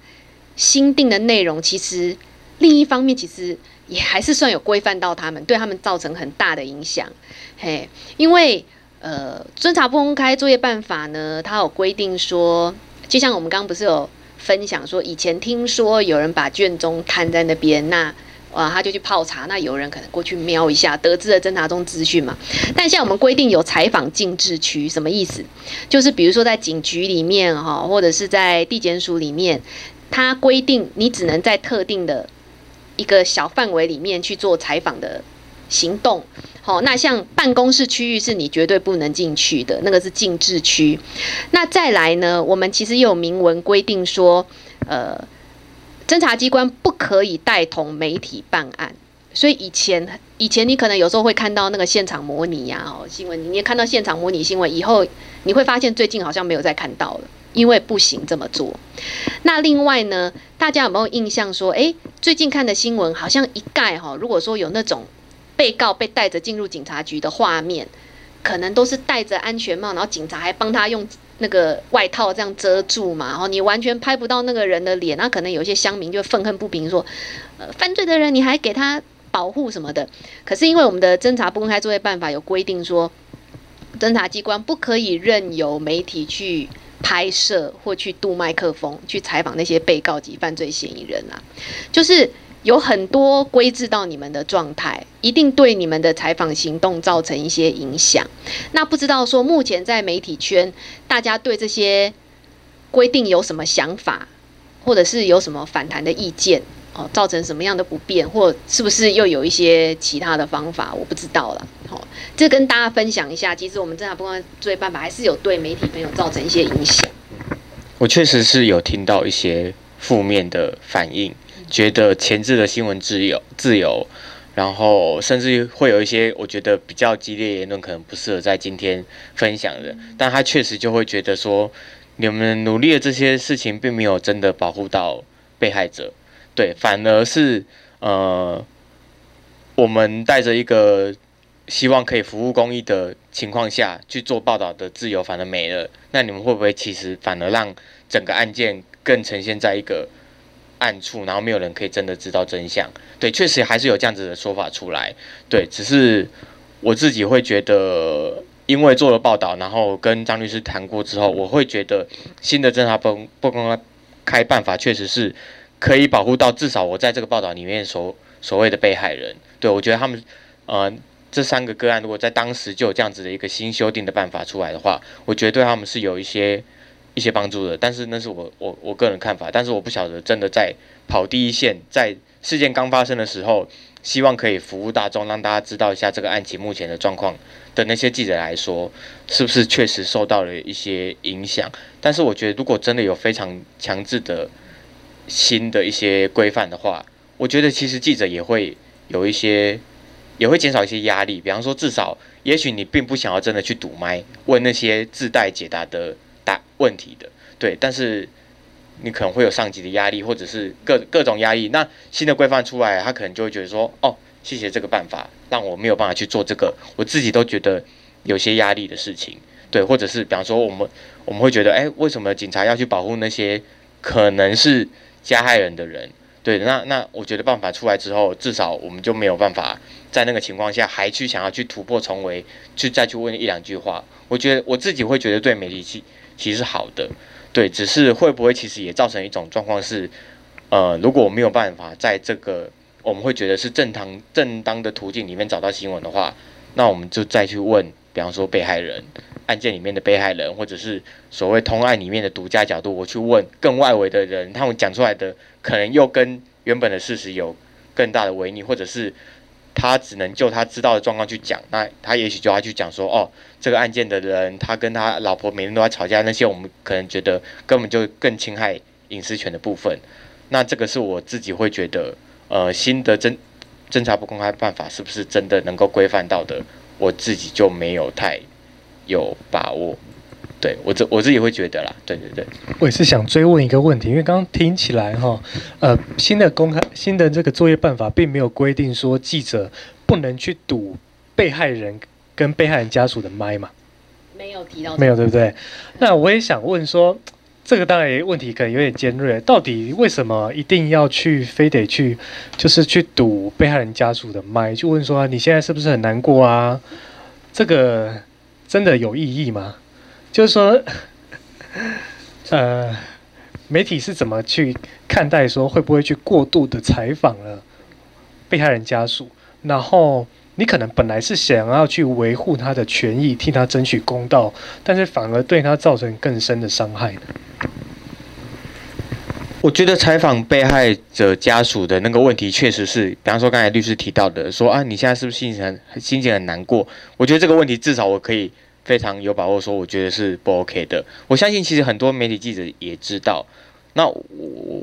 新定的内容，其实另一方面其实也还是算有规范到他们，对他们造成很大的影响。嘿，因为呃，侦查不公开作业办法呢，它有规定说，就像我们刚刚不是有分享说，以前听说有人把卷宗摊在那边，那。啊，他就去泡茶。那有人可能过去瞄一下，得知了侦查中资讯嘛。但像我们规定有采访禁制区，什么意思？就是比如说在警局里面哈，或者是在地检署里面，它规定你只能在特定的一个小范围里面去做采访的行动。好，那像办公室区域是你绝对不能进去的，那个是禁制区。那再来呢，我们其实也有明文规定说，呃。侦查机关不可以带同媒体办案，所以以前以前你可能有时候会看到那个现场模拟呀，哦，新闻你也看到现场模拟新闻，以后你会发现最近好像没有再看到了，因为不行这么做。那另外呢，大家有没有印象说，诶，最近看的新闻好像一概哈，如果说有那种被告被带着进入警察局的画面，可能都是戴着安全帽，然后警察还帮他用。那个外套这样遮住嘛，然后你完全拍不到那个人的脸，那可能有些乡民就愤恨不平，说，呃，犯罪的人你还给他保护什么的。可是因为我们的侦查不公开作业办法有规定说，侦查机关不可以任由媒体去拍摄或去度麦克风去采访那些被告及犯罪嫌疑人啊，就是。有很多规制到你们的状态，一定对你们的采访行动造成一些影响。那不知道说目前在媒体圈，大家对这些规定有什么想法，或者是有什么反弹的意见哦？造成什么样的不便，或是不是又有一些其他的方法？我不知道了。好、哦，这跟大家分享一下。其实我们侦查不公开作业办法还是有对媒体朋友造成一些影响。我确实是有听到一些负面的反应。觉得前置的新闻自由自由，然后甚至会有一些我觉得比较激烈言论，可能不适合在今天分享的。但他确实就会觉得说，你们努力的这些事情，并没有真的保护到被害者，对，反而是呃，我们带着一个希望可以服务公益的情况下去做报道的自由，反而没了。那你们会不会其实反而让整个案件更呈现在一个暗处，然后没有人可以真的知道真相。对，确实还是有这样子的说法出来。对，只是我自己会觉得，因为做了报道，然后跟张律师谈过之后，我会觉得新的侦查不不公开办法确实是可以保护到至少我在这个报道里面所所谓的被害人。对，我觉得他们呃这三个个案，如果在当时就有这样子的一个新修订的办法出来的话，我觉得对他们是有一些。一些帮助的，但是那是我我我个人看法，但是我不晓得真的在跑第一线，在事件刚发生的时候，希望可以服务大众，让大家知道一下这个案情目前的状况的那些记者来说，是不是确实受到了一些影响？但是我觉得，如果真的有非常强制的新的一些规范的话，我觉得其实记者也会有一些，也会减少一些压力。比方说，至少也许你并不想要真的去堵麦问那些自带解答的。问题的，对，但是你可能会有上级的压力，或者是各各种压力。那新的规范出来，他可能就会觉得说，哦，谢谢这个办法，让我没有办法去做这个，我自己都觉得有些压力的事情，对，或者是比方说我们我们会觉得，哎，为什么警察要去保护那些可能是加害人的人？对，那那我觉得办法出来之后，至少我们就没有办法在那个情况下还去想要去突破重围，去再去问一两句话。我觉得我自己会觉得对媒体其其实好的，对，只是会不会其实也造成一种状况是，呃，如果我没有办法在这个我们会觉得是正当正当的途径里面找到新闻的话，那我们就再去问，比方说被害人案件里面的被害人，或者是所谓通案里面的独家角度，我去问更外围的人，他们讲出来的可能又跟原本的事实有更大的违逆，或者是。他只能就他知道的状况去讲，那他也许就要去讲说，哦，这个案件的人，他跟他老婆每天都在吵架，那些我们可能觉得根本就更侵害隐私权的部分，那这个是我自己会觉得，呃，新的侦侦查不公开办法是不是真的能够规范到的，我自己就没有太有把握。对我自我自己会觉得啦，对对对，我也是想追问一个问题，因为刚刚听起来哈，呃，新的公开新的这个作业办法并没有规定说记者不能去堵被害人跟被害人家属的麦嘛，没有提到，没有对不对？那我也想问说，这个当然问题可能有点尖锐，到底为什么一定要去非得去就是去堵被害人家属的麦？就问说你现在是不是很难过啊？这个真的有意义吗？就是说，呃，媒体是怎么去看待说会不会去过度的采访了被害人家属？然后你可能本来是想要去维护他的权益，替他争取公道，但是反而对他造成更深的伤害呢？我觉得采访被害者家属的那个问题，确实是，比方说刚才律师提到的，说啊，你现在是不是心情很心情很难过？我觉得这个问题至少我可以。非常有把握说，我觉得是不 OK 的。我相信其实很多媒体记者也知道。那我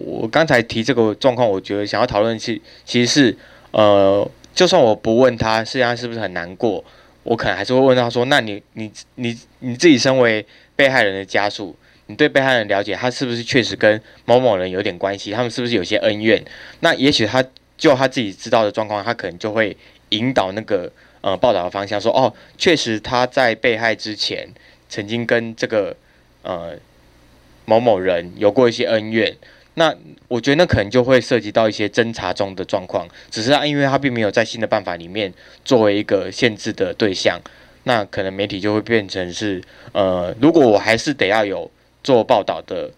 我刚才提这个状况，我觉得想要讨论其其实是呃，就算我不问他，实际上是不是很难过，我可能还是会问他说：那你你你你自己身为被害人的家属，你对被害人了解，他是不是确实跟某某人有点关系？他们是不是有些恩怨？那也许他就他自己知道的状况，他可能就会引导那个。呃，报道的方向说，哦，确实他在被害之前曾经跟这个呃某某人有过一些恩怨。那我觉得那可能就会涉及到一些侦查中的状况，只是他因为他并没有在新的办法里面作为一个限制的对象，那可能媒体就会变成是呃，如果我还是得要有做报道的，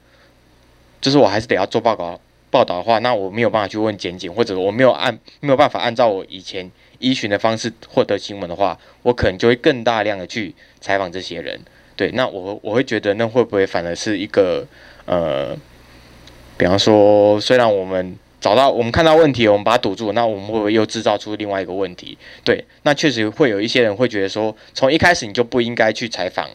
就是我还是得要做报告报道的话，那我没有办法去问检警，或者我没有按没有办法按照我以前。依循的方式获得新闻的话，我可能就会更大量的去采访这些人。对，那我我会觉得那会不会反而是一个呃，比方说，虽然我们找到我们看到问题，我们把它堵住，那我们会不会又制造出另外一个问题？对，那确实会有一些人会觉得说，从一开始你就不应该去采访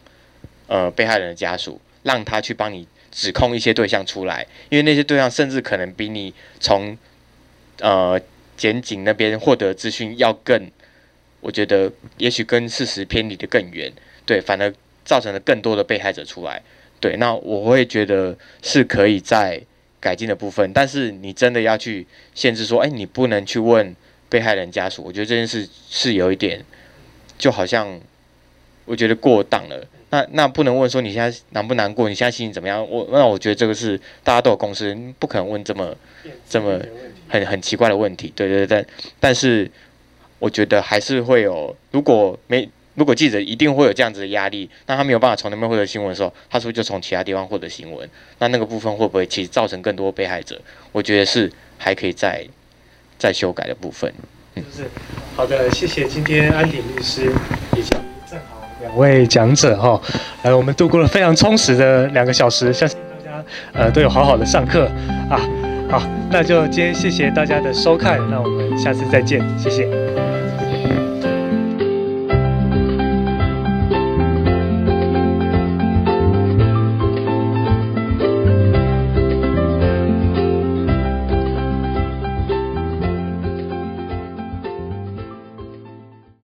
呃被害人的家属，让他去帮你指控一些对象出来，因为那些对象甚至可能比你从呃。检警那边获得资讯要更，我觉得也许跟事实偏离得更远，对，反而造成了更多的被害者出来，对，那我会觉得是可以在改进的部分，但是你真的要去限制说，哎，你不能去问被害人家属，我觉得这件事是有一点，就好像我觉得过当了，那那不能问说你现在难不难过，你现在心情怎么样？我那我觉得这个是大家都有共识，不可能问这么这么。很很奇怪的问题，对对对，但是我觉得还是会有，如果没如果记者一定会有这样子的压力，那他没有办法从那边获得新闻的时候，他是不是就从其他地方获得新闻？那那个部分会不会其实造成更多被害者？我觉得是还可以再再修改的部分。嗯，是好的，谢谢今天安鼎律师以及正好两位讲者哈，来我们度过了非常充实的两个小时，相信大家呃都有好好的上课啊。好，那就今天谢谢大家的收看，那我们下次再见，谢谢。